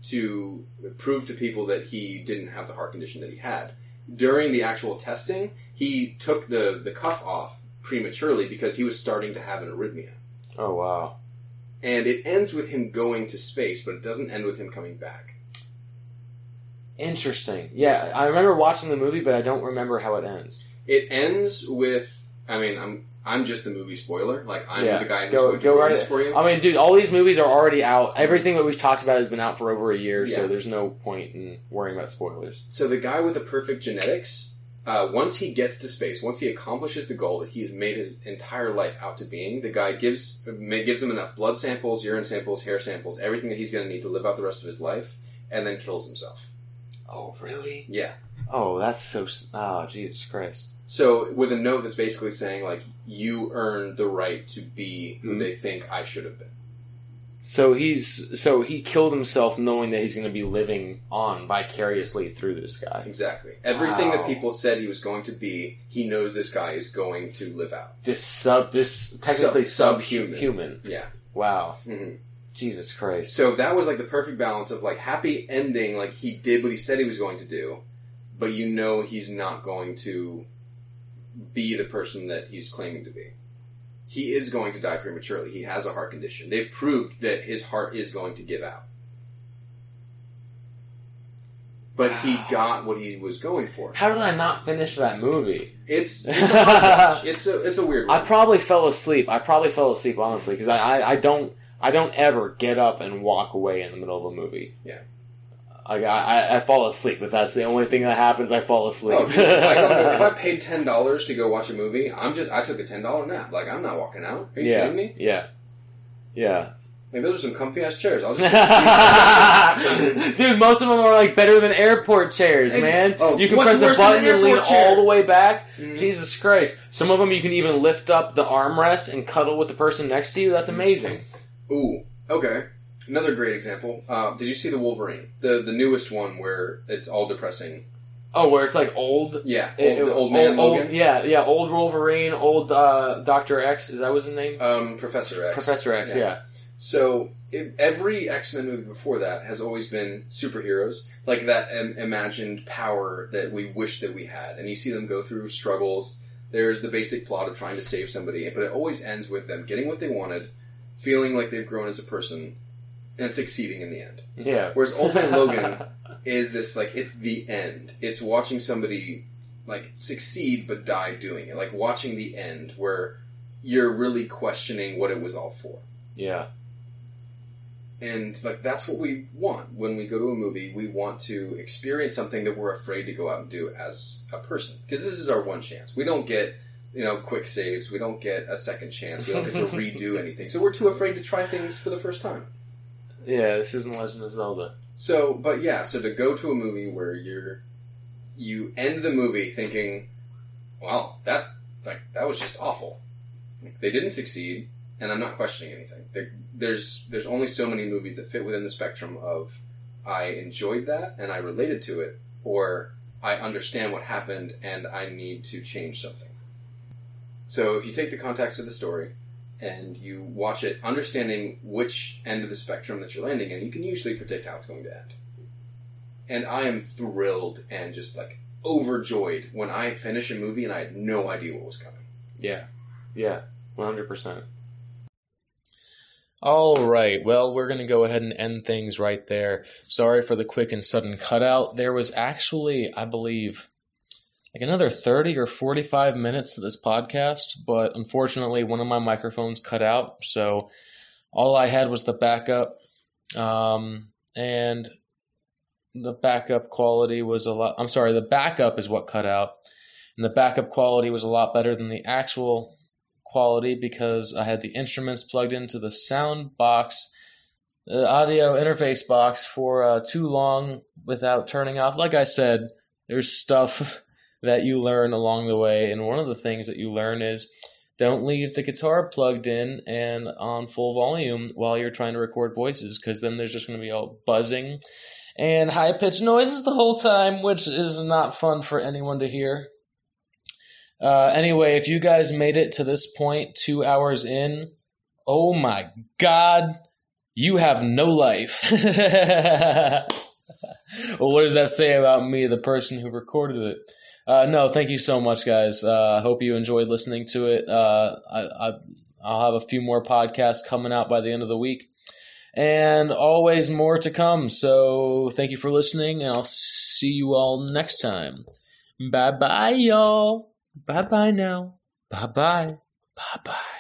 to prove to people that he didn't have the heart condition that he had. During the actual testing, he took the, the cuff off prematurely because he was starting to have an arrhythmia. oh wow! And it ends with him going to space, but it doesn't end with him coming back. Interesting. Yeah, I remember watching the movie, but I don't remember how it ends. It ends with I mean, I'm I'm just the movie spoiler. Like I'm Yeah. the guy who's Go- going to go ruin right this for you. I mean, dude, all these movies are already out. Everything that we've talked about has been out for over a year, Yeah. so there's no point in worrying about spoilers. So the guy with the perfect genetics uh, once he gets to space, once he accomplishes the goal that he has made his entire life out to being, the guy gives gives him enough blood samples, urine samples, hair samples, everything that he's going to need to live out the rest of his life, and then kills himself. Oh, really? Yeah. Oh, that's so. Oh, Jesus Christ. So with a note that's basically saying like you earned the right to be who Mhm. they think I should have been. So he's so he killed himself knowing that he's going to be living on vicariously through this guy. Exactly. Everything Wow. that people said he was going to be, he knows this guy is going to live out. This sub, this technically Sub- subhuman. subhuman. Yeah. Wow, hmm Jesus Christ. So that was like the perfect balance of like happy ending, like he did what he said he was going to do, but you know he's not going to be the person that he's claiming to be. He is going to die prematurely. He has a heart condition. They've proved that his heart is going to give out. But he got what he was going for. How did I not finish that movie? It's it's a, it's a it's a weird I probably fell asleep. I probably fell asleep honestly because I, I I don't I don't ever get up and walk away in the middle of a movie. Yeah. I, I, I fall asleep. If that's the only thing that happens, I fall asleep. Oh, dude, if, I if I paid ten dollars to go watch a movie, I'm just I took a ten dollar nap. Like I'm not walking out. Are you yeah, kidding me? yeah, yeah. Like those are some comfy ass chairs. I'll just Dude, most of them are like better than airport chairs, man. oh, you can press a button an and lean chair? all the way back. Mhm. Jesus Christ. Some of them you can even lift up the armrest and cuddle with the person next to you. That's amazing. Ooh, okay. Another great example. Uh, did you see the Wolverine, the the newest one where it's all depressing? Oh, where it's like old. Yeah, old, it- the old man old- Logan, yeah, yeah, old Wolverine, old uh, Doctor X. Is that was his name? um, Professor X, Professor X. Yeah. So it, every X Men movie before that has always been superheroes, like that im- imagined power that we wish that we had, and you see them go through struggles. There's the basic plot of trying to save somebody, but it always ends with them getting what they wanted, feeling like they've grown as a person, and succeeding in the end. yeah. Whereas Old Man Logan is this like it's the end. It's watching somebody like succeed but die doing it. Like watching the end where you're really questioning what it was all for. yeah. And like that's what we want when we go to a movie. We want to experience something that we're afraid to go out and do as a person because this is our one chance. We don't get you know quick saves. We don't get a second chance. We don't get to redo anything. So we're too afraid to try things for the first time. Yeah. This isn't Legend of Zelda. So, but yeah, so to go to a movie where you're you end the movie thinking, "Wow, that like that was just awful. They didn't succeed, and I'm not questioning anything." There, there's there's only so many movies that fit within the spectrum of I enjoyed that and I related to it, or I understand what happened and I need to change something. So if you take the context of the story and you watch it understanding which end of the spectrum that you're landing in, you can usually predict how it's going to end. And I am thrilled and just like overjoyed when I finish a movie and I had no idea what was coming. Yeah. Yeah. One hundred percent. All right. Well, we're going to go ahead and end things right there. Sorry for the quick and sudden cutout. There was actually, I believe, like another 30 or 45 minutes to this podcast, but unfortunately, one of my microphones cut out. So all I had was the backup. Um, and the backup quality was a lot. I'm sorry, the backup is what cut out. And the backup quality was a lot better than the actual quality because I had the instruments plugged into the sound box, the audio interface box for uh, too long without turning off. Like I said, there's stuff that you learn along the way, and one of the things that you learn is don't leave the guitar plugged in and on full volume while you're trying to record voices because then there's just going to be all buzzing and high pitched noises the whole time, which is not fun for anyone to hear. Uh, anyway, if you guys made it to this point, two hours in, oh my god, you have no life. well, what does that say about me, the person who recorded it? Uh, no, thank you so much, guys. I uh, hope you enjoyed listening to it. Uh, I, I, I'll have a few more podcasts coming out by the end of the week, and always more to come. So, thank you for listening, and I'll see you all next time. Bye bye, y'all. Bye bye now. Bye bye. Bye bye.